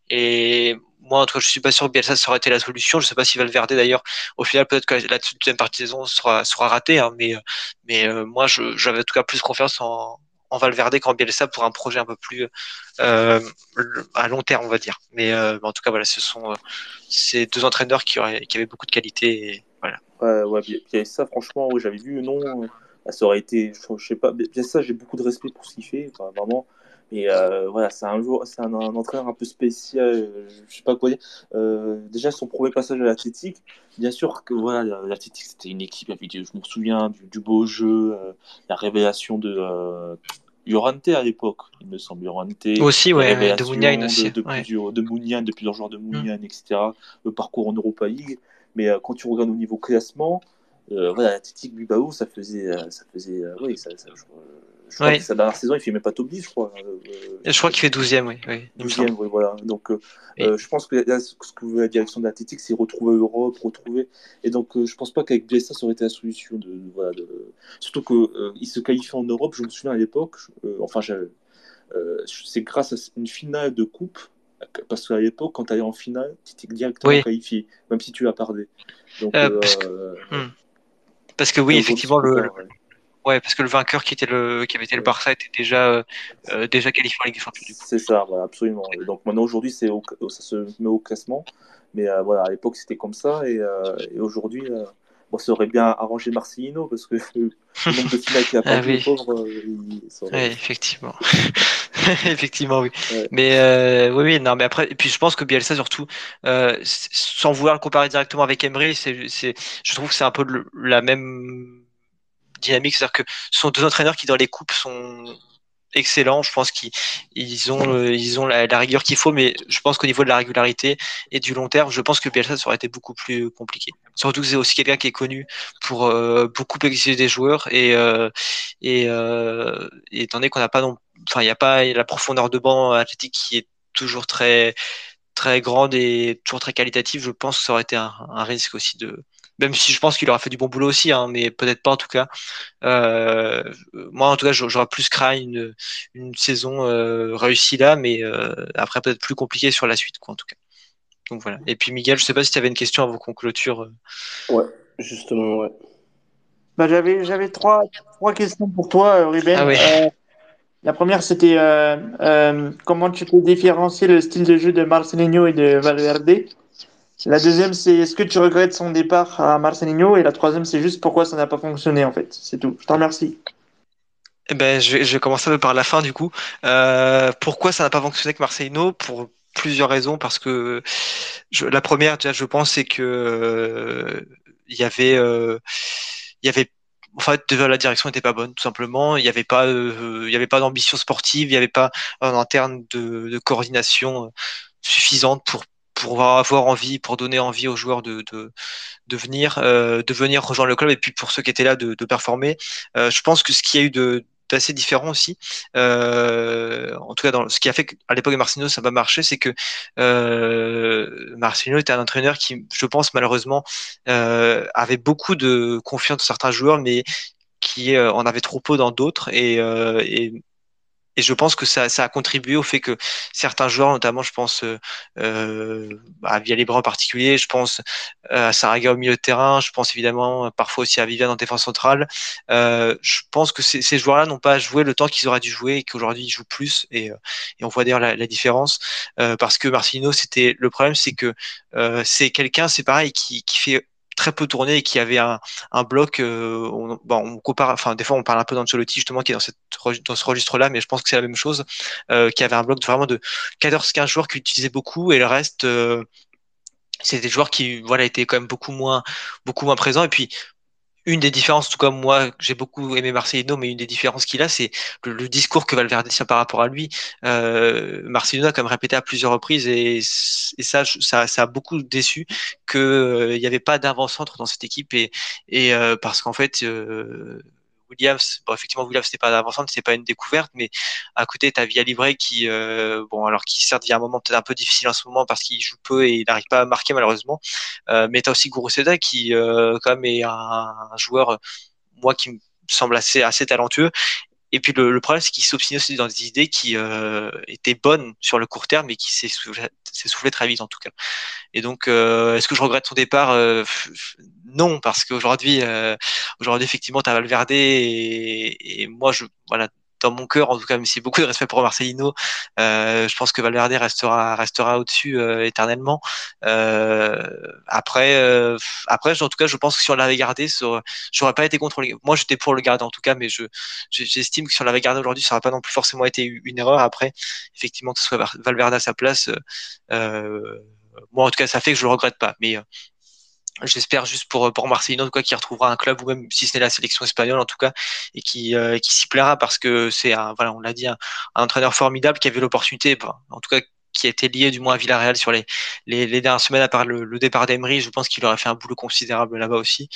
et moi, en tout cas, je suis pas sûr que Bielsa ça aurait été la solution. Je sais pas si Valverde d'ailleurs, au final, peut-être que la deuxième partie de saison sera sera ratée, hein, mais mais euh, moi, j'avais en tout cas plus confiance en en Valverde qu'en Bielsa pour un projet un peu plus euh, à long terme, on va dire. Mais, euh, en tout cas, voilà, ce sont euh, ces deux entraîneurs qui, auraient, avaient beaucoup de qualité. Et, voilà. Ouais, ouais, Bielsa, franchement, j'avais vu, non, ça aurait été, je, sais pas, Bielsa, j'ai beaucoup de respect pour ce qu'il fait, vraiment. Mais voilà, c'est un, jour, c'est un, entraîneur un peu spécial, je sais pas quoi dire. déjà, son premier passage à l'Athletic, bien sûr que voilà, l'Athletic c'était une équipe, je me souviens du, beau jeu, la révélation de Yorante à l'époque, il me semble. Yorante. Aussi, ouais, de Mounian aussi. De, plusieurs, de Mounian, de plusieurs joueurs de Mounian, mm. etc. Le parcours en Europa League. Mais euh, quand tu regardes au niveau classement, euh, voilà, l'Athletic Bilbao, ça faisait. Euh, ça faisait oui, ça, ça, je crois que sa dernière saison, il fait même pas top 10, je crois. Euh, je crois qu'il fait 12e, oui. oui 12e, oui, voilà. Donc, euh, euh, je pense que là, ce que veut la direction de l'Athletic, c'est retrouver l'Europe, retrouver. Et donc, je pense pas qu'avec Bielsa, ça aurait été la solution. De, voilà, de... Surtout qu'il se qualifie en Europe, je me souviens à l'époque, enfin, c'est grâce à une finale de coupe parce qu'à l'époque, quand tu allais en finale, tu étais directement qualifié, même si tu as. Donc, que... Hmm. parce, que... oui, effectivement, le, Ouais, parce que le vainqueur qui était le qui avait été le Barça était déjà euh, euh, déjà qualifié en Ligue des Champions. C'est ça, voilà, absolument. donc maintenant aujourd'hui c'est ça se met au classement, mais euh, voilà à l'époque c'était comme ça et, et aujourd'hui bon, ça aurait bien arrangé Marcelino parce que <laughs> le nombre de finales qu'il a pas <laughs> ah, oui. pauvre. Effectivement. <laughs> effectivement, oui. Mais oui, oui, non, mais après, et puis je pense que Bielsa surtout, sans vouloir le comparer directement avec Emery, c'est, je trouve que c'est un peu la même dynamique. C'est-à-dire que ce sont deux entraîneurs qui, dans les coupes, sont excellents. Je pense qu'ils ont, la, rigueur qu'il faut, mais je pense qu'au niveau de la régularité et du long terme, je pense que Bielsa ça aurait été beaucoup plus compliqué. Surtout que c'est aussi quelqu'un qui est connu pour euh, beaucoup exiger des joueurs et euh, euh, étant donné qu'on n'a pas enfin il n'y a pas la profondeur de banc athlétique qui est toujours très très grande et toujours très qualitative, je pense que ça aurait été un risque aussi de même si je pense qu'il aura fait du bon boulot aussi, hein, mais peut-être pas en tout cas. Euh, moi, en tout cas, j'aurais plus craint une, une saison euh, réussie là, mais euh, après peut-être plus compliqué sur la suite, quoi, en tout cas. Donc voilà. Et puis Miguel, je sais pas si tu avais une question avant qu'on clôture. Ouais, justement, ouais. Bah, j'avais, j'avais trois, trois questions pour toi, Ruben. Ah oui. la première, c'était comment tu peux différencier le style de jeu de Marcelinho et de Valverde? La deuxième, c'est est-ce que tu regrettes son départ à Marcelinho? Et la troisième, c'est juste pourquoi ça n'a pas fonctionné, en fait. C'est tout. Je te remercie. Eh ben, je, vais, je vais commencer par la fin, du coup. Euh, pourquoi ça n'a pas fonctionné avec Marcelino Pour plusieurs raisons. Parce que la première, déjà, je pense, c'est que euh, il y avait, euh, il y avait en fait, la direction n'était pas bonne, tout simplement. Il n'y avait pas, il y avait pas d'ambition sportive, il n'y avait pas en interne de, de coordination suffisante pour pour avoir envie, pour donner envie aux joueurs de, de, de venir, euh, de venir rejoindre le club et puis pour ceux qui étaient là de, de performer. Euh, je pense que ce qui a eu de d'assez différent aussi. Euh, en tout cas, dans ce qui a fait qu'à l'époque de Marcino, ça va marcher, c'est que euh, Marcino était un entraîneur qui, je pense, malheureusement, euh, avait beaucoup de confiance dans certains joueurs, mais qui euh, en avait trop peu dans d'autres. Et, euh, et et je pense que ça, ça, a contribué au fait que certains joueurs, notamment, je pense euh, euh à Vialibra en particulier, je pense euh, à Saraga au milieu de terrain, je pense évidemment parfois aussi à Vivian en défense centrale. Euh, je pense que ces, joueurs-là n'ont pas joué le temps qu'ils auraient dû jouer et qu'aujourd'hui ils jouent plus. Et, euh, et on voit d'ailleurs la, la, différence parce que Marcelino, c'était le problème, c'est que c'est quelqu'un, c'est pareil, qui, qui fait très peu tourné et qui avait un, un bloc. Euh, on, bon, on, compare, enfin des fois on parle un peu d'Ancelotti justement qui est dans, cette, dans ce registre-là, mais je pense que c'est la même chose, euh, qui avait un bloc de, vraiment de 14-15 joueurs qui utilisaient beaucoup et le reste euh, c'est des joueurs qui voilà étaient quand même beaucoup moins beaucoup moins présents et puis une des différences, en tout cas moi, j'ai beaucoup aimé Marcelino, mais une des différences qu'il a, c'est le, discours que Valverde tient par rapport à lui. Euh, Marcelino a quand même répété à plusieurs reprises et, ça, ça, a beaucoup déçu qu'il euh, n'y avait pas d'avant-centre dans cette équipe et, euh, parce qu'en fait, Williams, bon, effectivement, Williams, c'est pas d'avancante, c'est pas une découverte, mais à côté, tu as Via Libre qui, euh, bon, alors qui certes, il un moment peut-être un peu difficile en ce moment parce qu'il joue peu et il n'arrive pas à marquer malheureusement, euh, mais tu as aussi Guruseda qui, euh, quand même, est un, un, joueur, moi, qui me semble assez, assez talentueux. Et puis le, le problème, c'est qu'il s'obstine aussi dans des idées qui euh, étaient bonnes sur le court terme et qui s'essoufflaient très vite en tout cas. Et donc, euh, est-ce que je regrette son départ? Euh, Non, parce qu'aujourd'hui, euh, aujourd'hui effectivement, tu as Valverde et, et, moi, je voilà, dans mon cœur, en tout cas, même si beaucoup de respect pour Marcelino, euh, je pense que Valverde restera restera au-dessus euh, éternellement. Euh, après, après, en tout cas, je pense que si on l'avait gardé, j'aurais pas été contre. Moi, j'étais pour le garder en tout cas, mais je j'estime que si on l'avait gardé aujourd'hui, ça n'aurait pas non plus forcément été une erreur. Après, effectivement, que ce soit Valverde à sa place, moi, en tout cas, ça fait que je le regrette pas. Mais J'espère juste pour pour Marcelino cas qui retrouvera un club ou même si ce n'est la sélection espagnole en tout cas et qui euh, qui s'y plaira parce que c'est un voilà on l'a dit un, entraîneur formidable qui avait l'opportunité en tout cas qui a été lié du moins à Villarreal sur les les, dernières semaines à part le, départ d'Emery je pense qu'il aurait fait un boulot considérable là-bas aussi.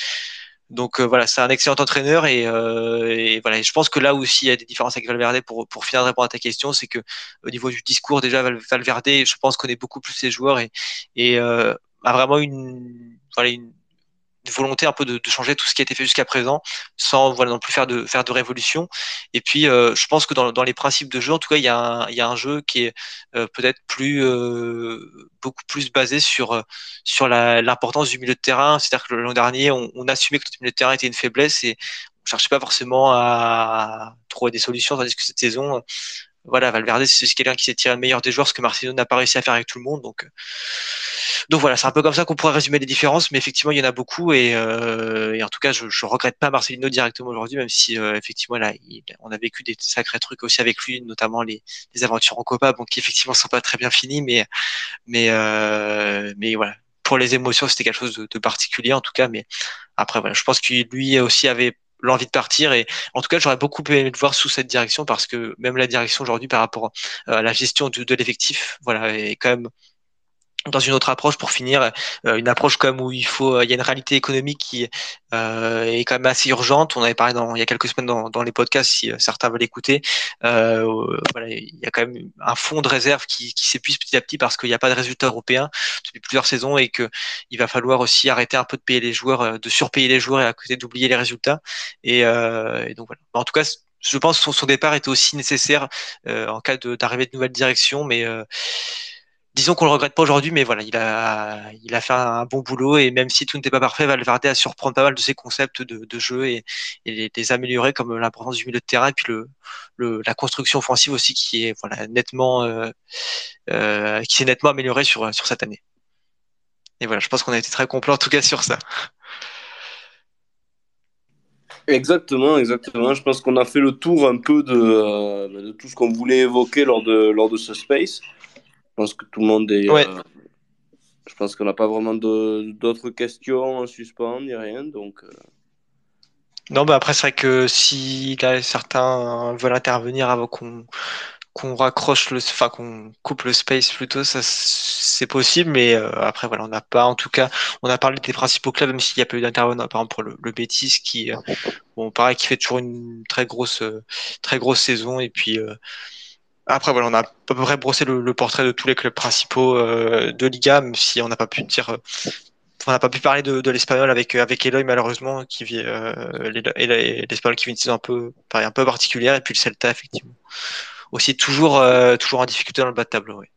Donc euh, voilà c'est un excellent entraîneur et, euh, et voilà je pense que là aussi il y a des différences avec Valverde pour pour finir de répondre à ta question c'est que au niveau du discours déjà Valverde je pense connaît beaucoup plus ses joueurs et euh, a vraiment une voilà, une, volonté un peu de, de, changer tout ce qui a été fait jusqu'à présent, sans voilà non plus faire de faire de révolution. Et puis, euh, je pense que dans, dans, les principes de jeu, en tout cas, il y a un, il y a un jeu qui est euh, peut-être plus euh, beaucoup plus basé sur sur l'importance du milieu de terrain. C'est-à-dire que l'an dernier, on, on assumait que notre milieu de terrain était une faiblesse et on cherchait pas forcément à trouver des solutions, tandis que cette saison, voilà, Valverde, c'est quelqu'un qui s'est tiré le meilleur des joueurs, ce que Marcelo n'a pas réussi à faire avec tout le monde. Donc, donc voilà, c'est un peu comme ça qu'on pourrait résumer les différences, mais effectivement, il y en a beaucoup et, euh, et en tout cas, je, je regrette pas Marcelino directement aujourd'hui, même si euh, effectivement, là, on a vécu des sacrés trucs aussi avec lui, notamment les, les aventures en Copa, bon, qui effectivement sont pas très bien finies, mais mais euh, mais voilà, pour les émotions, c'était quelque chose de, de, particulier en tout cas, mais après voilà, je pense que lui aussi avait l'envie de partir. Et en tout cas j'aurais beaucoup aimé le voir sous cette direction parce que même la direction aujourd'hui par rapport à la gestion de, de l'effectif voilà est quand même dans une autre approche pour finir euh, une approche comme où il faut euh, il y a une réalité économique qui euh, est quand même assez urgente. On avait parlé dans il y a quelques semaines dans, dans les podcasts si certains veulent écouter. Euh, voilà il y a quand même un fonds de réserve qui, qui s'épuise petit à petit parce qu'il n'y a pas de résultats européens depuis plusieurs saisons et que il va falloir aussi arrêter un peu de payer les joueurs de surpayer les joueurs et à côté d'oublier les résultats. Et, et donc voilà. En tout cas je pense que son, départ était aussi nécessaire en cas d'arrivée de, de nouvelles directions mais disons qu'on le regrette pas aujourd'hui, mais voilà, il a, il a fait un bon boulot et même si tout n'était pas parfait, Valverde a surprendre pas mal de ses concepts de, jeu et, et les, les, améliorer, comme l'importance du milieu de terrain et puis le, le la construction offensive aussi qui est voilà nettement, euh, euh, qui s'est nettement améliorée sur sur cette année. Et voilà, je pense qu'on a été très complet en tout cas sur ça. Exactement, exactement. Je pense qu'on a fait le tour un peu de, euh, de tout ce qu'on voulait évoquer lors de lors de ce space. Je pense que tout le monde est. Ouais. Euh, je pense qu'on n'a pas vraiment d'autres questions en suspens ni rien. Donc, euh... Non, bah après, c'est vrai que si là, certains veulent intervenir avant qu'on qu'on raccroche le, enfin qu'on coupe le space plutôt, ça c'est possible, mais euh, après voilà, on n'a pas, en tout cas, on a parlé des principaux clubs, même s'il n'y a pas eu d'intervenants, par exemple pour le, le Betis qui, euh, bon, pareil, qui fait toujours une très grosse, très grosse saison, et puis euh, après, voilà, on a à peu près brossé le, portrait de tous les clubs principaux euh, de Liga, même si on n'a pas pu dire, euh, on n'a pas pu parler de, l'espagnol avec avec Eloy malheureusement, qui euh, l'espagnol qui vit une saison un peu, un peu particulière, et puis le Celta effectivement, aussi toujours euh, toujours en difficulté dans le bas de tableau. Oui.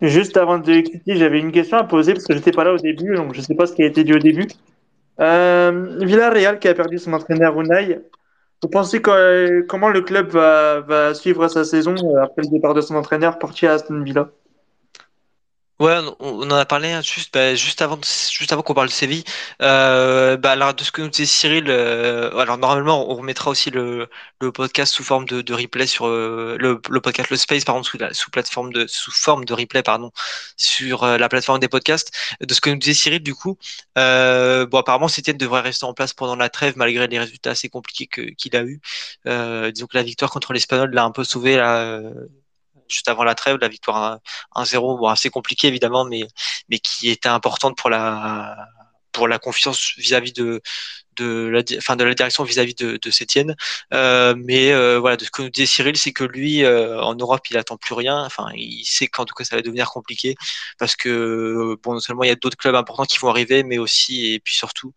Juste avant de quitter, j'avais une question à poser parce que j'étais pas là au début, donc je sais pas ce qui a été dit au début. Euh, Villarreal qui a perdu son entraîneur Unai, vous pensez que, comment le club va, va, suivre sa saison après le départ de son entraîneur parti à Aston Villa? Ouais, on en a parlé hein, juste, bah, juste avant, juste avant qu'on parle de Séville. Euh, bah, alors, de ce que nous disait Cyril, euh, alors normalement, on remettra aussi le, le podcast sous forme de, de replay sur euh, le, le podcast, le Space, pardon, sous, la, sous plateforme de, sous forme de replay, pardon, sur euh, la plateforme des podcasts. De ce que nous disait Cyril, du coup, euh, bon, apparemment, Sétienne devrait rester en place pendant la trêve malgré les résultats assez compliqués que, qu'il a eu. disons que la victoire contre l'Espagnol l'a un peu sauvé là juste avant la trêve, la victoire 1-0, bon, assez compliquée évidemment, mais, qui était importante pour la, confiance vis-à-vis de, la, direction vis-à-vis de, de Sétienne. Euh, mais euh, voilà, de ce que nous disait Cyril, c'est que lui, euh, en Europe, il attend plus rien. Enfin, il sait qu'en tout cas, ça va devenir compliqué parce que bon, non seulement il y a d'autres clubs importants qui vont arriver, mais aussi et puis surtout,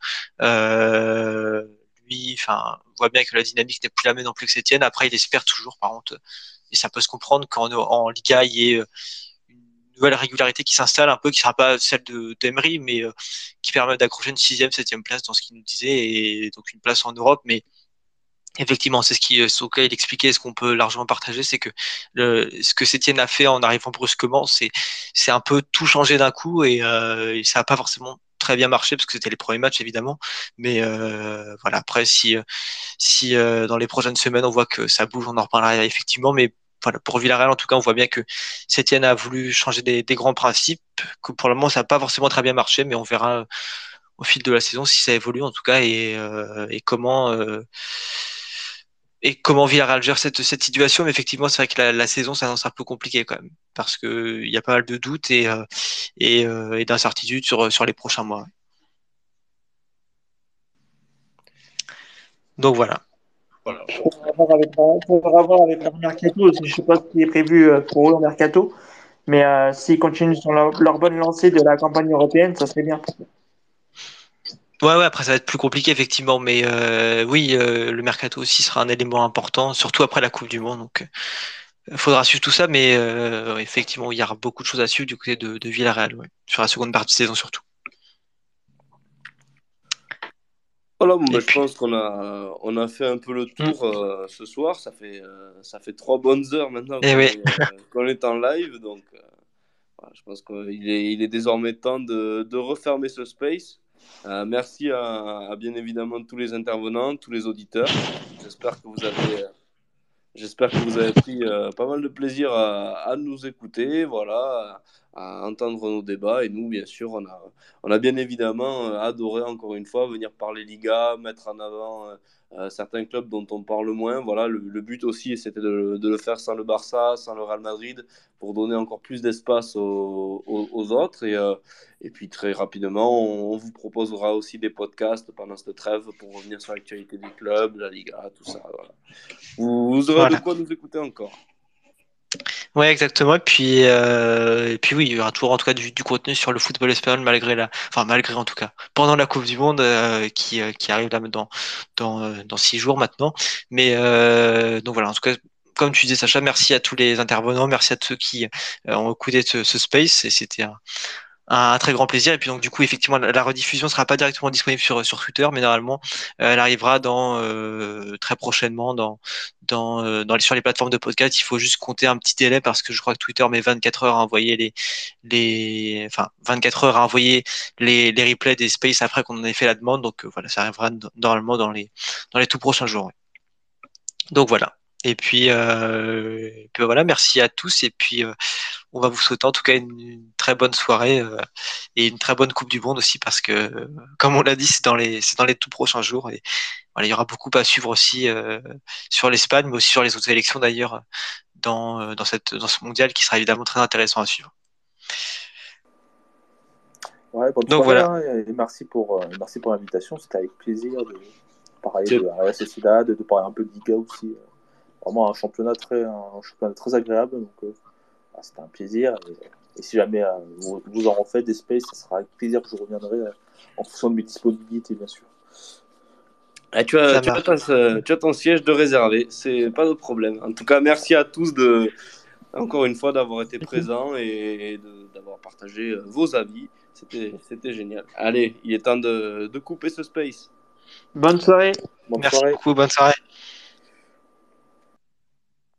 lui, enfin, voit bien que la dynamique n'est plus la même non plus que Sétienne. Après, il espère toujours, par contre, et ça peut se comprendre qu'en en Liga, il y ait euh, une nouvelle régularité qui s'installe un peu, qui sera pas celle de d'Emery, mais euh, qui permet d'accrocher une sixième, septième place dans ce qu'il nous disait, et donc une place en Europe. Mais effectivement, c'est ce qui, euh, Soka, il expliquait, ce qu'on peut largement partager, c'est que le, ce que Sétienne a fait en arrivant brusquement, c'est c'est un peu tout changer d'un coup, et, euh, et ça n'a pas forcément très bien marché parce que c'était les premiers matchs évidemment. Mais euh, voilà après si si euh, dans les prochaines semaines on voit que ça bouge on en reparlera effectivement. Mais voilà, pour Villarreal en tout cas on voit bien que Sétienne a voulu changer des, grands principes que pour le moment ça n'a pas forcément très bien marché. Mais on verra au fil de la saison si ça évolue en tout cas et, euh, et comment euh, et comment Villarreal gère cette, cette situation? Mais effectivement, c'est vrai que la, la saison s'annonce un peu compliquée quand même, parce que il y a pas mal de doutes et, euh, euh, d'incertitudes sur, les prochains mois. Donc voilà. voilà. On va voir avec leur mercato. Je ne sais pas ce qui est prévu euh, pour eux en mercato, mais s'ils continuent sur leur, leur bonne lancée de la campagne européenne, ça serait bien. Ouais, ouais, après ça va être plus compliqué effectivement, mais euh, oui, euh, le mercato aussi sera un élément important, surtout après la Coupe du Monde. Donc, il euh, faudra suivre tout ça, mais euh, effectivement, il y aura beaucoup de choses à suivre du côté de, de Villarreal, ouais, sur la seconde partie de saison surtout. Voilà, bon, bah, puis... je pense qu'on a, on a fait un peu le tour mmh. ce soir. Ça fait, ça fait trois bonnes heures maintenant qu'on oui. est, qu est, en live, donc je pense qu'il est, il est désormais temps de, de refermer ce space. Euh, merci à, bien évidemment tous les intervenants, tous les auditeurs. J'espère que vous avez, euh, j'espère que vous avez pris euh, pas mal de plaisir à, à, nous écouter, voilà, à, entendre nos débats. Et nous, bien sûr, on a, on a bien évidemment adoré encore une fois venir parler Liga, mettre en avant euh, certains clubs dont on parle moins. Voilà, le, le but aussi, c'était de, de, le faire sans le Barça, sans le Real Madrid, pour donner encore plus d'espace aux, aux, aux, autres. Et, euh, et puis très rapidement, on, on, vous proposera aussi des podcasts pendant cette trêve pour revenir sur l'actualité du club, la Liga, tout ça. Voilà. Vous, vous aurez voilà. de quoi nous écouter encore. Ouais, exactement. Et puis, euh, et puis oui, il y aura toujours en tout cas du, du, contenu sur le football espagnol malgré la, enfin malgré en tout cas pendant la Coupe du Monde euh, qui, euh, qui arrive là dans dans euh, dans six jours maintenant. Mais euh, donc voilà, en tout cas. Comme tu disais, Sacha, merci à tous les intervenants, merci à ceux qui ont écouté ce, ce space. Et c'était un très grand plaisir. Et puis donc du coup, effectivement, la, la rediffusion sera pas directement disponible sur sur Twitter, mais normalement, euh, elle arrivera dans euh, très prochainement dans dans, euh, dans les, sur les plateformes de podcast. Il faut juste compter un petit délai parce que je crois que Twitter met 24 heures à envoyer les les enfin 24 heures à envoyer les les replays des spaces après qu'on en ait fait la demande. Donc voilà, ça arrivera normalement dans les dans les tout prochains jours. Donc voilà. Et puis, euh, et puis voilà, merci à tous. Et puis, euh, on va vous souhaiter en tout cas une, une très bonne soirée euh, et une très bonne Coupe du Monde aussi, parce que, comme on l'a dit, c'est dans les, c'est dans les tout prochains jours. Et voilà, il y aura beaucoup à suivre aussi euh, sur l'Espagne, mais aussi sur les autres élections d'ailleurs dans, dans, cette, dans ce mondial qui sera évidemment très intéressant à suivre. Ouais, bonne Donc soirée, voilà. Hein, et merci pour, euh, merci pour l'invitation. C'était avec plaisir de parler de la Sociedad, de parler un peu de Liga aussi vraiment un championnat très, un championnat très agréable. Donc, euh, bah, c'était un plaisir. Et, et si jamais euh, vous, vous, en refaites des spaces, ça sera avec plaisir que je reviendrai euh, en fonction de mes disponibilités, bien sûr. Ah, tu, as, tu, as ton, tu, as, ton, siège de réservé, c'est pas de problème. En tout cas, merci à tous de, encore une fois d'avoir été présents et d'avoir partagé vos avis. C'était génial. Allez, il est temps de, de couper ce space. Bonne soirée. Bonne merci soirée. beaucoup, bonne soirée.